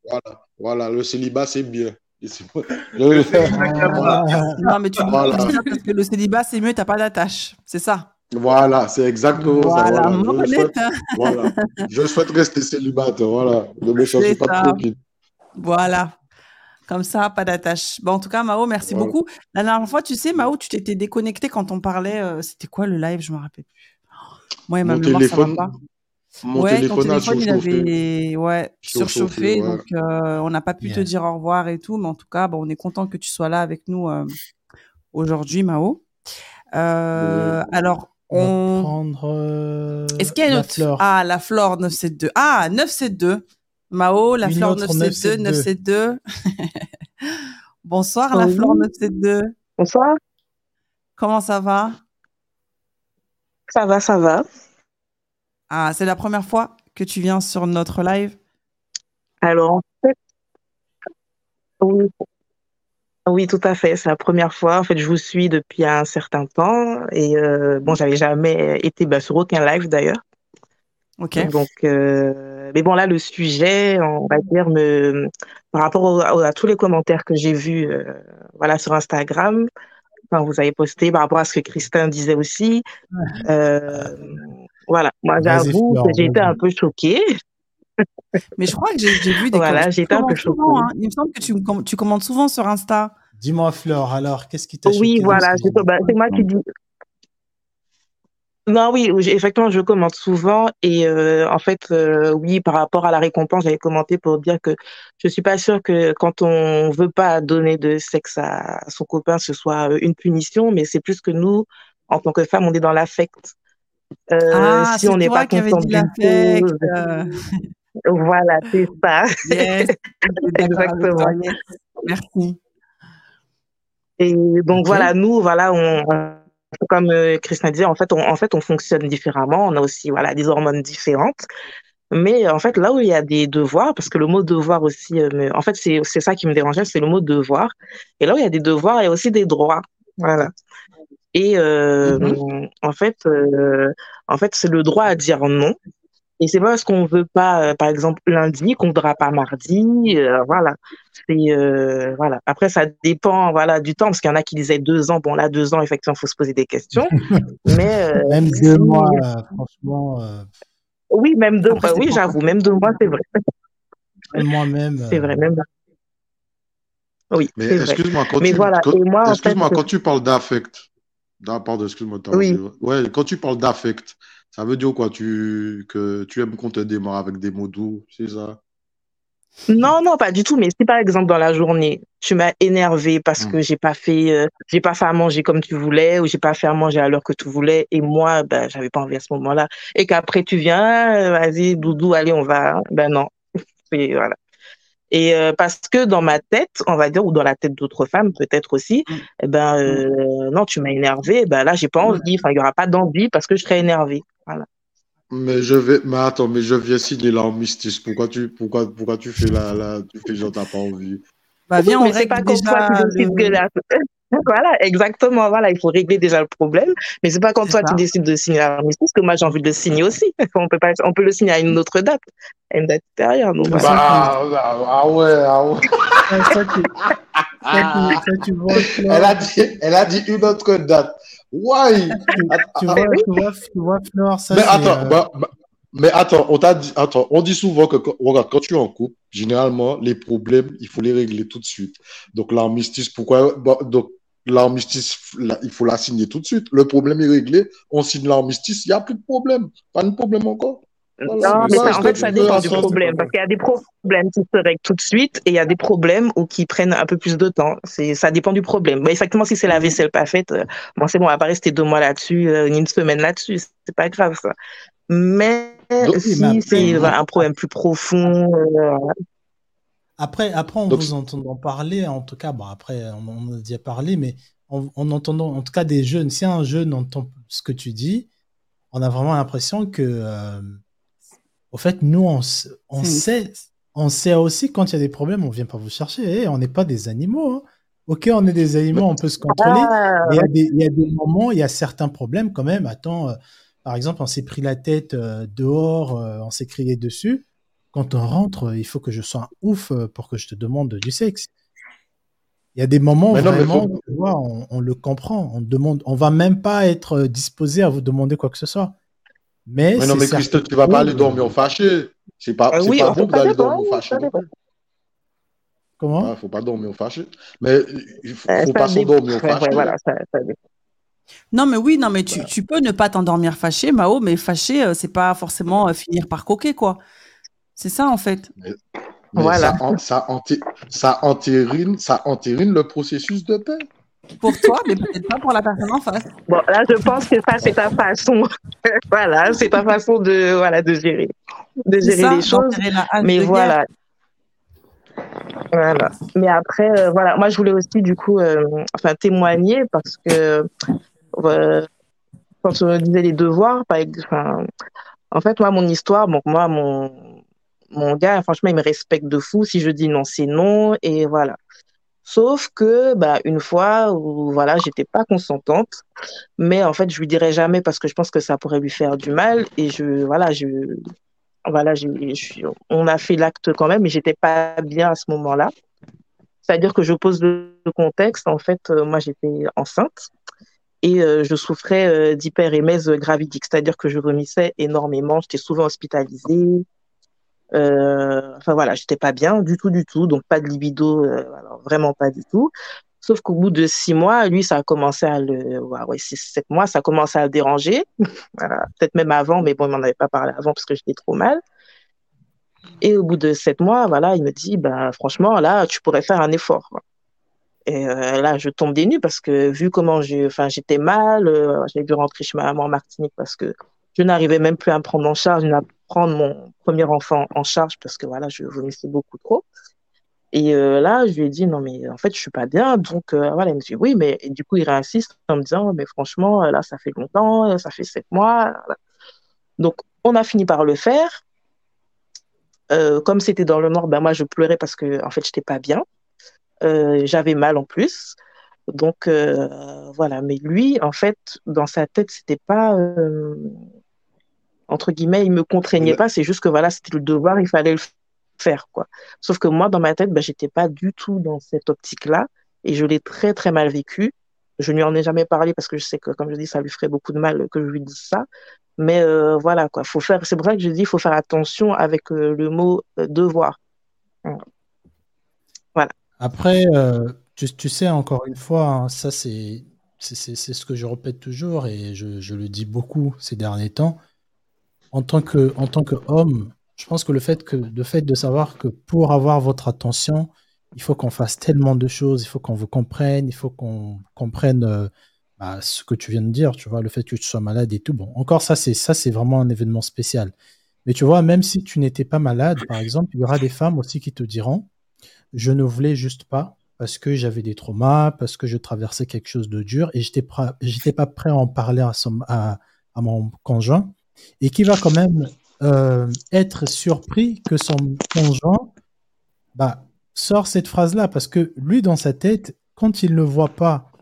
Voilà, voilà, le célibat c'est bien. non mais tu dis voilà. parce que le célibat c'est mieux, t'as pas d'attache, c'est ça. Voilà, c'est exactement ça. Voilà. Je, souhaite, voilà. je souhaite rester célibataire. Voilà. Ne me pas trop Voilà. Comme ça, pas d'attache. Bon, en tout cas, Mao, merci beaucoup. La dernière fois, tu sais, Mao, tu t'étais déconnecté quand on parlait. Euh, c'était quoi le live? Je me rappelle plus. Moi, Mon téléphone. Ça va pas. Mon ouais, téléphone, ton téléphone il avait ouais, surchauffé, donc euh, on n'a pas pu te dire au revoir et tout, mais en tout cas, bon, on est content que tu sois là avec nous euh, aujourd'hui, Mao. alors, on... prendre. Est-ce qu'il y a une autre? Ah, la Flore 972. Ah, 972. Mao, la Flore 972, 972. Bonsoir, la Flore 972. Bonsoir. Comment ça va? Ça va, ça va. Ah, c'est la première fois que tu viens sur notre live? Alors, en fait, oui, oui, tout à fait. C'est la première fois. En fait, je vous suis depuis un certain temps et euh, bon, j'avais jamais été bah, sur aucun live d'ailleurs. Ok. Donc, euh, mais bon, là, le sujet, on va dire, me, par rapport à tous les commentaires que j'ai vus, euh, voilà, sur Instagram, quand vous avez posté, par rapport à ce que Christin disait aussi, euh, voilà, moi, j'avoue que j'ai été un peu choquée. Mais je crois que j'ai vu des Voilà, j'ai été un peu choquée. Hein. Il me semble que tu, tu commandes souvent sur Insta. Dis-moi, Fleur, alors, qu'est-ce qui t'a Oui, voilà, bah, c'est moi qui dis. Non, oui, effectivement, je commente souvent et euh, en fait, euh, oui, par rapport à la récompense, j'avais commenté pour dire que je suis pas sûre que quand on veut pas donner de sexe à son copain, ce soit euh, une punition, mais c'est plus que nous, en tant que femme, on est dans l'affect. ah, si on n'est pas content voilà, c'est ça. Yes, exactement. Merci. Et donc voilà, nous, voilà, on, comme euh, Christina disait, en fait, on, en fait, on fonctionne différemment. On a aussi voilà des hormones différentes. Mais en fait, là où il y a des devoirs, parce que le mot devoir aussi, euh, en fait, c'est ça qui me dérangeait, c'est le mot devoir. Et là où il y a des devoirs, il y a aussi des droits. Voilà. Et euh, mm-hmm. en fait, en fait, c'est le droit à dire non. Et c'est pas parce qu'on veut pas, euh, par exemple, lundi qu'on ne voudra pas mardi. Euh, voilà. C'est euh, voilà. Après, ça dépend, voilà, du temps, parce qu'il y en a qui disaient deux ans. Bon, là, deux ans, effectivement, il faut se poser des questions. mais même deux mois, franchement. Oui, même deux mois. Oui, j'avoue, même deux mois, c'est vrai. Moi-même. C'est vrai, même. Oui. Mais excuse-moi, quand, tu, voilà. quand, excuse-moi, quand tu parles d'affect, pardon, excuse-moi. Oui. Ouais, quand tu parles d'affect, ça veut dire quoi tu, Que tu aimes qu'on te démarre avec des mots doux, c'est ça? Non, non, pas du tout. Mais si par exemple dans la journée, tu m'as énervé parce hmm. que j'ai pas fait, euh, j'ai pas fait à manger comme tu voulais ou j'ai pas fait à manger à l'heure que tu voulais et moi, ben, j'avais pas envie à ce moment-là. Et qu'après tu viens, euh, vas-y, doudou, allez, on va. Ben non. Et voilà. Et euh, parce que dans ma tête, on va dire, ou dans la tête d'autres femmes peut-être aussi, mm. eh ben euh, non, tu m'as énervé. Ben là, j'ai pas envie. Enfin, il y aura pas d'envie parce que je serai énervée. Voilà. Mais je vais, mais attends, mais je viens signer l'armistice. Pourquoi tu, pourquoi, pourquoi tu fais la, la tu fais genre t'as pas envie? Bah viens, on règle pas déjà. Le... Voilà, exactement. Voilà, il faut régler déjà le problème. Mais c'est pas quand toi tu décides de signer l'armistice que moi j'ai envie de le signer aussi. On peut pas, on peut le signer à une autre date, à une date derrière. bah, ah, ah, ouais, ah elle a dit, elle a dit une autre date. Why? tu, vois, tu vois, tu vois, Fleur, ça Mais attends, euh, bah, bah, mais attends, on t'a dit, attends, on dit souvent que regarde, quand tu es en couple, généralement, les problèmes, il faut les régler tout de suite. Donc, l'armistice, pourquoi, donc, l'armistice, il faut la signer tout de suite. Le problème est réglé, on signe l'armistice, il n'y a plus de problème. Pas de problème encore. Non, mais ça, en fait, ça dépend du problème. Parce qu'il y a des problèmes qui se règlent tout de suite et il y a des problèmes ou qui prennent un peu plus de temps. C'est, ça dépend du problème. Mais effectivement, si c'est la vaisselle pas faite, moi, euh, c'est bon, on va pas rester deux mois là-dessus, euh, une semaine là-dessus. C'est pas grave, ça. Mais si c'est un problème plus profond. Euh, après, après, en vous entendant parler, en tout cas, bon, après, on, en a déjà parlé, mais en, entendant, en tout cas, des jeunes, si un jeune entend ce que tu dis, on a vraiment l'impression que, au fait, nous, on, on sait, on sait aussi quand il y a des problèmes, on vient pas vous chercher. Eh, on n'est pas des animaux. Hein. Ok, on est des animaux, on peut se contrôler. Ah. Il y, a des, moments, il y a certains problèmes quand même. Attends, euh, par exemple, on s'est pris la tête euh, dehors, euh, on s'est crié dessus. Quand on rentre, il faut que je sois un ouf pour que je te demande du sexe. Il y a des moments où vraiment, on, le comprend. On demande, on va même pas être disposé à vous demander quoi que ce soit. Mais, non, mais Christophe, tu vas pas aller dormir fâché. C'est pas, euh, pas bon d'aller dormir fâché. Comment? Il ne faut pas dormir fâché. Mais il faut, faut pas s'endormir fâché. voilà, ça, non, mais oui, non, mais tu, tu peux ne pas t'endormir fâché, Mao, mais fâché, euh, c'est pas forcément euh, finir par coquer, quoi. C'est ça, en fait. Mais, voilà. Ça, ça, ça, entérine, ça entérine le processus de paix pour toi, mais peut-être pas pour la personne en face. Bon, là, je pense que ça, c'est ta façon. voilà, c'est ta façon de, voilà, de gérer, de gérer les choses. Mais voilà. Voilà. Mais après, euh, voilà, moi, je voulais aussi, du coup, euh, enfin, témoigner parce que euh, quand on disait les devoirs, par exemple, en fait, moi, mon histoire, bon, moi, mon, mon gars, franchement, il me respecte de fou. Si je dis non, c'est non. Et voilà. Sauf que, bah, une fois où, voilà, j'étais pas consentante, mais en fait, je lui dirais jamais parce que je pense que ça pourrait lui faire du mal. Et je, voilà, je, voilà, on a fait l'acte quand même, mais j'étais pas bien à ce moment-là. C'est-à-dire que je pose le contexte. En fait, euh, moi, j'étais enceinte et euh, je souffrais euh, d'hyperémèse gravidique, c'est-à-dire que je remissais énormément. J'étais souvent hospitalisée. Euh, enfin voilà, j'étais pas bien du tout, du tout, donc pas de libido, euh, vraiment pas du tout. Sauf qu'au bout de six mois, lui, ça a commencé à le, ouais, six, sept mois, ça a commencé à le déranger. voilà. Peut-être même avant, mais bon, il m'en avait pas parlé avant parce que j'étais trop mal. Et au bout de sept mois, voilà, il me dit, bah, franchement, là, tu pourrais faire un effort. Et euh, là, je tombe des nues parce que vu comment j'ai, j'étais mal, euh, j'avais dû rentrer chez ma maman en Martinique parce que je n'arrivais même plus à me prendre en charge, prendre mon premier enfant en charge parce que voilà, je vomissais beaucoup trop. Et euh, là, je lui ai dit non mais en fait je suis pas bien, donc euh, voilà, il me dit oui, mais du coup il réinsiste en me disant mais franchement là ça fait longtemps, ça fait sept mois. Donc on a fini par le faire. Euh, comme c'était dans le nord, ben moi je pleurais parce que en fait j'étais pas bien, j'avais mal en plus. Donc voilà, mais lui en fait dans sa tête c'était pas entre guillemets, il me contraignait pas, c'est juste que voilà, c'était le devoir, il fallait le faire, quoi. Sauf que moi, dans ma tête, ben, j'étais pas du tout dans cette optique-là et je l'ai très, très mal vécu. Je ne lui en ai jamais parlé parce que je sais que, comme je dis, ça lui ferait beaucoup de mal que je lui dise ça. Mais euh, voilà, quoi. Faut faire, c'est pour ça que je dis, il faut faire attention avec euh, le mot euh, devoir. Voilà. Après, tu, sais, encore une fois, hein, ça, c'est, c'est, ce que je répète toujours et je, je le dis beaucoup ces derniers temps en tant que en tant qu'homme, je pense que le fait que fait de savoir que pour avoir votre attention, il faut qu'on fasse tellement de choses, il faut qu'on vous comprenne, il faut qu'on comprenne euh, bah, ce que tu viens de dire, tu vois, le fait que tu sois malade et tout. Bon, encore ça, c'est ça, c'est vraiment un événement spécial. Mais tu vois, même si tu n'étais pas malade, par exemple, il y aura des femmes aussi qui te diront, je ne voulais juste pas parce que j'avais des traumas, parce que je traversais quelque chose de dur et j'étais j'étais pas prêt à en parler à mon conjoint et qui va quand même euh, être surpris que son conjoint bah, sort cette phrase-là, parce que lui, dans sa tête, quand il ne voit pas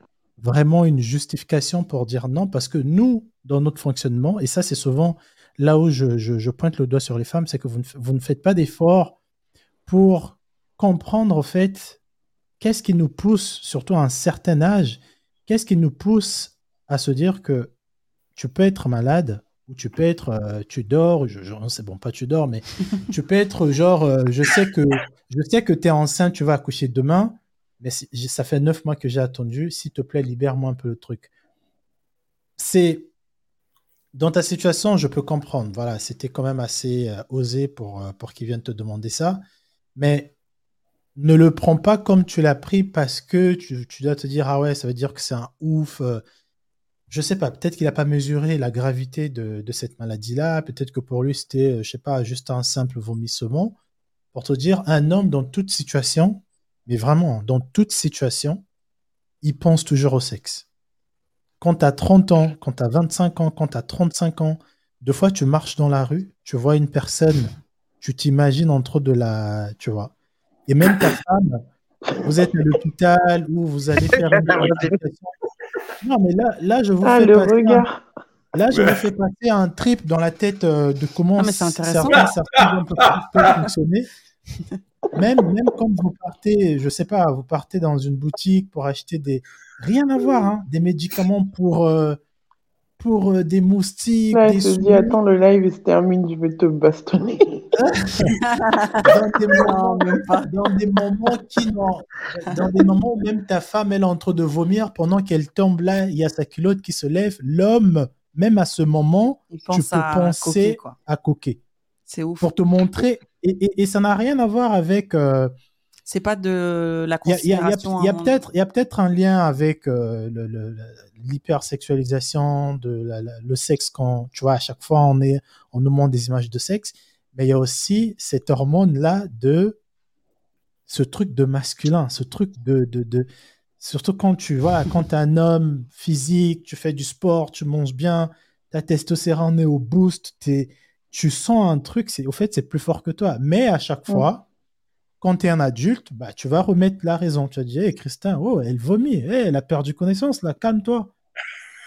vraiment une justification pour dire non, parce que nous, dans notre fonctionnement, et ça c'est souvent là où je, pointe le doigt sur les femmes, c'est que vous ne, vous ne faites pas d'efforts pour comprendre au fait qu'est-ce qui nous pousse, surtout à un certain âge, qu'est-ce qui nous pousse à se dire que tu peux être malade ou tu peux être, euh, tu dors, je, c'est bon, pas tu dors, mais tu peux être genre, euh, je sais que je sais que tu es enceinte, tu vas accoucher demain, mais ça fait neuf mois que j'ai attendu, s'il te plaît, libère-moi un peu le truc. C'est dans ta situation, je peux comprendre. Voilà, c'était quand même assez euh, osé pour, pour qu'il vienne te demander ça. Mais ne le prends pas comme tu l'as pris parce que tu, dois te dire ah ouais ça veut dire que c'est un ouf. Je sais pas peut-être qu'il n'a pas mesuré la gravité de, cette maladie là peut-être que pour lui c'était euh, je sais pas juste un simple vomissement. Pour te dire un homme dans toute situation mais vraiment dans toute situation il pense toujours au sexe. Quand tu as 30 ans quand tu as 25 ans quand tu as 35 ans deux fois tu marches dans la rue tu vois une personne tu t'imagines entre de la tu vois. Et même ta femme, vous êtes à l'hôpital ou vous allez faire une Non, mais là, là je vous ah, fais passer Un... Là, je vous fais passer un trip dans la tête euh, de comment ah, certains, certains peuvent fonctionner. Même, même quand vous partez, je sais pas, vous partez dans une boutique pour acheter des. Rien à voir, hein, des médicaments pour. Euh, pour euh, des moustiques. Ouais, des je dis, attends, le live se termine, je vais te bastonner. dans, des moments, dans des moments qui Dans des moments où même ta femme, elle est en train de vomir, pendant qu'elle tombe là, il y a sa culotte qui se lève. L'homme, même à ce moment, tu peux penser à coquer. C'est ouf. Pour te montrer. Et, et, ça n'a rien à voir avec. Euh, c'est pas de la considération. Il y a, peut-être, il y a peut-être un lien avec euh, l'hypersexualisation, de le sexe quand tu vois à chaque fois on est, on nous montre des images de sexe, mais il y a aussi cette hormone là de ce truc de masculin, ce truc de, de, de surtout quand tu vois quand es un homme physique, tu fais du sport, tu manges bien, ta testostérone est au boost, tu sens un truc, c'est au fait c'est plus fort que toi, mais à chaque fois quand tu es un adulte, bah, tu vas remettre la raison. Tu vas dire, hé, Christin, oh, elle vomit, elle a perdu connaissance, là, calme-toi.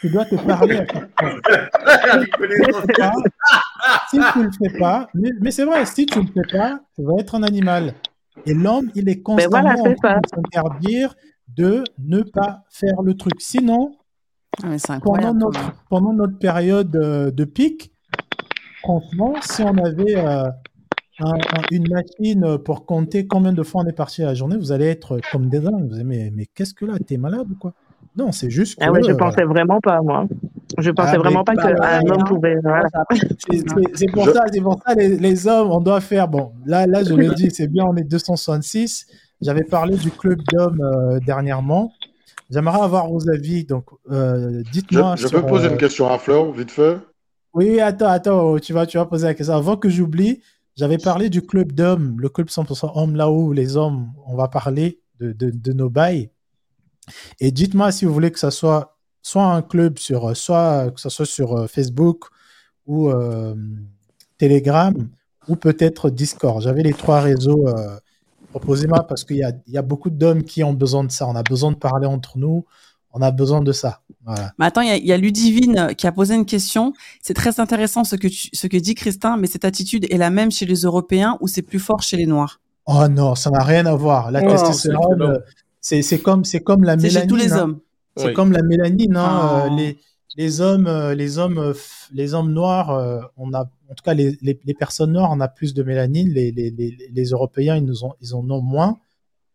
Tu dois te parler à si tu ne le fais pas, mais, c'est vrai, si tu ne le fais pas, tu vas être un animal. Et l'homme, il est constamment en train de s'interdire de ne pas faire le truc. Sinon, ah, pendant, notre, pendant notre période euh, de pic, franchement, si on avait euh, une machine pour compter combien de fois on est parti à la journée, vous allez être comme des dingues. Vous allez, mais, mais qu'est-ce que là T'es malade ou quoi? Non, c'est juste ah que. Ah ouais, je pensais vraiment pas, moi. Je pensais ah, vraiment pas qu'un homme pouvait. C'est pour, ça, pour ça, les, les, hommes, on doit faire. Bon, là, là je le dis, c'est bien, on est 266. J'avais parlé du club d'hommes euh, dernièrement. J'aimerais avoir vos avis. Donc, euh, dites-moi. Je, peux poser une euh, question à Fleur, vite fait? Oui, attends, attends, tu vas, tu vas poser la question. Avant que j'oublie, j'avais parlé du club d'hommes, le club 100% hommes, là où les hommes, on va parler de, nos bails. Et dites-moi si vous voulez que ça soit soit un club sur, soit que ça soit sur euh, Facebook ou euh, Telegram ou peut-être Discord. J'avais les trois réseaux. Euh, Proposez-moi parce qu'il y a beaucoup d'hommes qui ont besoin de ça. On a besoin de parler entre nous on a besoin de ça. Voilà. Mais attends, il y a, Ludivine euh, qui a posé une question. C'est très intéressant ce que, ce que dit Christin, mais cette attitude est la même chez les Européens ou c'est plus fort chez les Noirs? Oh non, ça n'a rien à voir. La testostérone, c'est comme, comme la mélanine. C'est chez tous les hein. hommes. C'est comme la mélanine. Hein. Oh. les, les hommes, euh, les hommes, les hommes noirs, on a, en tout cas les, les, personnes noires, on a plus de mélanine. Les, les, les, Européens, ils, nous ont, ils en ont moins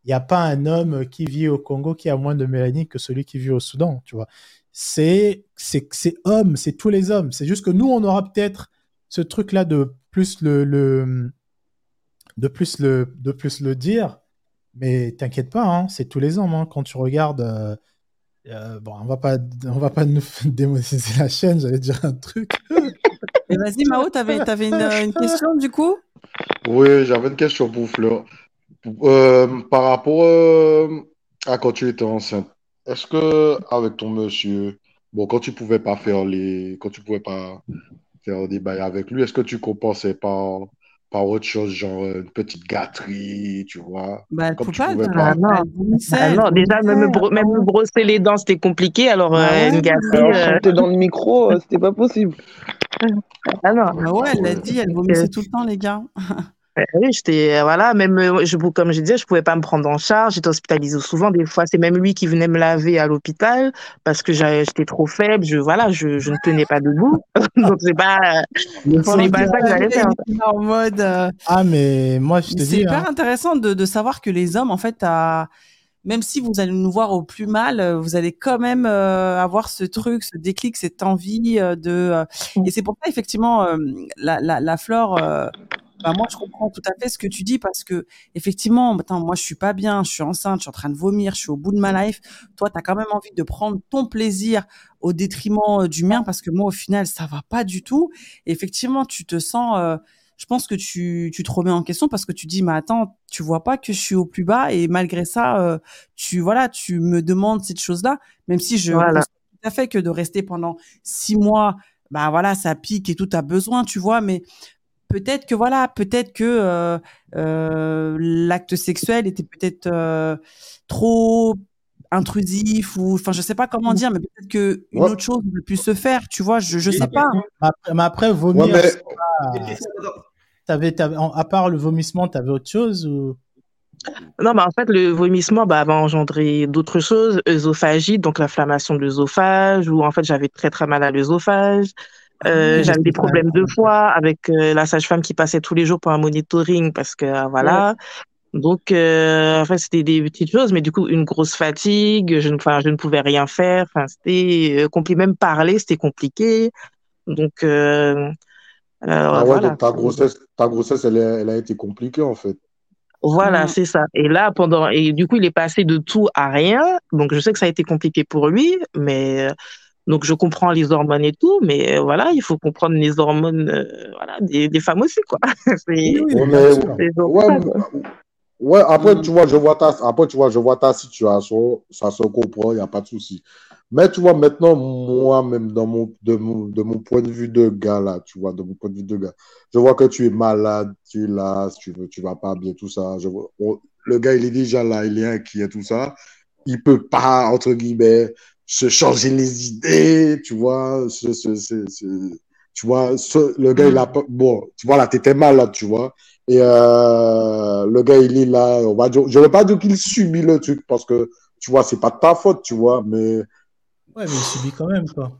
il n'y a pas un homme qui vit au Congo qui a moins de mélanine que celui qui vit au Soudan, tu vois. C'est c'est homme, c'est tous les hommes. C'est juste que nous, on aura peut-être ce truc-là de plus le, le, de plus le de plus le dire, mais t'inquiète pas, hein, c'est tous les hommes. Hein. quand tu regardes, euh, euh, bon, on va pas on va pas nous démoniser la chaîne, j'allais dire un truc. vas-y Mao, t'avais avais une, une question du coup? Oui, j'avais une question pour Fleur. Euh, par rapport euh, à quand tu étais enceinte, est-ce que avec ton monsieur, bon, quand tu pouvais pas faire les, quand tu pouvais pas faire des bails avec lui, est-ce que tu compensais par, par autre chose, genre une petite gâterie, tu vois? Bah, elle Comme peut tu pas, pouvais de- pas. Ah non. Ah non, déjà, même me, bro- même me brosser les dents, c'était compliqué. Alors, Bah euh, une gâterie. Alors, euh, dans le micro, euh, c'était pas possible. Ah non. Bah ouais, elle l'a dit, elle euh, vomissait tout le temps, les gars. Oui, j'étais, euh, voilà, même, euh, je, comme je disais, je pouvais pas me prendre en charge, j'étais hospitalisée souvent, des fois, c'est même lui qui venait me laver à l'hôpital, parce que j'étais trop faible, je, voilà, je, je ne tenais pas debout, donc c'est pas, pas ça que j'allais faire. en mode. euh, Ah, mais moi, je te C'est dis, hyper hein, intéressant de, de savoir que les hommes, en fait, à- même si vous allez nous voir au plus mal, vous allez quand même euh, avoir ce truc, ce déclic, cette envie euh, de. euh, Et c'est pour ça, effectivement, euh, la, la, la flore. Bah, moi, je comprends tout à fait ce que tu dis parce que effectivement, attends, moi, je suis pas bien, je suis enceinte, je suis en train de vomir, je suis au bout de ma life. Toi, tu as quand même envie de prendre ton plaisir au détriment euh, du mien parce que moi, au final, ça va pas du tout. Et effectivement, tu te sens. euh, je pense que tu, tu te remets en question parce que tu dis, mais attends, tu vois pas que je suis au plus bas et malgré ça, euh, tu voilà, tu me demandes cette chose-là, même si je Voilà. tout à fait que de rester pendant six mois, bah voilà, ça pique et tout, t'as besoin, tu vois, mais peut-être que voilà, peut-être que euh, euh, l'acte sexuel était peut-être euh, trop intrusif ou enfin je sais pas comment dire mais peut-être que une Ouais. autre chose aurait pu se faire tu vois je je sais pas mais après, mais après, vomir, Ouais, mais- à part le vomissement, t'avais autre chose ou... Non, mais en fait, le vomissement bah, va engendrer d'autres choses, œsophagie, donc l'inflammation de l'œsophage, où en fait j'avais très très mal à l'œsophage. Euh, j'avais mais des pas- problèmes de foie avec euh, la sage-femme qui passait tous les jours pour un monitoring parce que euh, voilà. Donc euh, en fait c'était des petites choses, mais du coup une grosse fatigue. Je ne, enfin je ne pouvais rien faire. Enfin c'était compliqué, même parler c'était compliqué. Donc euh, alors, Ah ouais, voilà. donc ta grossesse, ta grossesse, elle, a- elle a été compliquée en fait. Voilà, c'est ça. Et là, pendant, et du coup, il est passé de tout à rien. Donc, je sais que ça a été compliqué pour lui, mais, euh, donc, je comprends les hormones et tout, mais euh, voilà, il faut comprendre les hormones, euh, voilà, des, des femmes aussi, quoi. Oui, oui, Ouais, mais- après, Mm. tu vois, je vois ta, après, tu vois, je vois ta situation, ça se comprend, il n'y a pas de souci. Mais tu vois, maintenant, moi, même dans mon, de mon, de mon point de vue de gars, là, tu vois, de mon point de vue de gars, je vois que tu es malade, tu es là, tu veux, tu vas pas bien, tout ça. Je vois, on- le gars, il est déjà là, il est inquiet, tout ça. Il peut pas, entre guillemets, se changer les idées, tu vois, se- se- se- tu vois, ce- le gars, il a pas, bon, tu vois, là, t'étais malade, tu vois. Et euh, le gars, il est là, on va dire, je ne veux pas dire qu'il subit le truc parce que, tu vois, c'est pas de ta faute, tu vois, mais Ouais, mais il subit quand même, quoi.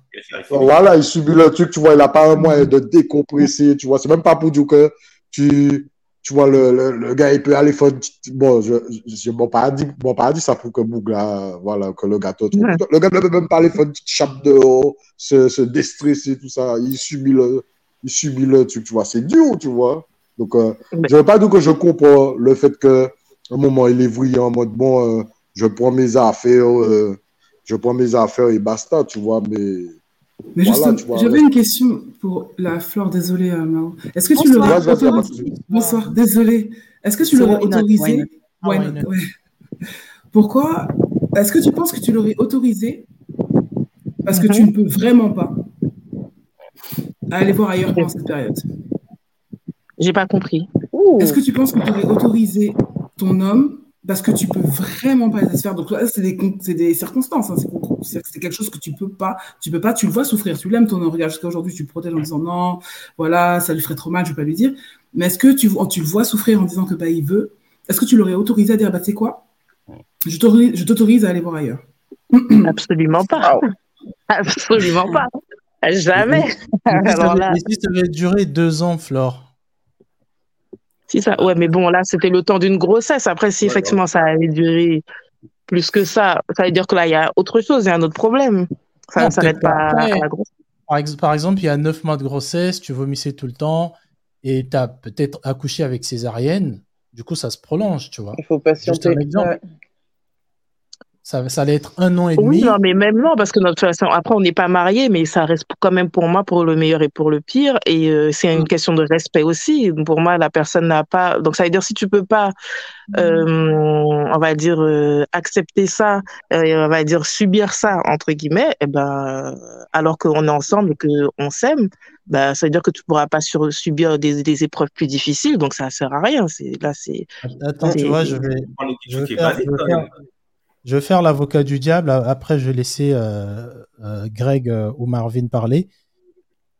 voilà, il subit le truc, tu vois, il n'a pas un moyen de décompresser, tu vois, c'est même pas pour dire que tu, tu vois, le, le, le gars, il peut aller faire, une petite- bon, je, je, je m'en pas dit, m'en pas dit ça pour que Bougla, voilà, que le gâteau, Ouais. le gars ne peut même pas aller faire une petite chape dehors, se, se déstresser, tout ça, il subit le, il subit le truc, tu vois, c'est dur, tu vois. Donc, euh, Mais- je veux pas dire que je comprends le fait que, un moment, il est vrillé en mode, bon, euh, je prends mes affaires, euh, je prends mes affaires et basta, tu vois, mais Mais Voilà, justement, j'avais une question pour la Flore. Désolée, euh, Mao. Est-ce que tu Bonsoir. l'aurais autorisé. Bonsoir, désolée. Est-ce que tu l'aurais autorisé why not? Ah, Why why not, not? ouais. Pourquoi Est-ce que tu penses que tu l'aurais autorisé parce que tu Mhm. ne peux vraiment pas aller voir ailleurs pendant cette période? J'ai pas compris. Est-ce que tu penses que tu aurais autorisé ton homme parce que tu peux vraiment pas se faire Donc là, c'est des, c'est des circonstances. hein, c'est C'est c'est quelque chose que tu peux pas. Tu peux pas. Tu le vois souffrir. Tu l'aimes ton homme. Regarde jusqu'à aujourd'hui, tu le protèges en disant non, voilà, ça lui ferait trop mal. Je vais pas lui dire. Mais est-ce que tu, tu le vois souffrir en disant que bah il veut Est-ce que tu l'aurais autorisé à dire bah tu sais quoi? Je t'autorise je t'autorise à aller voir ailleurs. Absolument pas. Absolument pas. Jamais. Mais si ça Alors là, ça avait duré deux ans, Flore. Si ça, ouais, mais bon, là, c'était le temps d'une grossesse. Après, si Ouais, effectivement ça allait durer plus que ça, ça veut dire que là, il y a autre chose, il y a un autre problème. Ça ne s'arrête pas à la grossesse. Par, ex- par exemple, il y a neuf mois de grossesse, tu vomissais tout le temps et tu as peut-être accouché avec césarienne. Du coup, ça se prolonge, tu vois. Il faut Juste patienter. un exemple. Ça, ça allait être un an et demi. Oui, non, mais même non, parce que notre façon, après, on n'est pas mariés, mais ça reste quand même pour moi pour le meilleur et pour le pire. Et euh, c'est une mm. question de respect aussi. Pour moi, la personne n'a pas. Donc, ça veut dire si tu peux pas, mm. euh, on va dire, euh, accepter ça, on va dire subir ça, entre guillemets, et eh ben, alors qu'on est ensemble, qu'on s'aime, bah, ça veut dire que tu pourras pas sur, subir des, des, épreuves plus difficiles, donc ça sert à rien. C'est là, c'est. Attends, tu vois, je vais, je vais faire, je vais faire l'avocat du diable. Après, je vais laisser euh, euh, Greg euh, ou Marvin parler.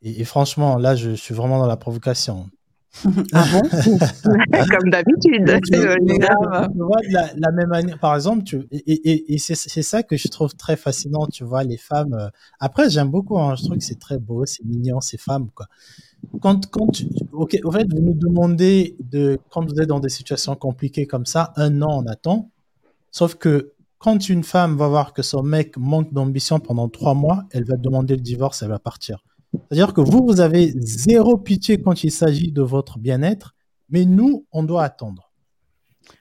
Et, franchement, là, je, suis vraiment dans la provocation. ah bon? Comme d'habitude. Tu, vois, la, même manière, par exemple, tu, et, et c'est ça que je trouve très fascinant, tu vois, les femmes. Après, j'aime beaucoup, hein, je trouve que c'est très beau, c'est mignon, ces femmes, quoi. Quand, quand tu, en fait, vous nous demandez de, quand vous êtes dans des situations compliquées comme ça, un an on attend. Sauf que quand une femme va voir que son mec manque d'ambition pendant trois mois, elle va demander le divorce, elle va partir. C'est-à-dire que vous, vous avez zéro pitié quand il s'agit de votre bien-être, mais nous, on doit attendre.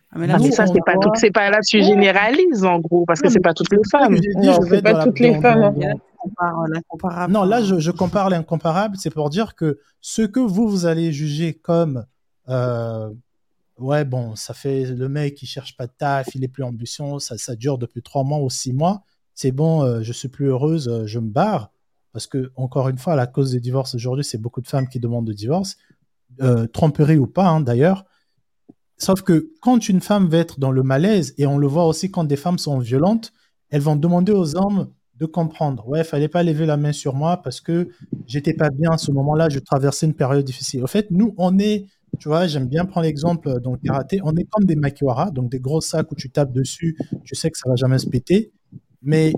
Ah, mais là, ça, c'est pas, tout, pas là, tu généralises en gros, parce que c'est pas toutes les femmes. Non, c'est pas toutes les femmes. Non, là, je, je compare l'incomparable, c'est pour dire que ce que vous, vous allez juger comme euh, ouais, bon, ça fait le mec qui cherche pas de taf, il est plus ambitieux, ça, ça dure depuis trois mois ou six mois. C'est bon, euh, je suis plus heureuse, euh, je me barre. Parce que, encore une fois, la cause des divorces aujourd'hui, c'est beaucoup de femmes qui demandent de divorce, euh, tromperie ou pas, hein, d'ailleurs. Sauf que quand une femme va être dans le malaise, et on le voit aussi quand des femmes sont violentes, elles vont demander aux hommes de comprendre. Ouais, fallait pas lever la main sur moi parce que j'étais pas bien à ce moment-là, je traversais une période difficile. Au fait, nous, on est tu vois, j'aime bien prendre l'exemple dans le karaté. On est comme des makiwara, donc des gros sacs où tu tapes dessus, tu sais que ça va jamais se péter. Mais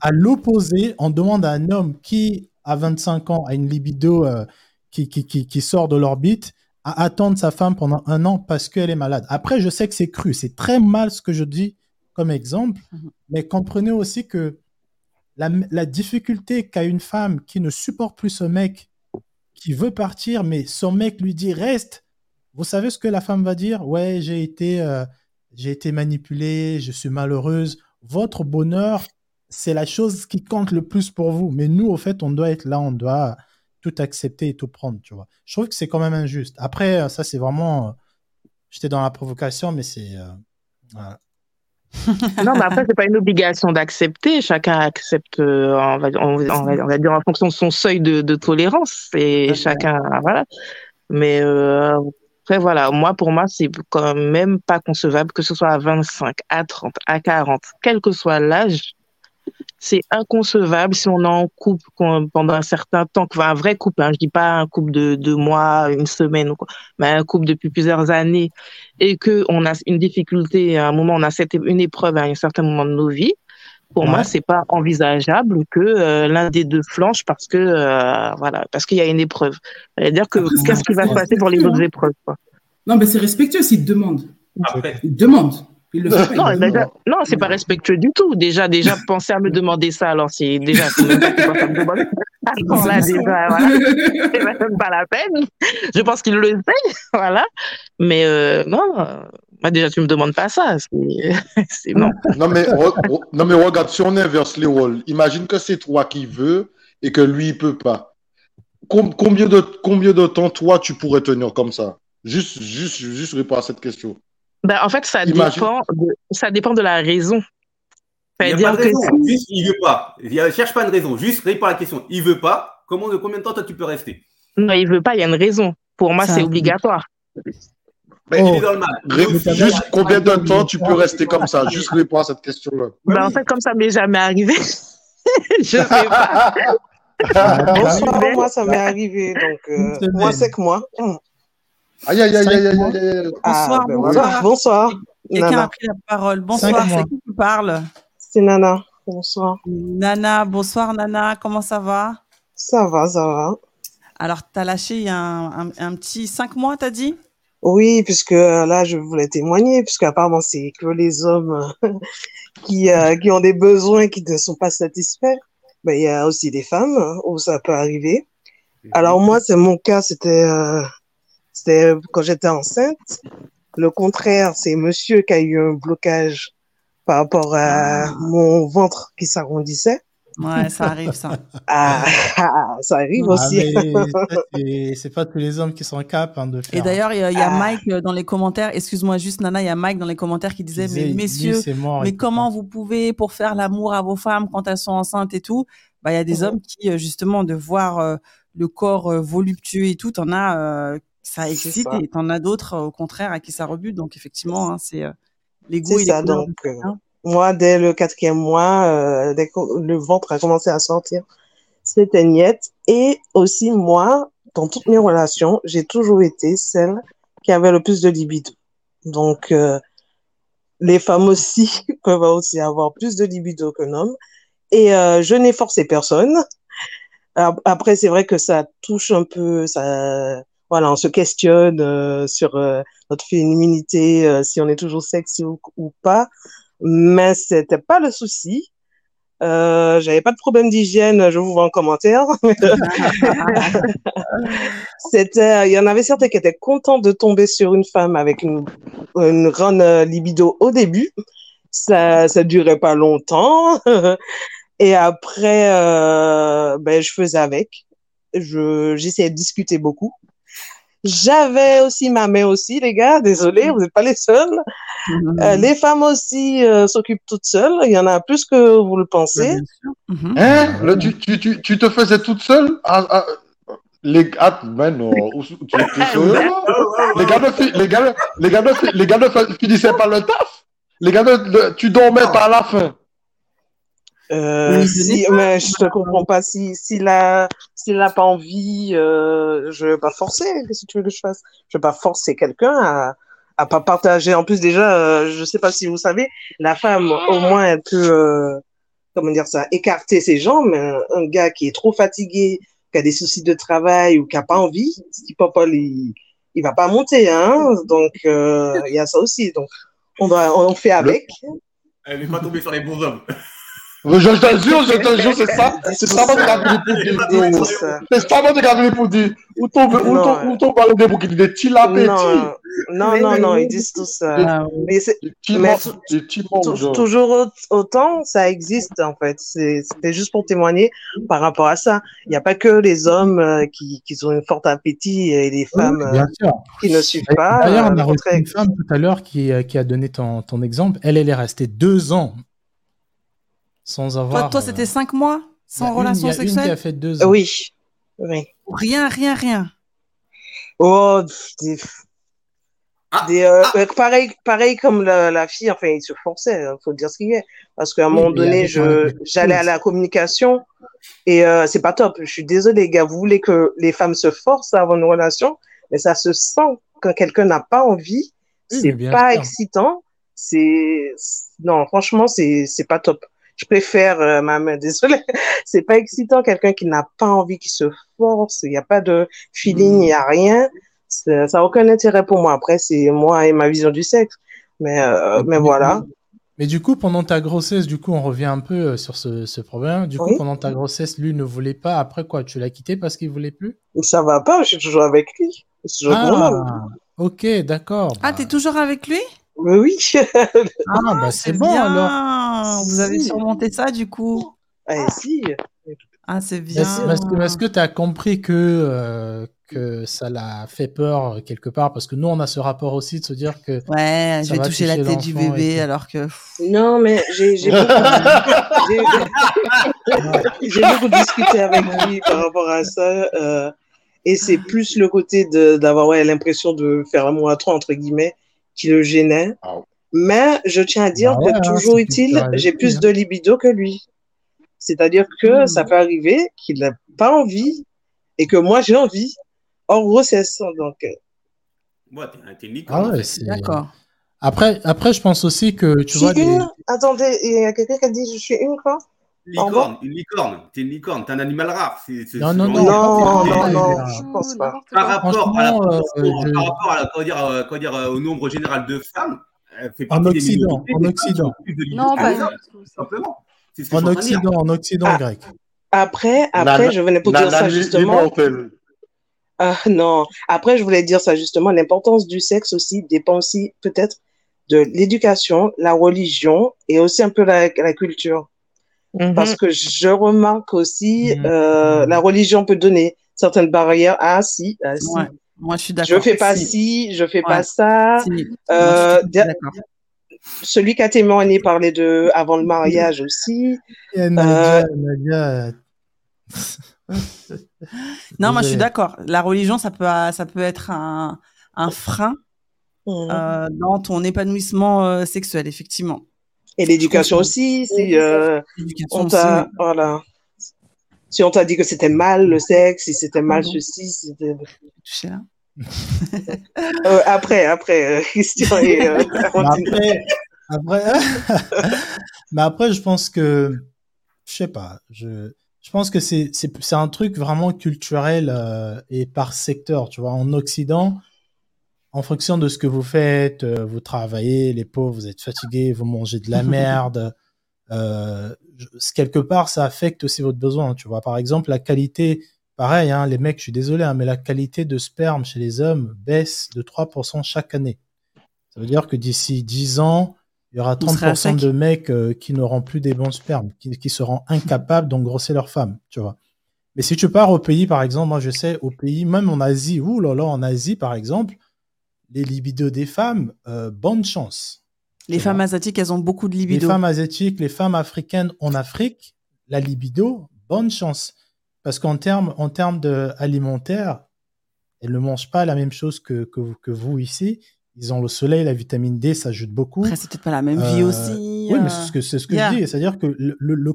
à l'opposé, on demande à un homme qui, à 25 ans, a une libido euh, qui, qui, qui, sort de l'orbite, à attendre sa femme pendant un an parce qu'elle est malade. Après, je sais que c'est cru, c'est très mal ce que je dis comme exemple, mhm. mais comprenez aussi que la, la difficulté qu'a une femme qui ne supporte plus ce mec qui veut partir, mais son mec lui dit reste. Vous savez ce que la femme va dire? Ouais, j'ai été, euh, j'ai été manipulée, je suis malheureuse. Votre bonheur, c'est la chose qui compte le plus pour vous. Mais nous, au fait, on doit être là, on doit tout accepter et tout prendre, tu vois. Je trouve que c'est quand même injuste. Après, euh, ça, c'est vraiment. Euh, j'étais dans la provocation, mais c'est. non, mais après, c'est pas une obligation d'accepter. Chacun accepte, euh, on, va, on, va, dire, en fonction de son seuil de, de tolérance. Et chacun, voilà. Mais euh, après, voilà, moi, pour moi, c'est quand même pas concevable que ce soit à 25, à 30, à 40, quel que soit l'âge, c'est inconcevable si on est en couple pendant un certain temps, un vrai couple, hein, je dis pas un couple de deux mois, une semaine, ou quoi, mais un couple depuis plusieurs années, et que on a une difficulté, à un moment, on a cette, une épreuve à un certain moment de nos vies. Pour moi, c'est pas envisageable que euh, l'un des deux flanche parce que euh, voilà, parce qu'il y a une épreuve. C'est-à-dire que qu'est-ce qui va se passer pour les autres épreuves quoi? Non, mais c'est respectueux s'il demande. Il non, non, c'est pas respectueux du tout. Déjà, déjà, penser à me demander ça, alors c'est déjà, c'est même pas me demander. Alors là, déjà, voilà, c'est même pas la peine. Je pense qu'il le sait, voilà. Mais euh, non, moi déjà, tu me demandes pas ça. C'est non. Non mais, non, mais regarde, si on inverse les rôles, imagine que c'est toi qui veux et que lui, il peut pas. Combien de, combien de temps, toi, tu pourrais tenir comme ça? Juste, juste, juste réponds à cette question. Ben, en fait, ça dépend, de, ça dépend de la raison. Il n'y a pas de raison, juste il veut pas. Il ne cherche pas une raison, juste réponds à la question. Il veut pas. Comment, combien de temps toi tu peux rester? Non, il veut pas, il y a une raison. Pour moi, c'est obligatoire. Ben, il est dans le mal. Juste combien de temps tu peux rester comme ça? Juste réponds à cette question-là. Ben, en fait, comme ça m'est jamais arrivé. je sais pas. Bonsoir, moi, ça m'est arrivé. Donc, euh, moi, c'est que moi. Aïe, aïe, aïe, aïe, aïe, aïe. Bonsoir, ben bonsoir. bonsoir. Quelqu'un a pris la parole. Bonsoir, c'est qui qui parle? C'est Nana. Bonsoir. Nana, bonsoir Nana, comment ça va? Ça va, ça va. Alors, tu as lâché il y a un, un, petit cinq mois, t'as dit? Oui, puisque euh, là, je voulais témoigner, puisque apparemment, c'est que les hommes qui, euh, qui ont des besoins qui ne sont pas satisfaits. Ben, il y a aussi des femmes où ça peut arriver. Alors moi, c'est mon cas, c'était euh, c'était quand j'étais enceinte. Le contraire, c'est monsieur qui a eu un blocage par rapport à ah. mon ventre qui s'arrondissait. Ouais, ça arrive, ça. Ah, ça arrive ah, aussi. c'est pas tous les hommes qui sont capables hein, de faire. Et d'ailleurs, il y, a, ah. Mike euh, dans les commentaires, excuse-moi juste, Nana, il y a Mike dans les commentaires qui disait, mais messieurs, mais comment vous pouvez, pour faire l'amour à vos femmes quand elles sont enceintes et tout, bah, il y a des mhm. hommes qui, euh, justement, de voir euh, le corps voluptueux et tout, t'en as, ça excite, et t'en as d'autres, au contraire, à qui ça rebute. Donc, effectivement, hein, c'est l'ego, il ça, donc, moi, dès le quatrième mois, euh, dès que le ventre a commencé à sortir, c'était niette. Et aussi, moi, dans toutes mes relations, j'ai toujours été celle qui avait le plus de libido. Donc, euh, les femmes aussi peuvent aussi avoir plus de libido qu'un homme. Et euh, je n'ai forcé personne. Après, c'est vrai que ça touche un peu, ça, voilà, on se questionne euh, sur euh, notre féminité, euh, si on est toujours sexy ou, ou pas mais c'était pas le souci. Euh, j'avais pas de problème d'hygiène, je vous vois en commentaire. c'était, il y en avait certains qui étaient contents de tomber sur une femme avec une, une grande libido au début. Ça, ça durait pas longtemps. Et après, euh, ben, je faisais avec. Je, j'essayais de discuter beaucoup. J'avais aussi ma main aussi, les gars. Désolé, vous n'êtes pas les seuls. Euh, les femmes aussi euh, s'occupent toutes seules. Il y en a plus que vous le pensez. Mhm. Hein? Le, tu, tu, tu, te faisais toute seule? Ah, ah, les gars, mais non, tu, tu les gars ne, les gars, les gars ne, les gars ne finissaient pas le taf? Les gars, tu dormais pas à la fin? Euh, si, mais je te comprends pas. Si s'il a s'il n'a pas envie, euh, je vais pas forcer. Qu'est-ce que tu veux que je fasse? Je vais pas forcer quelqu'un à à pas partager. En plus déjà, euh, je sais pas si vous savez, la femme au moins elle peut euh, comment dire ça, écarter ses jambes. Mais un, gars qui est trop fatigué, qui a des soucis de travail ou qui a pas envie, si papa il il va pas monter, hein. Donc euh, il y a ça aussi. Donc on doit on fait avec. Elle n'est pas tombée sur les bons hommes. Je te jure, je te jure, c'est ça. C'est ça mon gars pour C'est ça mon gars pour dire. Où t'en où t'en parles de pour qu'il dit tila petit. Non, non, non, ils disent tout ça. Mais c'est toujours autant, ça existe en fait. C'était juste pour témoigner par rapport à ça. Il n'y a pas que les hommes euh, qui, qui ont une forte appétit et les femmes euh, qui ne suivent pas. D'ailleurs, on a reçu une femme tout à l'heure qui, euh, qui a donné ton, ton exemple. Elle, elle est restée deux ans sans avoir. Toi, c'était cinq mois sans relation une, sexuelle. Une qui a fait deux ans. Oui. oui. Rien, rien, rien. Oh, des... Ah, des, euh, ah. pareil, pareil comme la, la, fille, enfin, il se forçait, il hein, faut dire ce qu'il y a. Parce qu'à un moment donné, je, j'allais à la communication et euh, c'est pas top. Je suis désolée, les gars, vous voulez que les femmes se forcent à avoir une relation, mais ça se sent quand quelqu'un n'a pas envie, c'est pas excitant. C'est, non, franchement, c'est, c'est pas top je préfère euh, ma main. Désolée, c'est pas excitant quelqu'un qui n'a pas envie, qui se force. Il n'y a pas de feeling, il n'y a rien. Ça n'a aucun intérêt pour moi. Après, c'est moi et ma vision du sexe. Mais, euh, mais voilà. Mais du coup, pendant ta grossesse, du coup, on revient un peu euh, sur ce, ce problème. Du coup, pendant ta grossesse, lui ne voulait pas. Après quoi, tu l'as quitté parce qu'il voulait plus? Ça va pas, je suis toujours avec lui. Ah, ok, d'accord. Ah, tu es toujours avec lui? Oui. ah, bah c'est bon alors. Vous avez surmonté ça du coup Ah, si. Ah, c'est bien. Est-ce que tu as compris que, euh, que ça l'a fait peur euh, quelque part Parce que nous, on a ce rapport aussi de se dire que. Ouais, je vais toucher la tête du bébé alors que. Non, mais j'ai beaucoup, beaucoup, discuté avec lui par rapport à ça. Euh, et c'est plus le côté d'avoir ouais, l'impression de faire l'amour à trois, entre guillemets, qui le gênait. Ah Mais je tiens à dire bah que hein, toujours utile, j'ai plus de libido que lui. C'est-à-dire que hmm. ça peut arriver qu'il n'a pas envie et que moi j'ai envie hors grossesse. Donc. Moi, euh. t'es ah D'accord. Après, après, je pense aussi que tu vois. Une... Attendez, il y a quelqu'un qui a dit je suis une quoi Licorne, une licorne, t'es une licorne, t'es un animal rare. non, non, non, non, non, non, je pense pas. Par rapport, à, la, euh, par rapport à la, dire, euh, dire, euh, au nombre général de femmes, elle fait en Occident, en Occident. Non, pas simplement. En Occident, en Occident grec. Après, après, je venais pour dire ça justement. Ah, non, après, je voulais dire ça justement. L'importance du sexe aussi dépend aussi peut-être de l'éducation, la religion et aussi un peu la, culture. Parce que je remarque aussi, mm-hmm. euh, la religion peut donner certaines barrières. Ah, si, ah, si. Moi, je suis d'accord. Je fais pas ci, je fais pas ça. Euh, celui qui a témoigné parlait de avant le mariage aussi. Et Nadia, euh, Nadia... non, moi je suis d'accord. La religion, ça peut, ça peut être un, un frein mmh. euh, dans ton épanouissement euh, sexuel, effectivement. Et l'éducation aussi. Si, euh, on t'a, voilà. Si on t'a dit que c'était mal le sexe, si c'était mal ceci, c'était. là après, après, Christian et après, après, mais après, je pense que, je sais pas, je, je pense que c'est un truc vraiment culturel euh, et par secteur, tu vois. En Occident, en fonction de ce que vous faites, euh, vous travaillez, les pauvres, vous êtes fatigués, vous mangez de la merde. Euh, quelque part, ça affecte aussi votre besoin, tu vois. Par exemple, la qualité, pareil, hein, les mecs, je suis désolé, hein, mais la qualité de sperme chez les hommes baisse de 3% chaque année. Ça veut dire que d'ici 10 ans, il y aura 30% de mecs euh, qui n'auront plus des bons spermes, qui, seront incapables d'engrosser leur femme, tu vois. Mais si tu pars au pays, par exemple, moi je sais, au pays, même en Asie, ou là là, en Asie, par exemple, les libidos des femmes, euh, bonne chance. Les femmes asiatiques, elles ont beaucoup de libido. Les femmes asiatiques, les femmes africaines en Afrique, la libido, bonne chance. Parce qu'en termes en termes de alimentaire, elles ne mangent pas la même chose que, que, que vous ici ils ont le soleil, la vitamine D, ça ajoute beaucoup. Après, c'est peut-être pas la même vie euh, aussi. Oui, mais c'est ce que, c'est ce que je dis. C'est-à-dire que le, le, le,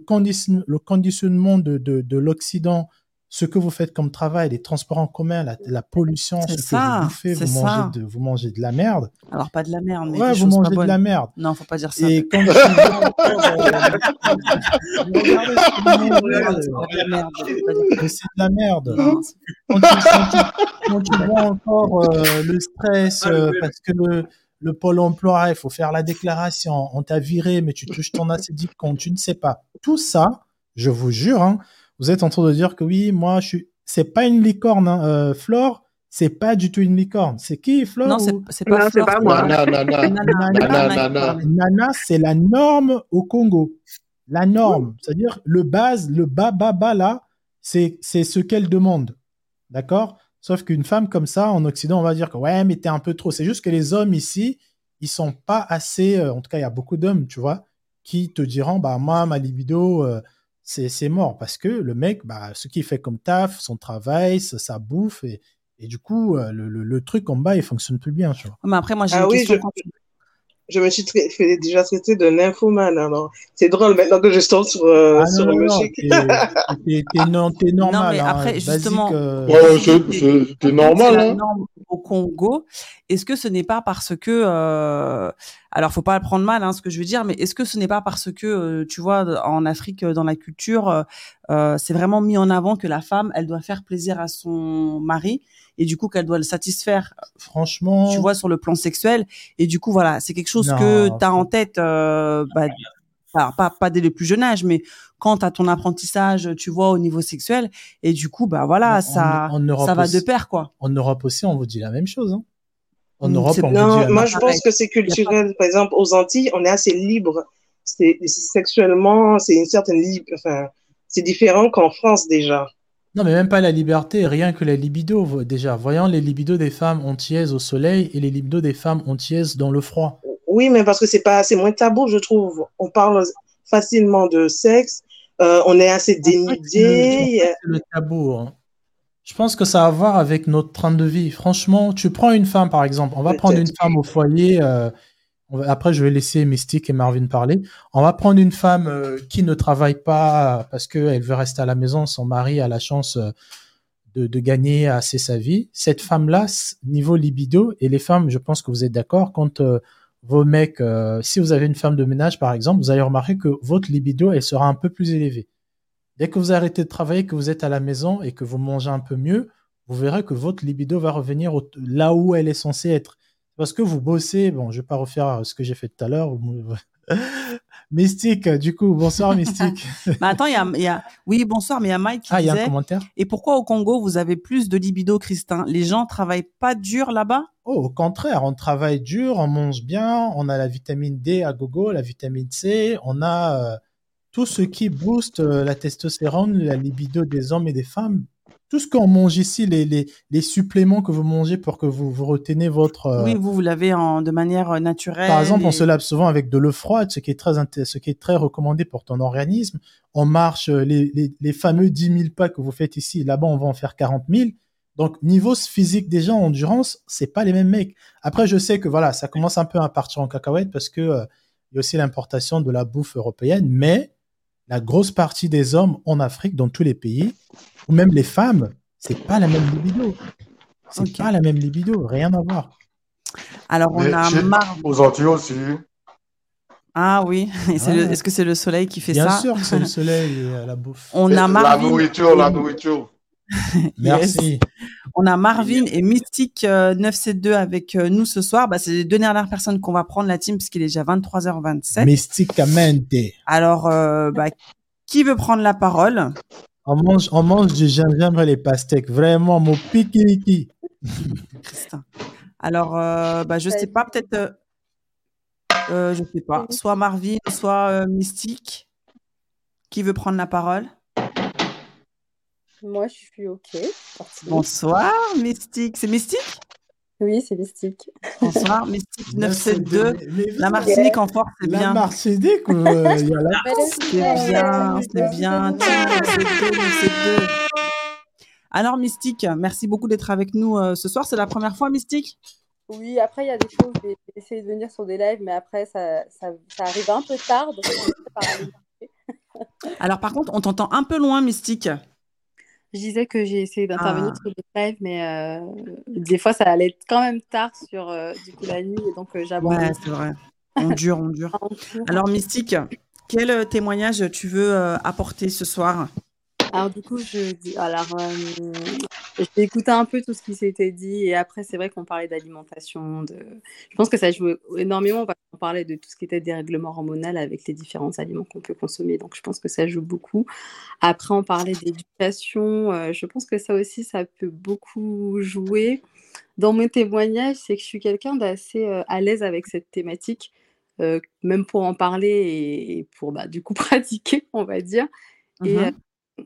conditionnement de, de, de l'Occident, ce que vous faites comme travail, les transports en commun, la, la pollution, ce ça, que vous bouffez, vous mangez, de, vous mangez de la merde. Alors, pas de la merde, mais ouais, vous mangez de la merde. Non, faut pas dire ça. Et quand je c'est de la merde. Quand tu, vois encore euh, le stress euh, parce que le, le pôle emploi, il faut faire la déclaration, on t'a viré, mais tu touches ton acédique quand tu ne sais pas. Tout ça, je vous jure, hein, vous êtes en train de dire que oui, moi, je suis. C'est pas une licorne, hein. euh, Flore. C'est pas du tout une licorne. C'est qui, Flore Non, c'est pas, Flore, pas moi. Nana, c'est la norme au Congo. La norme. C'est-à-dire, le base, le bas, bas, bas, là, c'est ce qu'elle demande. D'accord? Sauf qu'une femme comme ça, en Occident, on va dire que ouais, mais t'es un peu trop. C'est juste que les hommes ici, ils sont pas assez. Euh, en tout cas, il y a beaucoup d'hommes, tu vois, qui te diront bah, moi, ma libido. Euh, c'est mort parce que le mec, bah, ce qu'il fait comme taf, son travail, sa, bouffe, et, et du coup, euh, le, le, le, truc en bas, il fonctionne plus bien. Tu vois. Mais après, moi, j'ai ah une question. Je, je, me suis fait déjà traité de nymphomane. Alors, c'est drôle maintenant que je tombe sur, euh, ah, sur non, chic. T'es normal. Non, mais après, hein, justement, euh... ouais, c'est normal. Hein au Congo, est-ce que ce n'est pas parce que, euh, alors faut pas le prendre mal, hein, ce que je veux dire, mais est-ce que ce n'est pas parce que, euh, tu vois, en Afrique, dans la culture, euh, c'est vraiment mis en avant que la femme, elle doit faire plaisir à son mari? Et du coup qu'elle doit le satisfaire. Franchement, tu vois, sur le plan sexuel. Et du coup, voilà, c'est quelque chose que tu as en tête. Bah, pas, pas dès le plus jeune âge, mais quand à ton apprentissage, tu vois, au niveau sexuel, et du coup, bah voilà, ça, ça va de pair, quoi. En Europe aussi, on vous dit la même chose. Hein. En mm, Europe, on non, vous dit moi, je pense que c'est culturel. Par exemple, aux Antilles, on est assez libre. C'est sexuellement, c'est une certaine libre. Enfin, c'est différent qu'en France déjà. Non, mais même pas la liberté, rien que la libido. Déjà, voyons les libidos des femmes antillaises au soleil et les libidos des femmes antillaises dans le froid. Oui, mais parce que c'est pas, c'est moins tabou, je trouve. On parle facilement de sexe. Euh, on est assez dénudé. C'est le tabou. Hein. Je pense que ça a à voir avec notre train de vie. Franchement, tu prends une femme, par exemple. On va prendre une femme au foyer. Euh, après, je vais laisser Mystique et Marvin parler. On va prendre une femme euh, qui ne travaille pas parce qu'elle veut rester à la maison. Son mari a la chance de, de, gagner assez sa vie. Cette femme-là, niveau libido, et les femmes, je pense que vous êtes d'accord, quand vos mecs, euh, si vous avez une femme de ménage par exemple, vous allez remarquer que votre libido, elle sera un peu plus élevée. Dès que vous arrêtez de travailler, que vous êtes à la maison et que vous mangez un peu mieux, vous verrez que votre libido va revenir là où elle est censée être. Parce que vous bossez, bon, je vais pas refaire ce que j'ai fait tout à l'heure, Mystique, du coup, bonsoir Mystique. bah attends, il y a, oui, bonsoir, mais il y a Mike qui ah, disait. y a un commentaire. Et pourquoi au Congo vous avez plus de libido, Christin? Les gens travaillent pas dur là-bas? Oh, au contraire, on travaille dur, on mange bien, on a la vitamine D à gogo, la vitamine C, on a euh, tout ce qui booste euh, la testostérone, la libido des hommes et des femmes tout ce qu'on mange ici, les, les, les, suppléments que vous mangez pour que vous, vous retenez votre... Euh, oui, vous, vous l'avez en, de manière euh, naturelle. Par exemple, on se lave souvent avec de l'eau froide, ce qui est très, ce qui est très recommandé pour ton organisme. On marche euh, les, les, les fameux 10 000 pas que vous faites ici. Là-bas, on va en faire 40 000. Donc, niveau physique déjà, endurance, c'est pas les mêmes mecs. Après, je sais que voilà, ça commence un peu à partir en cacahuète parce que il y a aussi l'importation de la bouffe européenne, mais la grosse partie des hommes en Afrique, dans tous les pays, ou même les femmes, c'est pas la même libido. C'est pas la même libido, rien à voir. Alors on a marre. Aux Antilles aussi. Ah oui, est-ce que c'est le soleil qui fait ça? Bien sûr que c'est le soleil et la bouffe. On a La nourriture, la nourriture. Merci. On a Marvin et Mystique 972 euh, avec euh, nous ce soir. Bah, c'est les deux dernières personnes qu'on va prendre la team puisqu'il est déjà 23h27. Mysticamente. Alors, euh, bah, qui veut prendre la parole? On mange, on mange du gingembre et les pastèques. Vraiment, mon piquiki. Alors, bah, je sais pas, peut-être, euh, je sais pas, soit Marvin, soit Mystique. Qui veut prendre la parole? Moi, je suis OK. Bonsoir, Mystique. C'est Mystique? Oui, c'est Mystique. Bonsoir, Mystique 972. La Martinique en force, c'est bien. La Martinique, il y a la C'est bien, c'est bien. 972. Alors, Mystique, merci beaucoup d'être avec nous euh, ce soir. C'est la première fois, Mystique? Oui, après, il y a des choses. Je vais essayer de venir sur des lives, mais après, ça, ça, ça arrive un peu tard. Alors, par contre, on t'entend un peu loin, Mystique. Je disais que j'ai essayé d'intervenir ah. sur des lives, mais euh, des fois, ça allait être quand même tard sur euh, du coup, la nuit, et donc euh, j'abandonne. Ouais, c'est vrai. On dure, on dure. Alors, Mystique, quel témoignage tu veux apporter ce soir? Alors du coup, je dis, alors, euh, j'ai écouté un peu tout ce qui s'était dit et après, c'est vrai qu'on parlait d'alimentation. De... Je pense que ça joue énormément parce qu'on parlait de tout ce qui était dérèglement hormonal avec les différents aliments qu'on peut consommer. Donc, je pense que ça joue beaucoup. Après, on parlait d'éducation. Euh, je pense que ça aussi, ça peut beaucoup jouer. Dans mon témoignage, c'est que je suis quelqu'un d'assez euh, à l'aise avec cette thématique, même pour en parler et, pour bah, du coup pratiquer, on va dire. Et mmh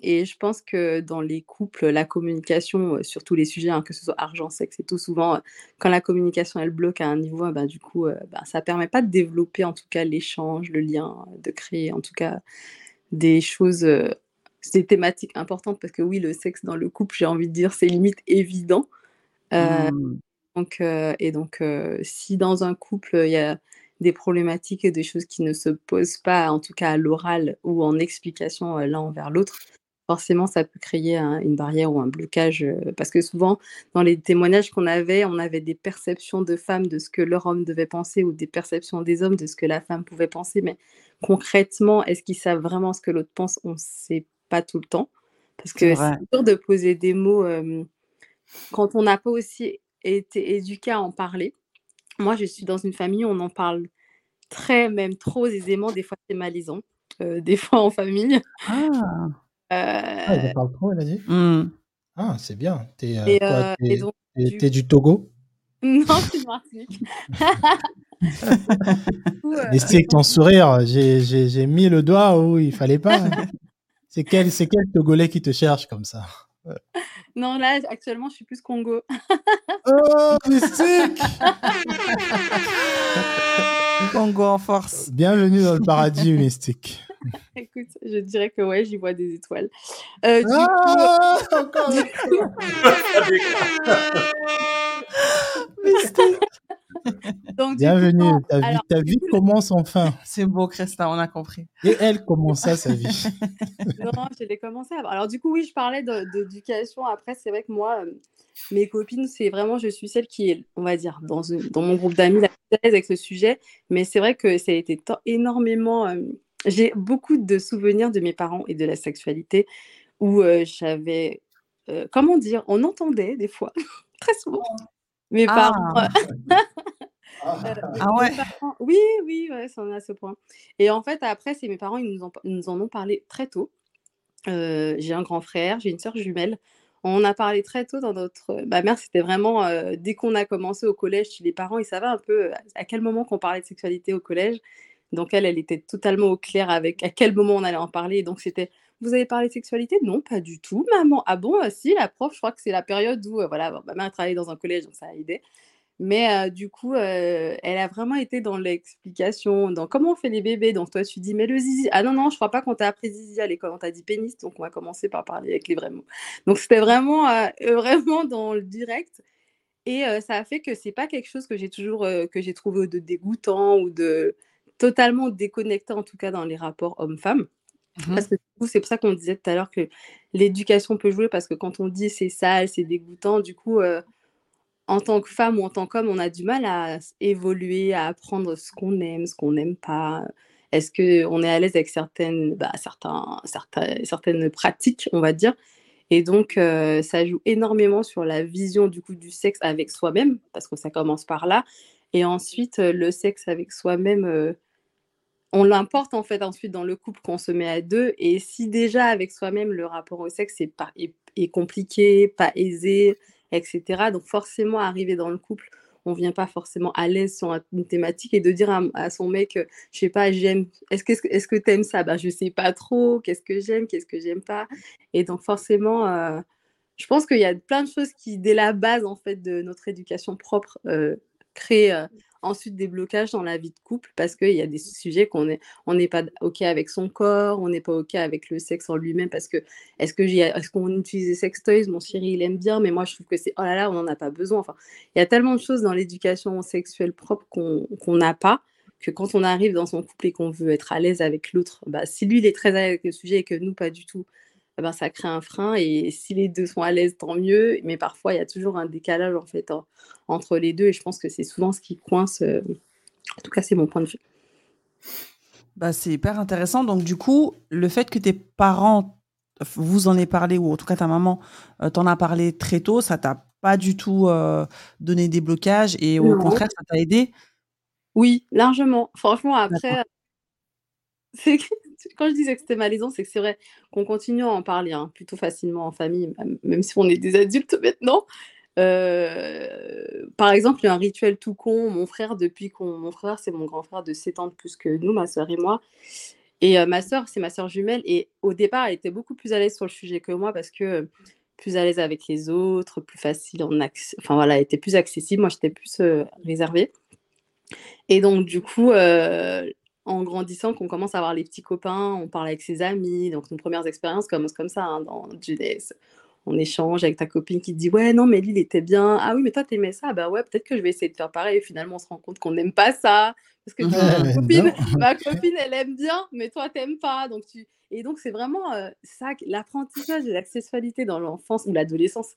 et je pense que dans les couples, la communication sur tous les sujets, hein, que ce soit argent, sexe et tout, souvent, quand la communication, elle bloque à un niveau, bah, du coup, bah, ça ne permet pas de développer en tout cas l'échange, le lien, de créer en tout cas des choses, des thématiques importantes, parce que oui, le sexe dans le couple, j'ai envie de dire, c'est limite évident. Mmh. donc, et donc, si dans un couple, il y a des problématiques et des choses qui ne se posent pas, en tout cas à l'oral ou en explication l'un envers l'autre, forcément, ça peut créer une barrière ou un blocage. Euh, parce que souvent, dans les témoignages qu'on avait, on avait des perceptions de femmes de ce que leur homme devait penser ou des perceptions des hommes de ce que la femme pouvait penser. Mais concrètement, est-ce qu'ils savent vraiment ce que l'autre pense? On ne sait pas tout le temps. Parce que c'est dur de poser des mots quand on n'a pas aussi été éduqué à en parler. Moi, je suis dans une famille où on en parle très, même trop aisément. Des fois, c'est malaisant. Euh, des fois en famille. Ah. Ah, il Euh, parle trop, elle a dit Mmh. Ah, c'est bien. T'es euh, euh, du du Togo? Non, c'est Martinique. Euh, Mais c'est ton sourire, j'ai j'ai- j'ai mis le doigt où il fallait pas. C'est quel, c'est quel Togolais qui te cherche comme ça? Non, là, actuellement, je suis plus Congo. Oh, mystique Congo en force. Bienvenue dans le paradis mystique. Écoute, je dirais que ouais, j'y vois des étoiles. Euh, du coup, encore du coup, donc, coup, Bienvenue, ta vie, Alors, ta vie coup, commence enfin. C'est beau, Christin, on a compris. Et elle commença sa vie. non, je l'ai commencé avant. Alors, du coup, oui, je parlais d'éducation. Après, c'est vrai que moi, euh, mes copines, c'est vraiment, je suis celle qui est, on va dire, dans, dans mon groupe d'amis, la à avec ce sujet. Mais c'est vrai que ça a été énormément. euh, j'ai beaucoup de souvenirs de mes parents et de la sexualité où euh, j'avais. euh, comment dire On entendait des fois, très souvent, mes Ah. parents. euh, ah ouais Oui, oui, ouais, ça en est à ce point. Et en fait, après, c'est mes parents, ils nous, nous en ont parlé très tôt. j'ai un grand frère, j'ai une sœur jumelle. On a parlé très tôt dans notre. Ma mère, c'était vraiment dès qu'on a commencé au collège, les parents, ils savaient un peu à quel moment qu'on parlait de sexualité au collège. Donc elle, elle était totalement au clair avec à quel moment on allait en parler. Donc c'était, vous avez parlé de sexualité? Non, pas du tout, maman. Ah bon, si, la prof, je crois que c'est la période où, voilà, ma mère travaillait dans un collège, donc ça a aidé. Mais du coup, elle a vraiment été dans l'explication, dans comment on fait les bébés? Donc toi, tu dis, mais le zizi. Ah non, non, je crois pas qu'on t'a appris zizi à l'école, on t'a dit pénis. Donc on va commencer par parler avec les vrais mots. Donc c'était vraiment, vraiment dans le direct. Et ça a fait que c'est pas quelque chose que j'ai toujours, que j'ai trouvé de dégoûtant ou de totalement déconnecté, en tout cas dans les rapports hommes-femmes. Mmh parce que du coup, c'est pour ça qu'on disait tout à l'heure que l'éducation peut jouer, parce que quand on dit c'est sale, c'est dégoûtant, du coup, en tant que femme ou en tant qu'homme, on a du mal à évoluer, à apprendre ce qu'on aime, ce qu'on n'aime pas. Est-ce qu'on est à l'aise avec certaines, bah, certains, certains, certaines pratiques, on va dire? Et donc, euh, ça joue énormément sur la vision du coup du sexe avec soi-même, parce que ça commence par là. Et ensuite, euh, le sexe avec soi-même, euh, on l'importe en fait ensuite dans le couple qu'on se met à deux. Et si déjà avec soi-même, le rapport au sexe est, pas, est compliqué, pas aisé, etc. Donc forcément, arriver dans le couple, on vient pas forcément à l'aise sur une thématique et de dire à, son mec, euh, je sais pas, j'aime, est-ce que est-ce que t'aimes ça? Ben je sais pas trop, qu'est-ce que j'aime, qu'est-ce que j'aime pas? Et donc forcément, euh, je pense qu'il y a plein de choses qui, dès la base en fait de notre éducation propre, euh, créent ensuite des blocages dans la vie de couple parce qu'il y a des sujets qu'on est on n'est pas ok avec son corps on n'est pas ok avec le sexe en lui-même parce que est-ce que est-ce qu'on utilise des sex toys? Mon chéri il aime bien mais moi je trouve que c'est oh là là on n'en a pas besoin. Enfin il y a tellement de choses dans l'éducation sexuelle propre qu'on n'a pas que quand on arrive dans son couple et qu'on veut être à l'aise avec l'autre bah, si lui il est très à l'aise avec le sujet et que nous pas du tout eh ben, ça crée un frein. Et si les deux sont à l'aise, tant mieux. Mais parfois, il y a toujours un décalage en fait entre les deux. Et je pense que c'est souvent ce qui coince. Euh, en tout cas, c'est mon point de vue. Bah, c'est hyper intéressant. Donc, du coup, le fait que tes parents vous en aient parlé, ou en tout cas ta maman euh, t'en a parlé très tôt, ça t'a pas du tout euh, donné des blocages et au contraire, ça t'a aidé? Oui, largement. Franchement, après, c'est quand je disais que c'était malaisant, c'est que c'est vrai qu'on continue à en parler hein, plutôt facilement en famille, même si on est des adultes maintenant. Euh, par exemple, il y a un rituel tout con. Mon frère, depuis qu'on. Mon frère, c'est mon grand frère de 7 ans de plus que nous, ma soeur et moi. Et euh, ma soeur, c'est ma soeur jumelle. Et au départ, elle était beaucoup plus à l'aise sur le sujet que moi parce que plus à l'aise avec les autres, plus facile en accès. Enfin voilà, elle était plus accessible. Moi, j'étais plus euh, réservée. Et donc, du coup, en grandissant qu'on commence à avoir les petits copains, on parle avec ses amis. Donc, nos premières expériences commencent comme ça hein, dans Judas. On échange avec ta copine qui te dit Ouais, non, mais lui, il était bien. Ah oui, mais toi, t'aimais ça. Bah ouais, peut-être que je vais essayer de faire pareil. Et finalement, on se rend compte qu'on n'aime pas ça. Parce que ma, copine, ma copine, elle aime bien, mais toi, t'aimes pas. Donc, tu... Et donc, c'est vraiment euh, ça, l'apprentissage de la sexualité dans l'enfance ou l'adolescence.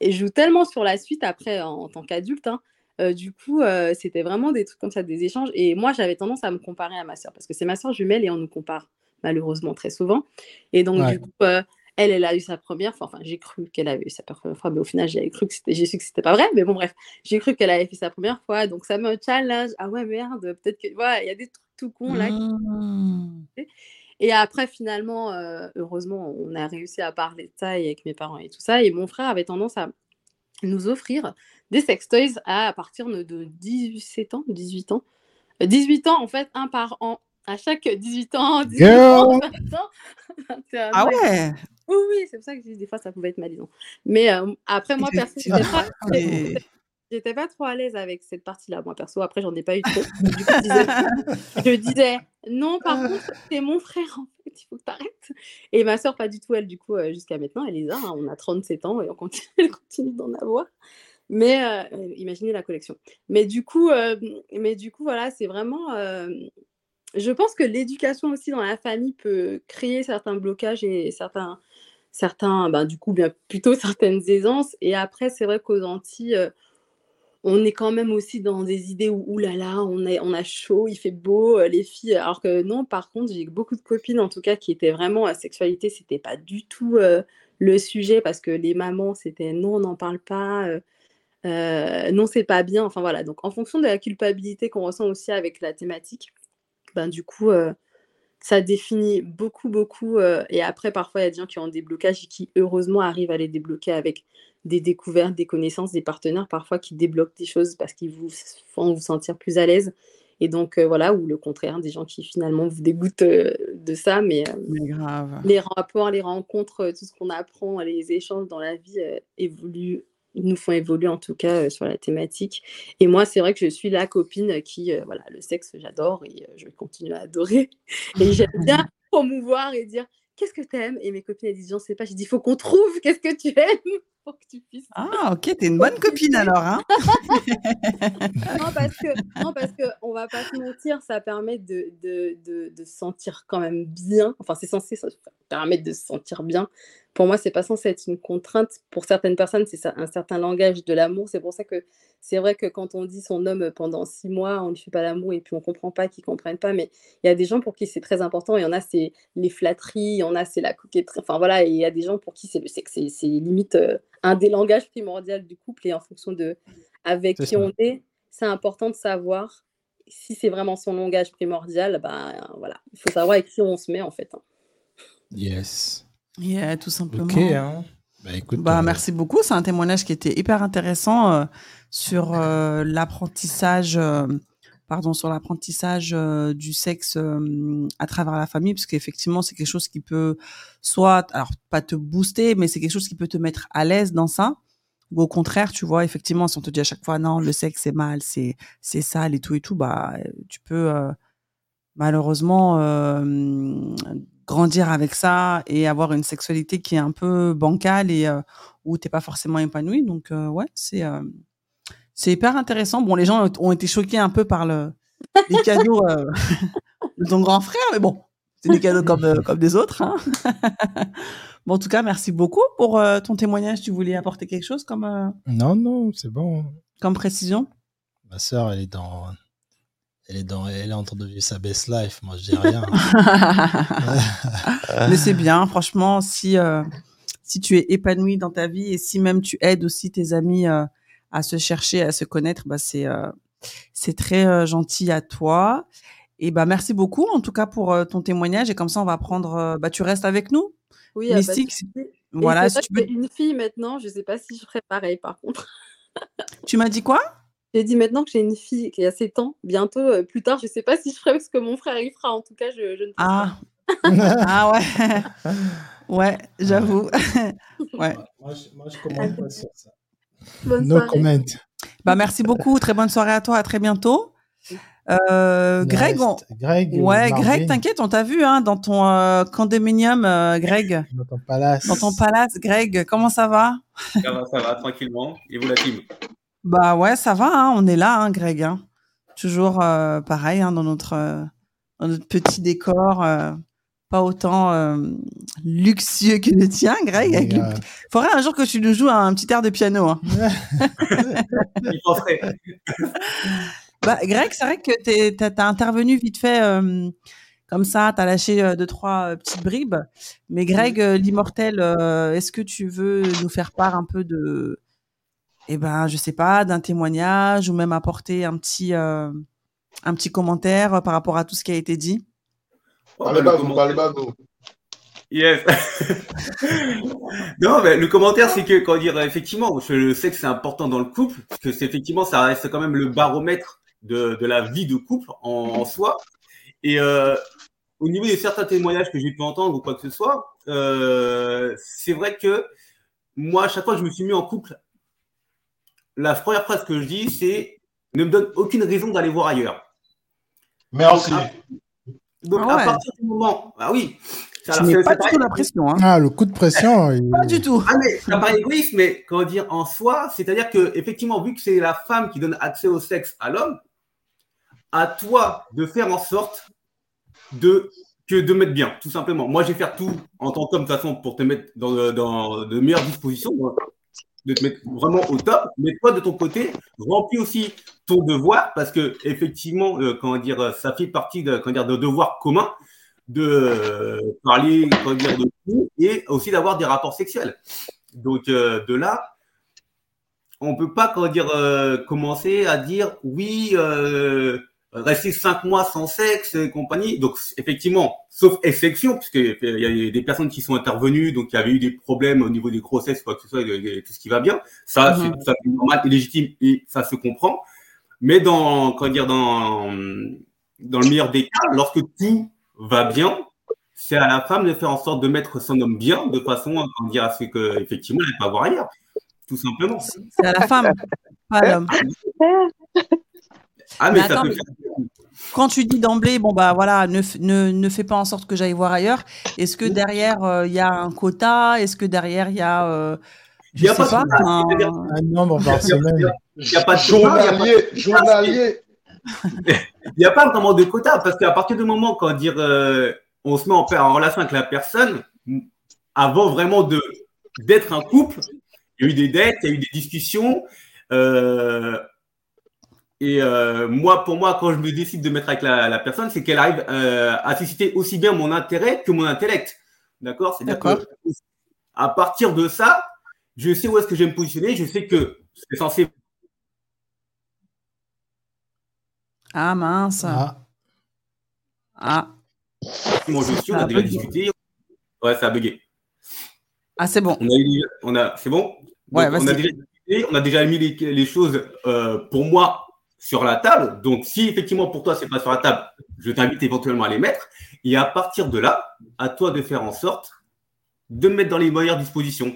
Et joue tellement sur la suite après en, tant qu'adulte. Hein, euh, du coup, euh, c'était vraiment des trucs comme ça, des échanges. Et moi, j'avais tendance à me comparer à ma sœur, parce que c'est ma sœur jumelle et on nous compare malheureusement très souvent. Et donc, du coup, euh, elle, elle a eu sa première fois. Enfin, j'ai cru qu'elle avait eu sa première fois, mais au final, j'ai cru que c'était, j'ai su que c'était pas vrai. Mais bon, bref, j'ai cru qu'elle avait fait sa première fois. Donc, ça me challenge. Ah ouais, merde, peut-être que, voilà, il y a des trucs tout cons là. Mmh. Et après, finalement, heureusement, on a réussi à parler de ça avec mes parents et tout ça. Et mon frère avait tendance à nous offrir des sextoys à, à partir de 17 ans, 18 ans. 18 euh, ans, en fait, un par an. À chaque 18 ans, 18 ans, 20 ans. ah ouais Oui, oui, c'est pour ça que je dis des fois ça pouvait être malisant. Mais euh, après, moi, perso, j'étais pas, trop à l'aise avec cette partie-là. Moi, perso, après, j'en ai pas eu trop. Du coup, je, disais, je disais, non, par contre, c'est mon frère, en fait, il faut que tu arrêtes. Et ma soeur, pas du tout, elle, du coup, euh, jusqu'à maintenant, elle les a. Hein. on a 37 ans et on continue, elle continue d'en avoir. Mais euh, imaginez la collection. Mais du coup, euh, mais du coup voilà, c'est vraiment. Euh, je pense que l'éducation aussi dans la famille peut créer certains blocages et certains, certains, ben, du coup, bien plutôt certaines aisances. Et après, c'est vrai qu'aux Antilles, on est quand même aussi dans des idées où, là, on, est, on a chaud, il fait beau, les filles. Alors que non, par contre, j'ai beaucoup de copines, en tout cas, qui étaient vraiment à sexualité, c'était pas du tout le sujet parce que les mamans, c'était non, on n'en parle pas. non, c'est pas bien. Enfin voilà, donc en fonction de la culpabilité qu'on ressent aussi avec la thématique, ben, du coup, ça définit beaucoup, beaucoup. et après, parfois, il y a des gens qui ont des blocages et qui, heureusement, arrivent à les débloquer avec des découvertes, des connaissances, des partenaires parfois qui débloquent des choses parce qu'ils vous font vous sentir plus à l'aise. Et donc, voilà, ou le contraire, des gens qui finalement vous dégoûtent de ça. Mais, grave. les rapports, les rencontres, tout ce qu'on apprend, les échanges dans la vie évoluent nous font évoluer en tout cas sur la thématique. Et moi, c'est vrai que je suis la copine qui, voilà, le sexe, j'adore et je continue à adorer. Et j'aime bien promouvoir et dire qu'est-ce que tu aimes Et mes copines, elles disent, j'en sais pas. Je dis, il faut qu'on trouve qu'est-ce que tu aimes pour que tu puisses. Ah, ok, t'es une bonne copine alors. Hein non, parce que, non, parce que on va pas se mentir, ça permet de, de, de, de se sentir quand même bien. Enfin, c'est censé ça permettre de se sentir bien pour moi, c'est pas censé être une contrainte. Pour certaines personnes, c'est un certain langage de l'amour. C'est pour ça que c'est vrai que quand on dit son homme pendant six mois, on ne fait pas l'amour et puis on comprend pas, qu'ils comprennent pas. Mais il y a des gens pour qui c'est très important. Il y en a, c'est les flatteries, il y en a, c'est la coquetterie. Enfin voilà, il y a des gens pour qui c'est le sexe. C'est limite euh, un des langages primordiaux du couple et en fonction de avec qui on est, c'est important de savoir si c'est vraiment son langage primordial. Ben voilà, il faut savoir avec qui on se met en fait. Hein. Yes. Yeah, tout simplement. Ok, hein. Bah, écoute, Bah, euh, merci beaucoup. C'est un témoignage qui était hyper intéressant euh, sur euh, l'apprentissage, euh, pardon, sur l'apprentissage euh, du sexe euh, à travers la famille, parce qu'effectivement, c'est quelque chose qui peut soit, alors pas te booster, mais c'est quelque chose qui peut te mettre à l'aise dans ça. Ou au contraire, tu vois, effectivement, si on te dit à chaque fois non, le sexe c'est mal, c'est c'est sale et tout et tout, bah tu peux euh, malheureusement grandir avec ça et avoir une sexualité qui est un peu bancale et où t'es pas forcément épanoui. Donc ouais, c'est c'est hyper intéressant. Bon, les gens ont été choqués un peu par le les cadeaux euh, de ton grand frère, mais bon, c'est des cadeaux comme euh, comme des autres. Hein. bon, en tout cas, merci beaucoup pour euh, ton témoignage. Tu voulais apporter quelque chose comme Non, non, c'est bon. comme précision? Ma sœur, elle est dans. Elle est, dans, elle est en train de vivre sa best life. Moi, je dis rien. Mais c'est bien, franchement, si, si tu es épanoui dans ta vie et si même tu aides aussi tes amis à se chercher, à se connaître, bah c'est euh, c'est très euh, gentil à toi. Et bah merci beaucoup en tout cas pour euh, ton témoignage et comme ça on va prendre euh, bah tu restes avec nous. Oui, ah bah, voilà, si tu peux. une fille maintenant, je sais pas si je ferais pareil par contre. Tu m'as dit quoi? J'ai dit maintenant que j'ai une fille qui a 7 ans, bientôt, euh, plus tard, je sais pas si je ferai ce que mon frère il fera. En tout cas, je, je ne sais Ah. ah ouais. ouais, j'avoue. ouais. Moi, je, moi, je commande pas sur ça. Bonne no soirée. comment. Bah merci beaucoup, très bonne soirée à toi, à très bientôt. Euh, Greg, on- Ouais, Greg, t'inquiète, on t'a vu hein, dans ton euh, condominium, euh, Greg. Dans ton palace. Dans ton palace, Greg, comment ça va? Ça va, ça va, tranquillement. Et vous, la team? Bah ouais, ça va, hein, on est là, hein, Greg. hein. Toujours euh, pareil, hein, dans, notre, euh, dans notre petit décor, euh, pas autant euh, luxueux que le tien, Greg. avec le- Grave. Faudrait un jour que tu nous joues un petit air de piano. hein. Bah, Greg, c'est vrai que tu as, intervenu vite fait euh, comme ça, tu as lâché euh, deux, trois euh, petites bribes. Mais Greg, euh, l'immortel, euh, est-ce que tu veux nous faire part un peu de, eh ben, je sais pas, d'un témoignage ou même apporter un petit, euh, un petit commentaire par rapport à tout ce qui a été dit? Parlez bah, pas le vous, commentaire- parlez pas vous. Yes. non, mais le commentaire, c'est que, quand dire, effectivement, je sais que c'est important dans le couple, parce que c'est effectivement, ça reste quand même le baromètre de, de la vie de couple en, en soi. Et euh, au niveau de certains témoignages que j'ai pu entendre ou quoi que ce soit, euh, c'est vrai que moi, à chaque fois que je me suis mis en couple, la première phrase que je dis, c'est ne me donne aucune raison d'aller voir ailleurs. Merci. Donc, donc, Ah ouais. à partir du moment, ah oui, Tu alors, pas du tout la pression. Hein. Ah, le coup de pression. il- Pas du tout. Ah mais ça paraît égoïste, mais comment dire en soi, c'est-à-dire que effectivement, vu que c'est la femme qui donne accès au sexe à l'homme, à toi de faire en sorte de que de mettre bien, tout simplement. Moi, je vais faire tout en tant qu'homme de toute façon pour te mettre dans, dans de meilleures dispositions, de te mettre vraiment au top. Mais toi, de ton côté, remplis aussi ton devoir parce que effectivement, euh, comment dire, ça fait partie de comment dire de devoir commun de euh, parler de tout et aussi d'avoir des rapports sexuels. Donc euh, de là, on peut pas, comment dire, euh, commencer à dire oui, euh, rester cinq mois sans sexe et compagnie. Donc, effectivement, sauf exception, puisqu'il y a des personnes qui sont intervenues, donc il y avait eu des problèmes au niveau des grossesses, quoi que ce soit, et, tout ce qui va bien. Ça, Mhm. c'est normal et légitime et ça se comprend. Mais dans, comment dire, dans, dans le meilleur des cas, lorsque tout va bien, c'est à la femme de faire en sorte de mettre son homme bien, de façon à dire, à ce que, effectivement, elle à voir ailleurs. Tout simplement. C'est à la femme, pas à l'homme. Ah, mais, Mais ça attends, peut mais- faire. Quand tu dis d'emblée, bon bah voilà, ne, ne, ne fais pas en sorte que j'aille voir ailleurs. Est-ce que derrière euh, il y a un quota? Est-ce que derrière il y a, euh, Il je y a sais pas de pas, quota, un- Un nombre par semaine. Il n'y a pas de a pas Journalier, journalier. Il n'y a pas vraiment de quota parce qu'à partir du moment quand dire euh, on se met en, en relation avec la personne, avant vraiment de d'être un couple, il y a eu des dettes, il y a eu des discussions. Et euh, moi, pour moi, quand je me décide de mettre avec la, la personne, c'est qu'elle arrive euh, à susciter aussi bien mon intérêt que mon intellect. D'accord? C'est-à-dire que D'accord. à partir de ça, je sais où est-ce que je vais me positionner. Je sais que c'est censé Ah mince. Ah, Ah, mon je suis. On a a déjà discuté. Ouais, ça a bugué. ah c'est bon. On a, eu- on a, c'est bon? Ouais, on, a vas-y. déjà, discuté, on a déjà mis les, les choses euh, pour moi sur la table. Donc, si effectivement pour toi c'est pas sur la table, je t'invite éventuellement à les mettre. Et à partir de là, à toi de faire en sorte de me mettre dans les meilleures dispositions.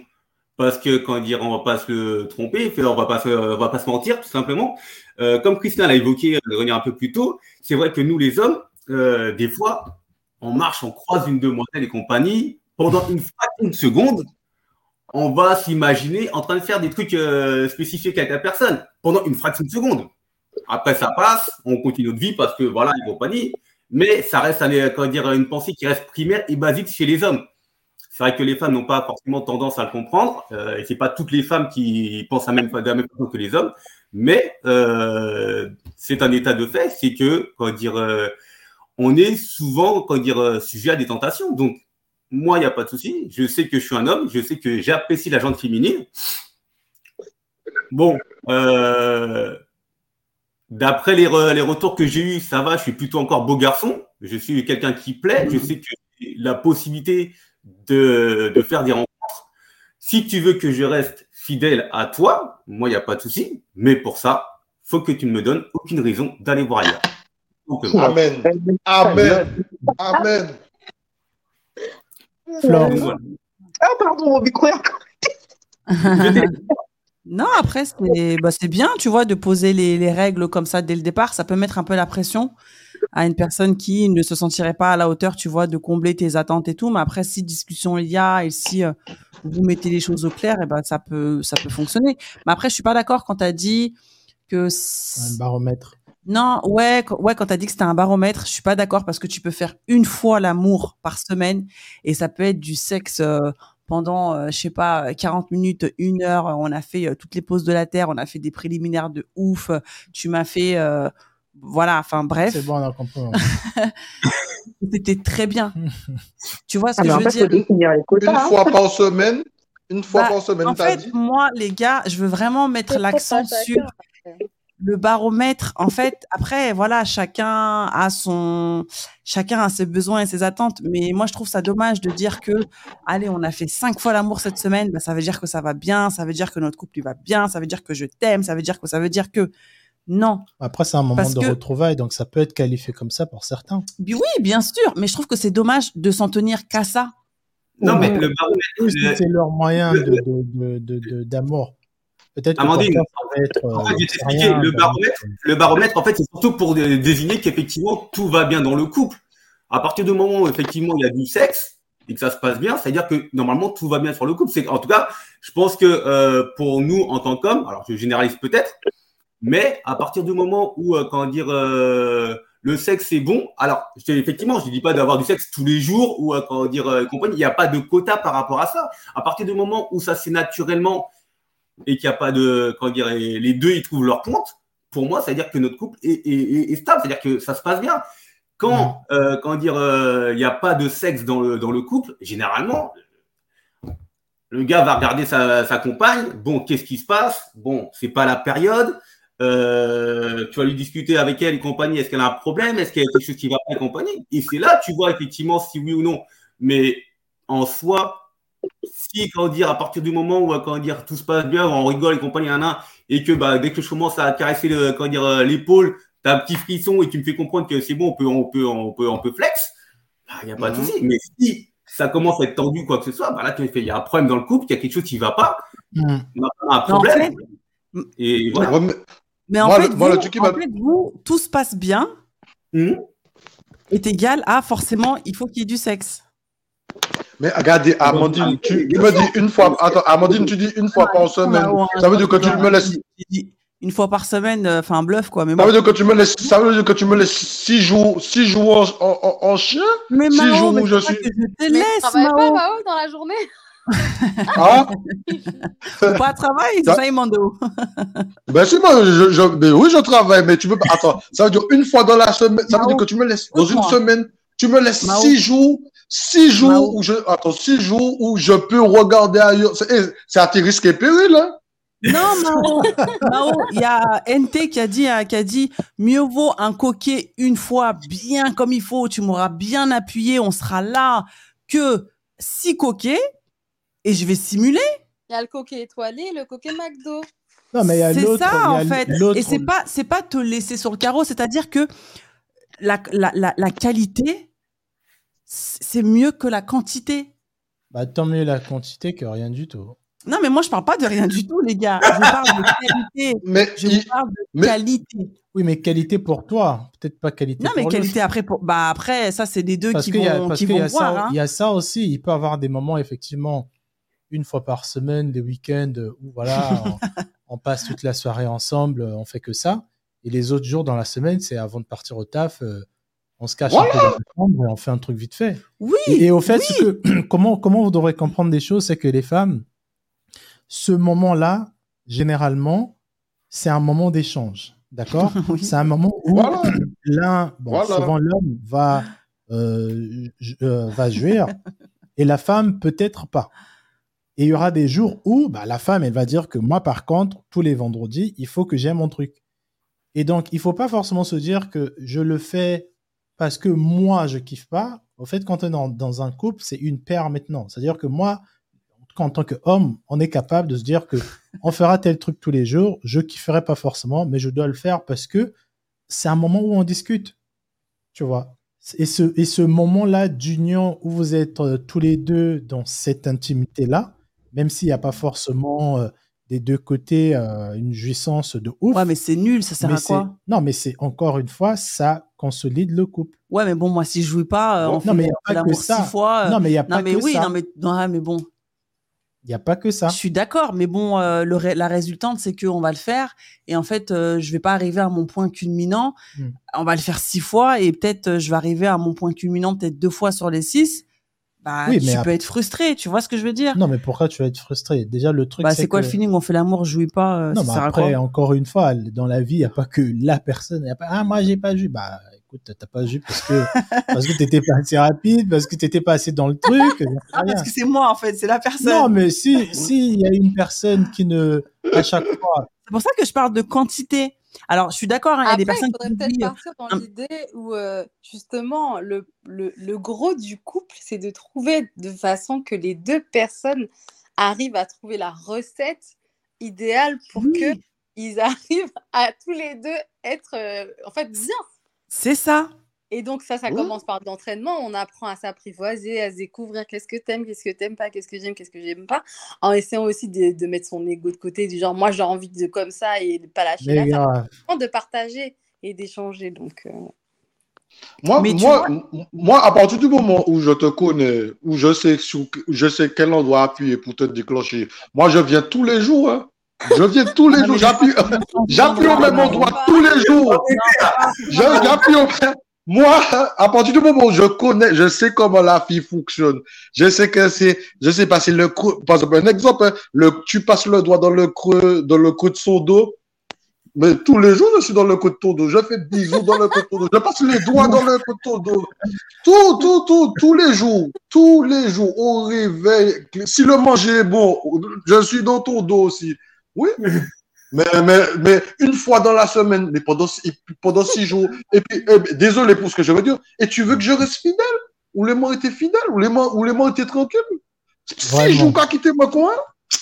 Parce que quand dire, on va pas se tromper, on va pas se, va pas se mentir, tout simplement. Euh, comme Christian l'a évoqué de revenir un peu plus tôt, c'est vrai que nous les hommes, euh, des fois, on marche, on croise une demoiselle et compagnie, pendant une fraction de seconde, on va s'imaginer en train de faire des trucs euh, spécifiques avec la personne pendant une fraction de seconde. Après, ça passe, on continue notre vie parce que voilà, et compagnie, mais ça reste dire, une pensée qui reste primaire et basique chez les hommes. C'est vrai que les femmes n'ont pas forcément tendance à le comprendre, euh, et c'est pas toutes les femmes qui pensent la même, de la même façon que les hommes, mais euh, c'est un état de fait, c'est que comment dire, euh, on est souvent dire, euh, sujet à des tentations. Donc, moi, il n'y a pas de souci. Je sais que je suis un homme, je sais que j'apprécie la gente féminine. Bon, euh, d'après les, re- les retours que j'ai eus, ça va, je suis plutôt encore beau garçon. Je suis quelqu'un qui plaît. Je sais que j'ai la possibilité de, de faire des rencontres. Si tu veux que je reste fidèle à toi, moi, il n'y a pas de souci. Mais pour ça, faut que tu ne me donnes aucune raison d'aller voir ailleurs. Donc, euh, Amen. Amen. Amen. Flore. donc, voilà. Ah, pardon, mon micro est. Non, après, c'est bah, c'est bien, tu vois, de poser les, les règles comme ça dès le départ. Ça peut mettre un peu la pression à une personne qui ne se sentirait pas à la hauteur, tu vois, de combler tes attentes et tout. Mais après, si discussion il y a et si euh, vous mettez les choses au clair, et ben, ça, peut, ça peut fonctionner. Mais après, je suis pas d'accord quand tu as dit que. un baromètre. Non, ouais, ouais, quand tu as dit que c'était un baromètre, je suis pas d'accord parce que tu peux faire une fois l'amour par semaine et ça peut être du sexe euh, pendant, euh, je sais pas, 40 minutes, une heure. On a fait euh, toutes les pauses de la terre, on a fait des préliminaires de ouf. Tu m'as fait, euh, voilà, enfin bref, C'est bon, on a compris. c'était très bien. tu vois ce Ah, que je veux dire? Une hein. fois par semaine. Une fois Bah, par semaine, En fait, dit moi, les gars, je veux vraiment mettre l'accent sur. Le baromètre. En fait, après, voilà, chacun a son, chacun a ses besoins et ses attentes. Mais moi, je trouve ça dommage de dire que, allez, on a fait cinq fois l'amour cette semaine, bah, ça veut dire que ça va bien, ça veut dire que notre couple il va bien, ça veut dire que je t'aime, ça veut dire que ça veut dire que non. Après, c'est un moment Parce de que- retrouvaille, donc ça peut être qualifié comme ça pour certains. Oui, bien sûr, mais je trouve que c'est dommage de s'en tenir qu'à ça. Non, mais le baromètre, c'est leur moyen le- de, de, de, de- de- d'amour. Peut-être Amandine, être. en fait, euh, je vais t'expliquer, le baromètre, le baromètre, en fait, c'est surtout pour dé- désigner qu'effectivement, tout va bien dans le couple. À partir du moment où, effectivement, il y a du sexe et que ça se passe bien, c'est-à-dire que, normalement, tout va bien sur le couple. C'est, en tout cas, je pense que, euh, pour nous, en tant qu'hommes, alors je généralise peut-être, mais à partir du moment où, euh, comment dire, euh, le sexe est bon, alors, je effectivement, je ne dis pas d'avoir du sexe tous les jours ou, comment dire, compagnie, il n'y a pas de quota par rapport à ça. À partir du moment où ça c'est naturellement et qu'il n'y a pas de, comment dire, les deux ils trouvent leur compte, pour moi, ça veut dire que notre couple est, est- est- est stable, c'est-à-dire que ça se passe bien. Quand, euh, comment dire, euh, il n'y a pas de sexe dans le, dans le couple, généralement, Le gars va regarder sa, sa compagne. Bon, qu'est-ce qui se passe? Bon, c'est pas la période. Euh, tu vas lui discuter avec elle et compagnie. Est-ce qu'elle a un problème? Est-ce qu'il y a quelque chose qui va pas et compagnie? Et c'est là, tu vois effectivement si oui ou non. Mais en soi, si, comment dire, à partir du moment où, comment dire, tout se passe bien, on rigole et compagnie, un, un, et que bah, dès que je commence à caresser le, comment dire, euh, l'épaule, tu as un petit frisson et tu me fais comprendre que c'est bon, on peut, on peut, on peut, on peut flex, il bah, n'y a pas de mhm. souci. Mais si ça commence à être tendu, quoi que ce soit, bah là, tu fais, il y a un problème dans le couple, il y a quelque chose qui ne va pas, mhm. on a un problème. et voilà. Mais en, fait, vous, tout se passe bien mmh. est égal à forcément, il faut qu'il y ait du sexe. Mais regardez, Amandine, tu, me dis une fois, attends, Amandine, tu dis une fois par semaine. Ça veut dire que tu me laisses. Une fois par semaine, euh, enfin, un bluff, quoi. Mais ça, veut dire que tu me laisses, ça veut dire que tu me laisses six jours, six jours en, en, chien Mais six jours où je suis. Que je te laisse, tu travailles pas, Mao, dans la journée ah? Faut pas travailler, c'est ça, Imando. ben, si, moi, je, je, ben, oui, je travaille, mais tu peux pas. Attends, ça veut dire une fois dans la semaine, ça veut dire que tu me laisses, dans une semaine, tu me laisses six jours, six jours où je, attends, six jours où je peux regarder ailleurs. C'est eh, à tes risques et périls, hein? Non, Mao, Mao, il y a NT qui a dit, qui a dit, mieux vaut un coquet une fois bien comme il faut, tu m'auras bien appuyé, on sera là, que six coquets et je vais simuler. Il y a le coquet étoilé, le coquet McDo. Non, mais il y a l'autre. C'est ça, en fait. Et c'est pas, c'est pas te laisser sur le carreau, c'est-à-dire que la, la, la, la qualité, c'est mieux que la quantité. Bah, tant mieux la quantité que rien du tout. Non, mais moi, je parle pas de rien du tout, les gars. Je parle de qualité. Mais je parle de qualité. Oui, mais qualité pour toi, peut-être pas qualité non, pour Non, mais qualité après pour. Bah après, ça, c'est les deux qui vont, qui vont voir. Hein. Il y a ça aussi. Il peut avoir des moments effectivement une fois par semaine, des week-ends où voilà, on, passe toute la soirée ensemble, on fait que ça. Et les autres jours dans la semaine, c'est avant de partir au taf, euh, on se cache un peu et on fait un truc vite fait. Oui. Et, au fait, que, comment, comment vous devrez comprendre des choses, c'est que les femmes, ce moment-là, généralement, c'est un moment d'échange. D'accord C'est un moment où l'un, bon, souvent l'homme va, euh, euh, va jouir et la femme peut-être pas. Et il y aura des jours où bah, la femme, elle va dire que moi, par contre, tous les vendredis, il faut que j'aime mon truc. Et donc, il faut pas forcément se dire que je le fais parce que moi, je kiffe pas. Au fait, quand on est dans, un couple, c'est une paire maintenant. C'est-à-dire que moi, en tant qu'homme, on est capable de se dire que on fera tel truc tous les jours. Je kifferai pas forcément, mais je dois le faire parce que c'est un moment où on discute. Tu vois. Et ce, et ce moment-là d'union où vous êtes euh, tous les deux dans cette intimité-là, même s'il n'y a pas forcément euh, des deux côtés euh, une jouissance de ouf. Ouais, mais c'est nul, ça sert à quoi? Non, mais c'est encore une fois, ça consolide le couple. Ouais, mais bon, moi, si je joue pas, euh, on non, fait, mais a six fois. Non, mais il n'y a pas mais que oui, ça. Non, mais, non, mais bon. Il n'y a pas que ça. Je suis d'accord, mais bon, le la résultante, c'est qu'on va le faire. Et en fait, je je vais pas arriver à mon point culminant. Hmm. On va le faire six fois et peut-être je vais arriver à mon point culminant peut-être deux fois sur les six. Bah, oui, tu peux être frustré, tu vois ce que je veux dire? Non, mais pourquoi tu vas être frustré? Déjà, le truc. Bah, c'est quoi le feeling? On fait l'amour, je jouis pas. Euh, non, mais après, encore une fois, dans la vie, il n'y a pas que la personne. Y a pas... Ah, moi, j'ai pas joué. Bah, écoute, t'as pas joué parce que parce que t'étais pas assez rapide, parce que t'étais pas assez dans le truc. ah, parce que c'est moi, en fait, c'est la personne. Non, mais si, si, il y a une personne qui ne, à chaque fois. C'est pour ça que je parle de quantité. Alors, je suis d'accord, hein, il y a des personnes il faudrait peut-être partir dans l'idée où, euh, justement, le, le, le, gros du couple, c'est de trouver de façon que les deux personnes arrivent à trouver la recette idéale pour que ils arrivent à tous les deux être, euh, en fait, bien. C'est ça. Et donc, ça, ça commence par de l'entraînement. On apprend à s'apprivoiser, à se découvrir qu'est-ce que t'aimes, qu'est-ce que t'aimes pas, qu'est-ce que j'aime, qu'est-ce que j'aime pas. En essayant aussi de, de, mettre son ego de côté, du genre, moi, j'ai envie de comme ça et de pas lâcher là. de partager et d'échanger. Donc. Euh. Moi, moi, moi, à partir du moment où je te connais, où je sais, je sais quel endroit appuyer pour te déclencher, moi, je viens tous les jours. Hein. Je viens tous les jours, j'appuie, j'appuie au même endroit tous les jours. J'appuie au même moi, à partir du moment où je connais, je sais comment la fille fonctionne. Je sais que c'est, je sais passer le creux. Par exemple, un exemple, hein, le, tu passes le doigt dans le creux, dans le creux de son dos. Mais tous les jours, je suis dans le coteau d'eau. Je fais bisous dans le coteau d'eau. Je passe les doigts dans le coteau d'eau. Tout, tout, tout, tous les jours. Tous les jours, au réveil. Si le manger est bon, je suis dans ton dos aussi. Oui. Mais, mais, mais une fois dans la semaine, mais pendant, pendant six jours. Et puis, eh, désolé pour ce que je veux dire. Et tu veux que je reste fidèle? Ou les mots étaient fidèles? Ou les mots, ou les mots étaient tranquilles? Six jours qu'à quitter ma coin?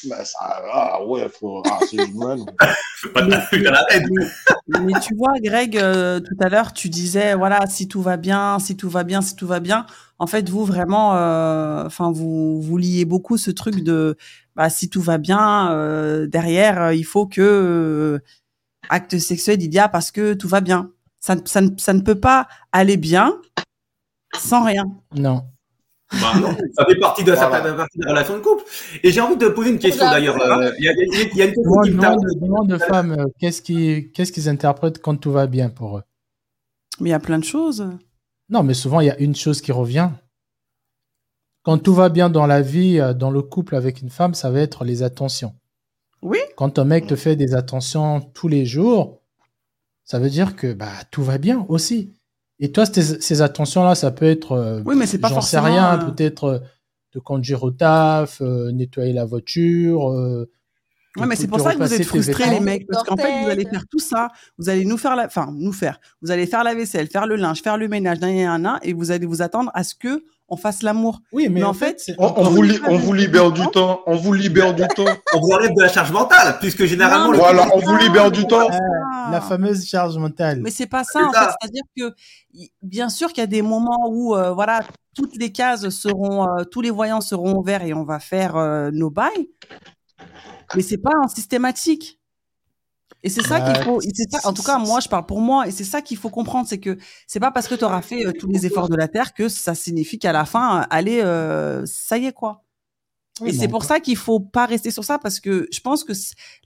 Ben ça, ah ouais, faut, ah, c'est mais, mais, tu vois, Greg, euh, tout à l'heure, tu disais, voilà, si tout va bien, si tout va bien, si tout va bien. En fait, vous vraiment, euh, enfin, vous vous liez beaucoup ce truc de, bah, si tout va bien, euh, derrière, il faut que acte sexuel il y a parce que tout va bien. Ça, ça, ça ne peut pas aller bien sans rien. Non. Bah non, ça fait partie de, voilà. ça partie de la relation de couple. Et j'ai envie de poser une question d'ailleurs. Euh, il y, a, y, a une question qui me demande de femmes, euh, qu'est-ce qu'ils qu'est-ce qu'ils interprètent quand tout va bien pour eux? Mais il y a plein de choses. Non, mais souvent il y a une chose qui revient. Quand tout va bien dans la vie, euh, dans le couple avec une femme, ça va être les attentions. Oui. Quand un mec te fait des attentions tous les jours, ça veut dire que bah, tout va bien aussi. Et toi, ces attentions-là, ça peut être. Euh, oui, mais c'est pas J'en sais rien, euh, peut-être euh, de conduire au taf, nettoyer la voiture. Oui, mais c'est pour ça que vous êtes frustrés, les mecs, parce qu'en fait, vous allez faire tout ça, vous allez nous faire la, enfin, nous faire, vous allez faire la vaisselle, faire le linge, faire le ménage, et vous allez vous attendre à ce que on fasse l'amour. Oui, mais, en, fait, on, on, vous on, vous libère du temps. On vous libère du temps. On vous enlève de la charge mentale, puisque généralement. Non, voilà, on vous libère du temps. la fameuse charge mentale. Mais c'est pas ça, en fait. C'est-à-dire que, bien sûr qu'il y a des moments où, euh, voilà, toutes les cases seront, euh, tous les voyants seront ouverts et on va faire euh, nos bails. Mais c'est pas en systématique. Et c'est ça qu'il faut. Ça, en tout cas, moi, je parle pour moi, et c'est ça qu'il faut comprendre, c'est que c'est pas parce que tu auras fait euh, tous les efforts de la terre que ça signifie qu'à la fin, allez, euh, ça y est quoi. et c'est pour ça qu'il faut pas rester sur ça parce que je pense que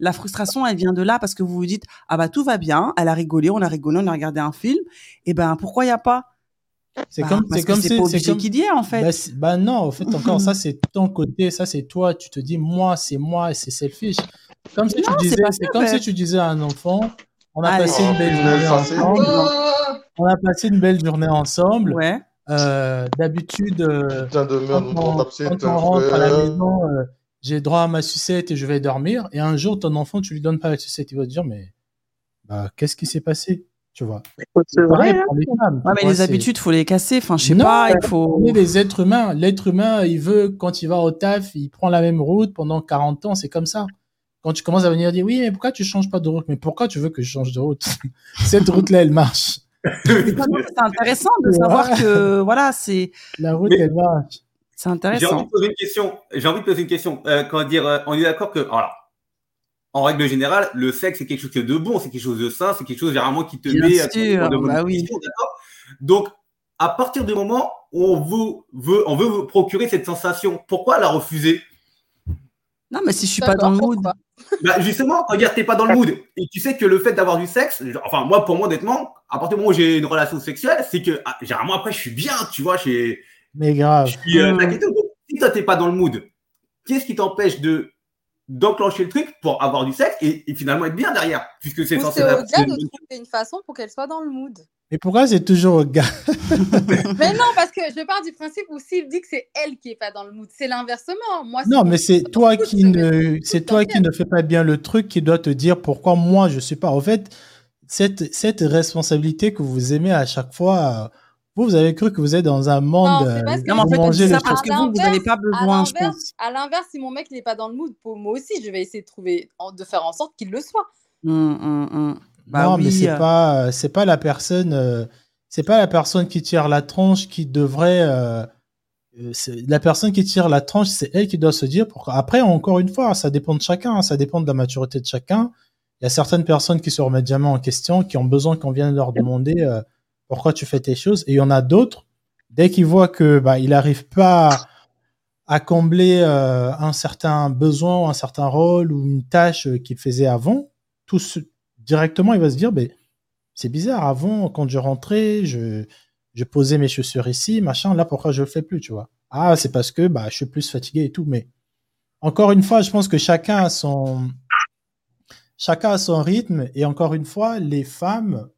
la frustration, elle vient de là parce que vous vous dites ah bah tout va bien, elle a rigolé, on a rigolé, on a regardé un film, et ben pourquoi il y a pas? C'est bah, comme c'est comme c'est pas comme... qui dit en fait. Bah, bah, non, en fait encore ça c'est ton côté, ça c'est toi, tu te dis moi c'est moi et c'est selfish. Comme si tu disais, c'est comme si tu disais à un enfant, on a passé une belle journée ensemble. On a passé une belle journée ensemble. Ouais. Euh, D'habitude, euh, quand, on, quand on rentre à la maison, euh, j'ai droit à ma sucette et je vais dormir. Et un jour, ton enfant, tu lui donnes pas la sucette, il va te dire, mais bah, qu'est-ce qui s'est passé? Tu vois. C'est vrai. Hein. les femmes, ouais, mais les habitudes, faut les casser. Enfin, je sais pas, il faut. On est des êtres humains. L'être humain, il veut, quand il va au taf, il prend la même route pendant 40 ans. C'est comme ça quand tu commences à venir dire oui, mais pourquoi tu changes pas de route? Mais pourquoi tu veux que je change de route? Cette route-là, elle marche. c'est intéressant de savoir que voilà, c'est la route, elle marche. C'est intéressant. J'ai envie de poser une question. J'ai envie de poser une question. Euh, quand dire, euh, on est d'accord que, voilà, en règle générale, le sexe c'est quelque chose de bon, c'est quelque chose de sain, c'est quelque chose généralement qui te Bien met sûr, à de bah oui. Donc, à partir du moment où on veut, veut, on veut vous procurer cette sensation, pourquoi la refuser? Non, mais si je suis pas dans le mood. Bah justement, regarde, t'es pas dans le mood. Et tu sais que le fait d'avoir du sexe, enfin, moi, pour moi, honnêtement, à partir du moment où j'ai une relation sexuelle, c'est que, ah, généralement, après, je suis bien, tu vois, j'ai. Mais grave. Je suis, euh, mmh. si toi, t'es pas dans le mood, qu'est-ce qui t'empêche de d'enclencher le truc pour avoir du sexe et, et, finalement être bien derrière? Puisque c'est censé trouver une façon pour qu'elle soit dans le mood mais pourquoi c'est toujours au gars? Mais non parce que je pars du principe où s'il dit que c'est elle qui est pas dans le mood c'est l'inversement moi non mais c'est toi qui ne c'est toi qui ne fais pas bien le truc qui doit te dire pourquoi moi je suis pas en fait cette cette responsabilité que vous aimez à chaque fois vous, vous avez cru que vous êtes dans un monde. Non, parce que, vous ça parce que vous, vous n'avez pas besoin, je pense. À l'inverse, si mon mec n'est pas dans le mood, pour moi aussi, je vais essayer de trouver, de faire en sorte qu'il le soit. Hum, hum, hum. Bah non, oui. mais c'est pas, c'est pas la personne, euh, c'est pas la personne qui tire la tranche qui devrait. Euh, la personne qui tire la tranche, c'est elle qui doit se dire. Pour... Après, encore une fois, ça dépend de chacun, hein, ça dépend de la maturité de chacun. Il y a certaines personnes qui se remettent jamais en question, qui ont besoin qu'on vienne leur demander. Euh, pourquoi tu fais tes choses Et il y en a d'autres, dès qu'ils voient que bah, il n'arrive pas à combler euh, un certain besoin, un certain rôle ou une tâche qu'il faisait avant, tout directement, il va se dire, ben, c'est bizarre, avant, quand je rentrais, je, je posais mes chaussures ici, machin, là, pourquoi je le fais plus, tu vois? Ah, c'est parce que bah, je suis plus fatigué et tout, mais encore une fois, je pense que chacun a son, chacun a son rythme. Et encore une fois, les femmes,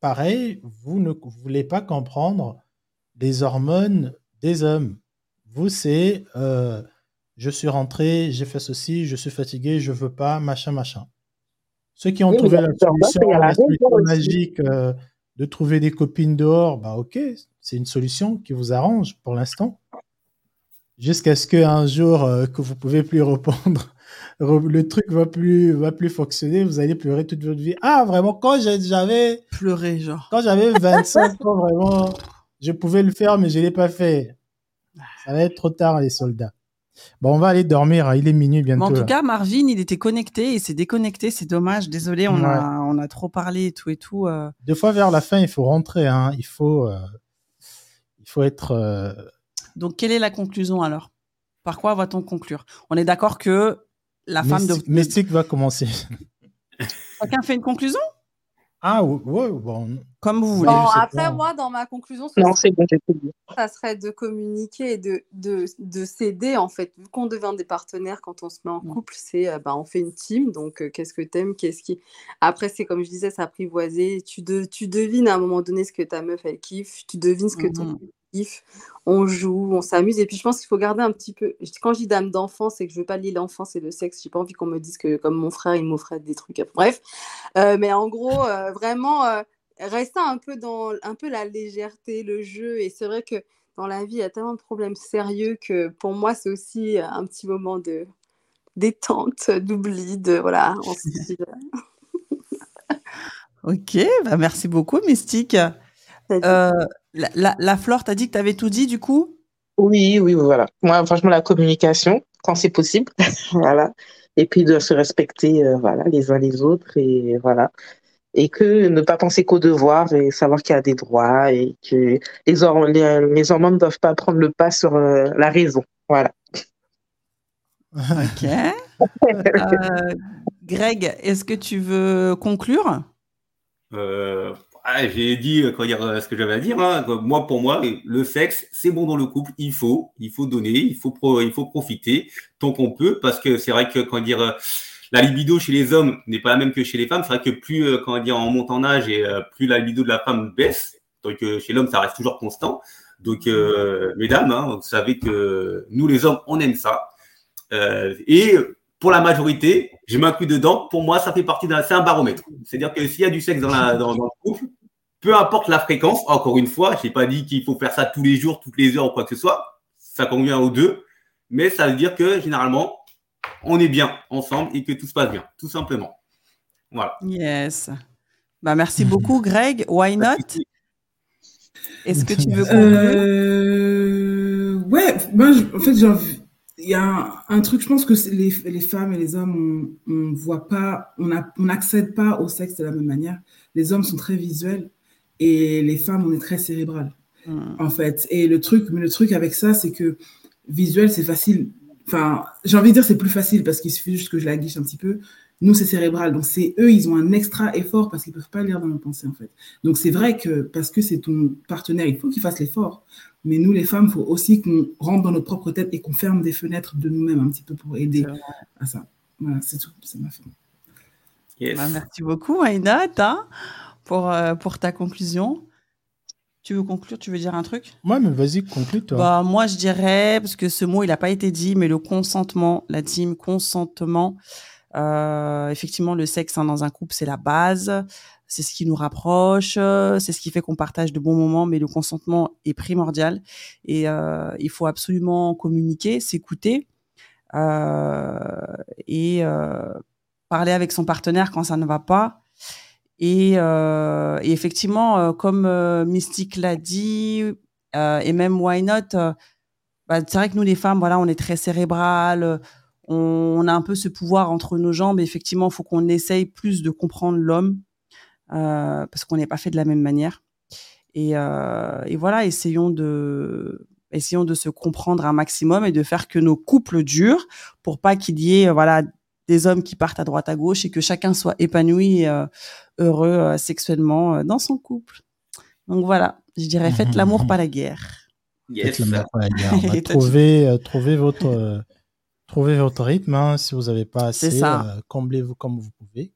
pareil, vous ne voulez pas comprendre les hormones des hommes. Vous, c'est euh, je suis rentré, j'ai fait ceci, je suis fatigué, je veux pas, machin, machin. Ceux qui ont trouvé la solution, la solution magique euh, de trouver des copines dehors, bah ok, c'est une solution qui vous arrange pour l'instant. Jusqu'à ce qu'un jour euh, que vous pouvez plus répondre, le truc va plus va plus fonctionner, vous allez pleurer toute votre vie. Ah vraiment quand j'avais pleuré genre. Quand j'avais 25 ans vraiment, je pouvais le faire mais je l'ai pas fait. Ça va être trop tard les soldats. Bon, on va aller dormir. Hein. Il est minuit bientôt. en tout cas, Marvin, il était connecté et s'est déconnecté. C'est dommage. Désolé, on, a, on a trop parlé et tout et tout. Euh. Deux fois vers la fin, il faut rentrer. Hein. Il faut, euh, il faut être. Euh, Donc, quelle est la conclusion alors? Par quoi va-t-on conclure? On est d'accord que la femme de. Mystique va commencer. Chacun fait une conclusion? Ah, ouais, bon. Comme vous voulez. Bon, après, moi, dans ma conclusion, non, ça serait de communiquer et de, de, de s'aider, en fait. Vu qu'on devient des partenaires quand on se met en couple, c'est euh, bah, on fait une team. Donc, euh, qu'est-ce que t'aimes Qu'est-ce qui. Après, c'est comme je disais, s'apprivoiser. Tu, de, tu devines à un moment donné ce que ta meuf, elle kiffe. Tu devines ce que ton on joue, on s'amuse. Et puis je pense qu'il faut garder un petit peu. Quand je dis dame d'enfance, c'est que je veux pas lier l'enfance et le sexe. J'ai pas envie qu'on me dise que comme mon frère, il m'offrait des trucs. Bref, euh, mais en gros, euh, vraiment euh, rester un peu dans un peu la légèreté, le jeu. Et c'est vrai que dans la vie, il y a tellement de problèmes sérieux que pour moi, c'est aussi un petit moment de détente, d'oubli, de voilà. ok, bah merci beaucoup, Mystique. Euh, la, la, Flore, t'as dit que t'avais tout dit du coup? Oui, oui, voilà. Moi, franchement, la communication, quand c'est possible, voilà. Et puis de se respecter, euh, voilà, les uns les autres, et voilà. Et que ne pas penser qu'aux devoirs et savoir qu'il y a des droits et que les, les, hormones ne doivent pas prendre le pas sur euh, la raison. Voilà. Ok. Greg, est-ce que tu veux conclure? Ah, j'ai dit euh, dire, euh, ce que j'avais à dire. Hein. Moi, pour moi, le sexe, c'est bon dans le couple. Il faut, il faut donner, il faut, il faut profiter tant qu'on peut, parce que c'est vrai que quand dire euh, la libido chez les hommes n'est pas la même que chez les femmes. C'est vrai que plus quand dire en montant en âge et plus la libido de la femme baisse, donc chez l'homme ça reste toujours constant. Donc mesdames, hein, vous savez que nous les hommes on aime ça. et pour la majorité, un coup dedans. Pour moi, ça fait partie d'un, c'est un baromètre. C'est-à-dire que s'il y a du sexe dans, la, dans, le couple, peu importe la fréquence, encore une fois, je n'ai pas dit qu'il faut faire ça tous les jours, toutes les heures ou quoi que ce soit. Ça convient aux deux. Mais ça veut dire que généralement, on est bien ensemble et que tout se passe bien, tout simplement. Voilà. Yes. Bah, merci beaucoup, Greg. Why not? Est-ce que tu veux conclure? Euh... Ouais, moi, en fait, j'ai envie il y a un, truc, je pense que les, les, femmes et les hommes, on voit pas, on n'accède pas au sexe de la même manière. Les hommes sont très visuels et les femmes, on est très cérébral, hmm. en fait. Et le truc, mais le truc avec ça, c'est que visuel, c'est facile. Enfin, j'ai envie de dire c'est plus facile parce qu'il suffit juste que je la guiche un petit peu. Nous, c'est cérébral. Donc, c'est eux, ils ont un extra effort parce qu'ils peuvent pas lire dans nos pensées, en fait. Donc, c'est vrai que parce que c'est ton partenaire, il faut qu'il fasse l'effort. Mais nous, les femmes, il faut aussi qu'on rentre dans notre propre tête et qu'on ferme des fenêtres de nous-mêmes un petit peu pour aider à ça. Voilà, c'est tout. C'est ma fin. Bah, merci beaucoup, Aïda, hein, pour, euh, pour ta conclusion. Tu veux conclure? Tu veux dire un truc? Moi, mais vas-y, conclue toi. Bah, moi, je dirais, parce que ce mot, il n'a pas été dit, mais le consentement, la team consentement, euh, effectivement, le sexe hein, dans un couple, c'est la base c'est ce qui nous rapproche, euh, c'est ce qui fait qu'on partage de bons moments, mais le consentement est primordial et euh, il faut absolument communiquer, s'écouter euh, et parler avec son partenaire quand ça ne va pas. Et, effectivement, comme Mystique l'a dit, et même Why Not, bah, c'est vrai que nous les femmes, voilà, on est très cérébrales, on, on a un peu ce pouvoir entre nos jambes. Et effectivement, il faut qu'on essaye plus de comprendre l'homme euh, parce qu'on n'est pas fait de la même manière. Et, euh, et, voilà, essayons de essayons de se comprendre un maximum et de faire que nos couples durent pour pas qu'il y ait euh, voilà des hommes qui partent à droite à gauche et que chacun soit épanoui et heureux sexuellement dans son couple. Donc voilà, je dirais faites l'amour pas la guerre. Faites l'amour pas la guerre. trouvez, trouvez votre trouvez votre rythme. Hein. Si vous n'avez pas assez, comblez-vous comme vous pouvez.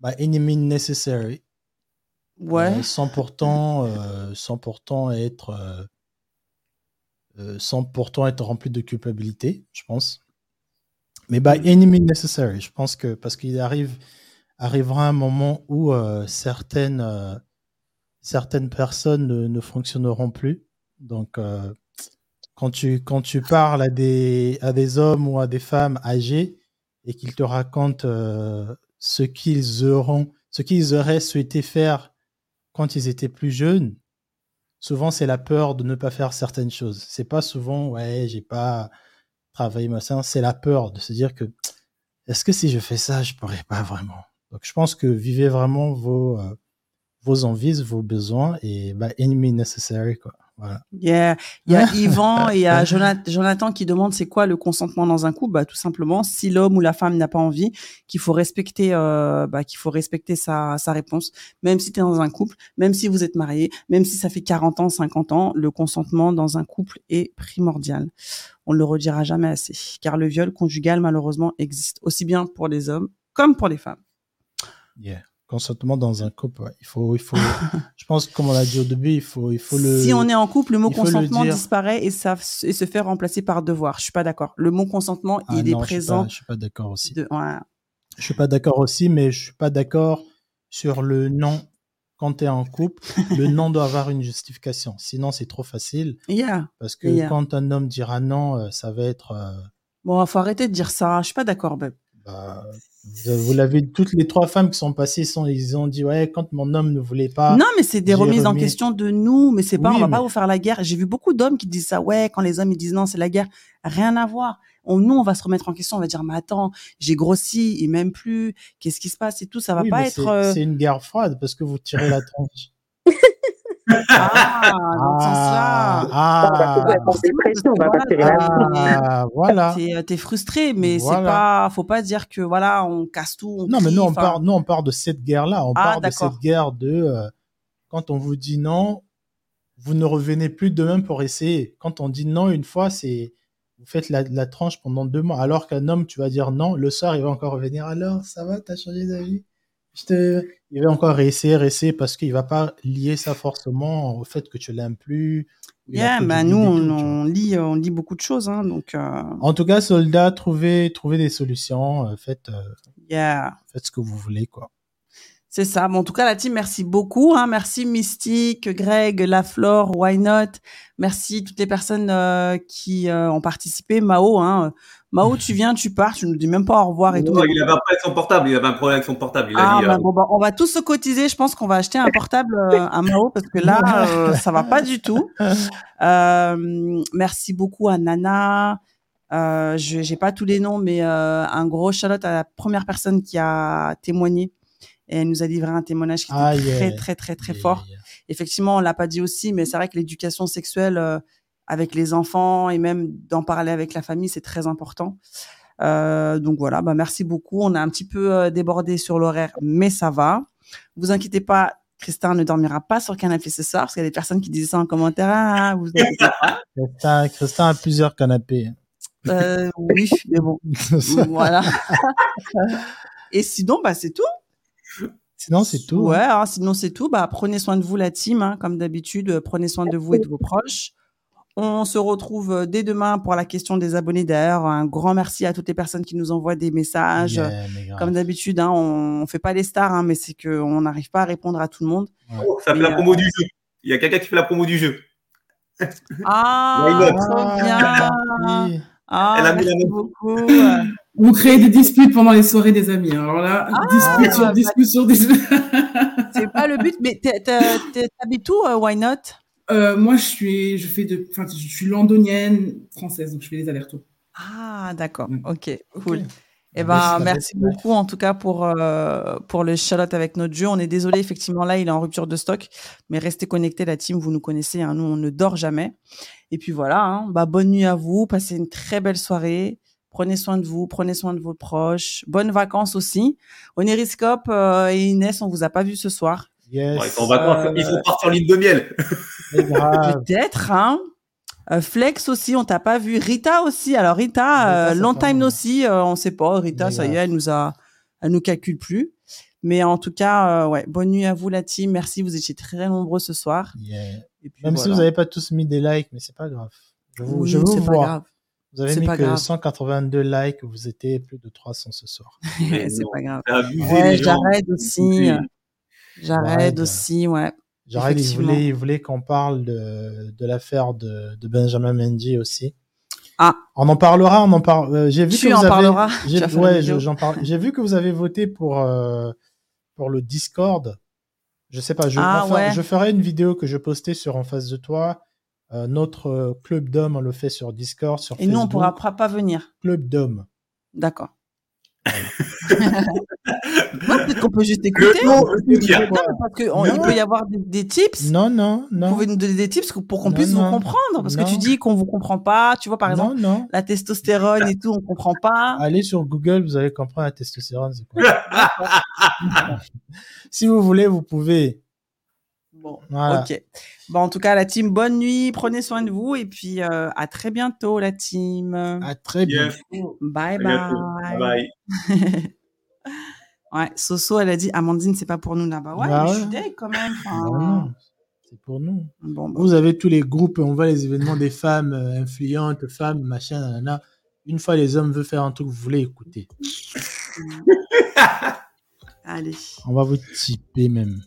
Bah, enemy necessary. Ouais. sans pourtant, sans pourtant être, sans pourtant être rempli de culpabilité, je pense. Mais by mm. enemy necessary, je pense que parce qu'il arrive, arrivera un moment où certaines, certaines personnes ne, fonctionneront plus. Donc, quand tu, quand tu parles à des, à des hommes ou à des femmes âgées et qu'ils te racontent euh, ce qu'ils auraient souhaité faire quand ils étaient plus jeunes, souvent c'est la peur de ne pas faire certaines choses. C'est pas souvent, ouais, j'ai pas travaillé machin, c'est la peur de se dire que est-ce que si je fais ça, je pourrais pas vraiment? Donc je pense que vivez vraiment vos, euh, vos envies, vos besoins et bah, enemy necessary quoi. Voilà. Yeah. Il y a Yvan et il y a Jonathan qui demande c'est quoi le consentement dans un couple bah, Tout simplement, si l'homme ou la femme n'a pas envie, qu'il faut respecter, euh, bah, qu'il faut respecter sa, sa réponse, même si tu es dans un couple, même si vous êtes marié, même si ça fait 40 ans, 50 ans, le consentement dans un couple est primordial. On ne le redira jamais assez, car le viol conjugal malheureusement existe aussi bien pour les hommes comme pour les femmes. Yeah consentement dans un couple. Il faut, il faut. je pense, comme on l'a dit au début, il faut, il faut le. Si on est en couple, le mot consentement disparaît et ça et se fait remplacer par devoir. Je suis pas d'accord. Le mot consentement, ah il est présent. Je suis pas, d'accord aussi. Je suis pas d'accord aussi, mais je suis pas d'accord sur le nom. Quand tu es en couple, le nom doit avoir une justification. Sinon, c'est trop facile. Yeah. Parce que quand un homme dira non, euh, ça va être. Euh, bon, il faut arrêter de dire ça. Je suis pas d'accord, Ben. Bah, vous l'avez, toutes les trois femmes qui sont passées, sont, ils ont dit, ouais, quand mon homme ne voulait pas. Non, mais c'est des remises en question de nous, mais c'est pas, on va pas vous faire la guerre. J'ai vu beaucoup d'hommes qui disent ça, ouais, quand les hommes, ils disent non, c'est la guerre. Rien à voir. On, nous, on va se remettre en question, on va dire, mais attends, j'ai grossi, il m'aime plus, qu'est-ce qui se passe et tout, ça va pas être. Euh c'est une guerre froide parce que vous tirez la tronche. Ah, dans ce sens-là. Ah, ah, voilà. T'es, t'es frustré, mais c'est pas, faut pas dire que voilà, on casse tout. On non, mais nous on part, nous on part de cette guerre-là. On ah, part de cette guerre de euh, quand on vous dit non, vous ne revenez plus demain pour essayer. Quand on dit non une fois, c'est vous faites la, la tranche pendant deux mois. Alors qu'un homme, tu vas dire non, le soir il va encore revenir. Alors ça va, t'as changé d'avis? Il va encore essayer, essayer parce qu'il va pas lier ça forcément au fait que tu l'aimes plus. Yeah, bah nous on, lit, on lit beaucoup de choses, hein, donc. Euh, en tout cas, soldats, trouvez, trouvez des solutions, euh, faites, euh, yeah. faites ce que vous voulez, quoi. C'est ça. Bon, en tout cas, la team, merci beaucoup. Hein. Merci Mystique, Greg, Laflore, Why Not. Merci toutes les personnes qui ont participé. Mao, hein, Mao, tu viens, tu pars, tu nous dis même pas au revoir et tout. Il avait un problème avec son portable, il avait un problème avec son portable. ah, bah, euh, bon, bah, on va tous se cotiser. Je pense qu'on va acheter un portable euh, à Mao parce que là, euh, ça va pas du tout. merci beaucoup à Nana. je j'ai pas tous les noms, mais un gros shout à la première personne qui a témoigné. Et elle nous a livré un témoignage qui était ah, très, très, très, très, fort. Effectivement, on l'a pas dit aussi, mais c'est vrai que l'éducation sexuelle avec les enfants et même d'en parler avec la famille, c'est très important. Euh, donc voilà, bah merci beaucoup. On a un petit peu euh, débordé sur l'horaire, mais ça va. Vous inquiétez pas, Christin ne dormira pas sur le canapé ce soir, parce qu'il y a des personnes qui disent ça en commentaire. Ah, vous. Christin, a plusieurs canapés. Euh, oui, mais bon, voilà. et sinon, bah c'est tout. Sinon, c'est tout. Ouais, hein, sinon c'est tout. Bah prenez soin de vous, la team, hein, comme d'habitude. Prenez soin de vous et de vos proches. On se retrouve euh, dès demain pour la question des abonnés. D'ailleurs, un grand merci à toutes les personnes qui nous envoient des messages. Comme d'habitude, hein, on, ne fait pas les stars, hein, mais c'est qu'on n'arrive pas à répondre à tout le monde. Oh, ça fait la promo du jeu. Il y a quelqu'un qui fait la promo du jeu. Ah, trop bien. Ah, Elle a merci beaucoup. Vous créez des disputes pendant les soirées des amis. Alors là, ah, dispute sur dispute sur dispute. C'est pas le but, mais t'habites où, euh, Why Not? Euh, moi, je suis, je fais de, enfin, je suis londonienne française, donc je fais des allers-retours. Ah, d'accord. Ok, cool. Eh ben, merci beaucoup en tout cas pour euh, pour le Charlotte avec notre jeu. On est désolé, effectivement là, il est en rupture de stock, mais restez connectés, la team. Vous nous connaissez, hein, nous on ne dort jamais. Et puis voilà, hein, bah bonne nuit à vous, passez une très belle soirée. Prenez soin de vous, prenez soin de vos proches. Bonnes vacances aussi. Onériscope euh, et Inès, on vous a pas vu ce soir ils sont en vacances, ils sont partis en ligne de miel. Peut-être, hein. Euh, Flex aussi, on t'a pas vu. Rita aussi. Alors Rita, euh, long time aussi, euh, on sait pas. Rita, ça y est, elle nous a, elle nous calcule plus. Mais en tout cas, ouais, bonne nuit à vous la team. Merci, vous étiez très nombreux ce soir. Même si vous n'avez pas tous mis des likes, mais c'est pas grave. Je vous, je vous vois. Grave. Vous avez mis que 182 likes, vous étiez plus de 300 ce soir. c'est pas grave. Ouais, J'arrête aussi. J'arrête aussi, ouais. J'arrête, il voulait, il voulait qu'on parle de, de l'affaire de, de Benjamin Mendy aussi. Ah. On en parlera, on en parle. Euh, j'ai vu tu que en vous parleras. J'ai, ouais, j'en parle. J'ai vu que vous avez voté pour euh, pour le Discord. Je sais pas. Je, ah, enfin, ouais. je ferai une vidéo que je postais sur en face de toi. Euh, notre club d'hommes, on le fait sur Discord, sur Et Facebook. nous, on pourra pas venir. Club d'hommes. D'accord. peut-être qu'on peut juste écouter. Non, parce qu'il peut y avoir des, des, tips. Non, non, non. Vous pouvez nous donner des tips pour qu'on puisse non. vous comprendre. Parce non. que tu dis qu'on vous comprend pas. Tu vois, par exemple, non, la testostérone et tout, on comprend pas. Allez sur Google, vous allez comprendre la testostérone. Quoi? si vous voulez, vous pouvez. Bon, voilà. ok. Bon, en tout cas, la team, bonne nuit. Prenez soin de vous. Et puis, euh, à très bientôt, la team. À très bientôt. Bye, bye. Bye bye. ouais, Soso, elle a dit Amandine, c'est pas pour nous là-bas. Ouais, bah mais ouais. je suis deg quand même. Enfin... Non, c'est pour nous. Bon, bah. Vous avez tous les groupes, on voit les événements des femmes euh, influentes, femmes, machin, nanana. Une fois les hommes veulent faire un truc, vous voulez écouter. Allez. On va vous typer même.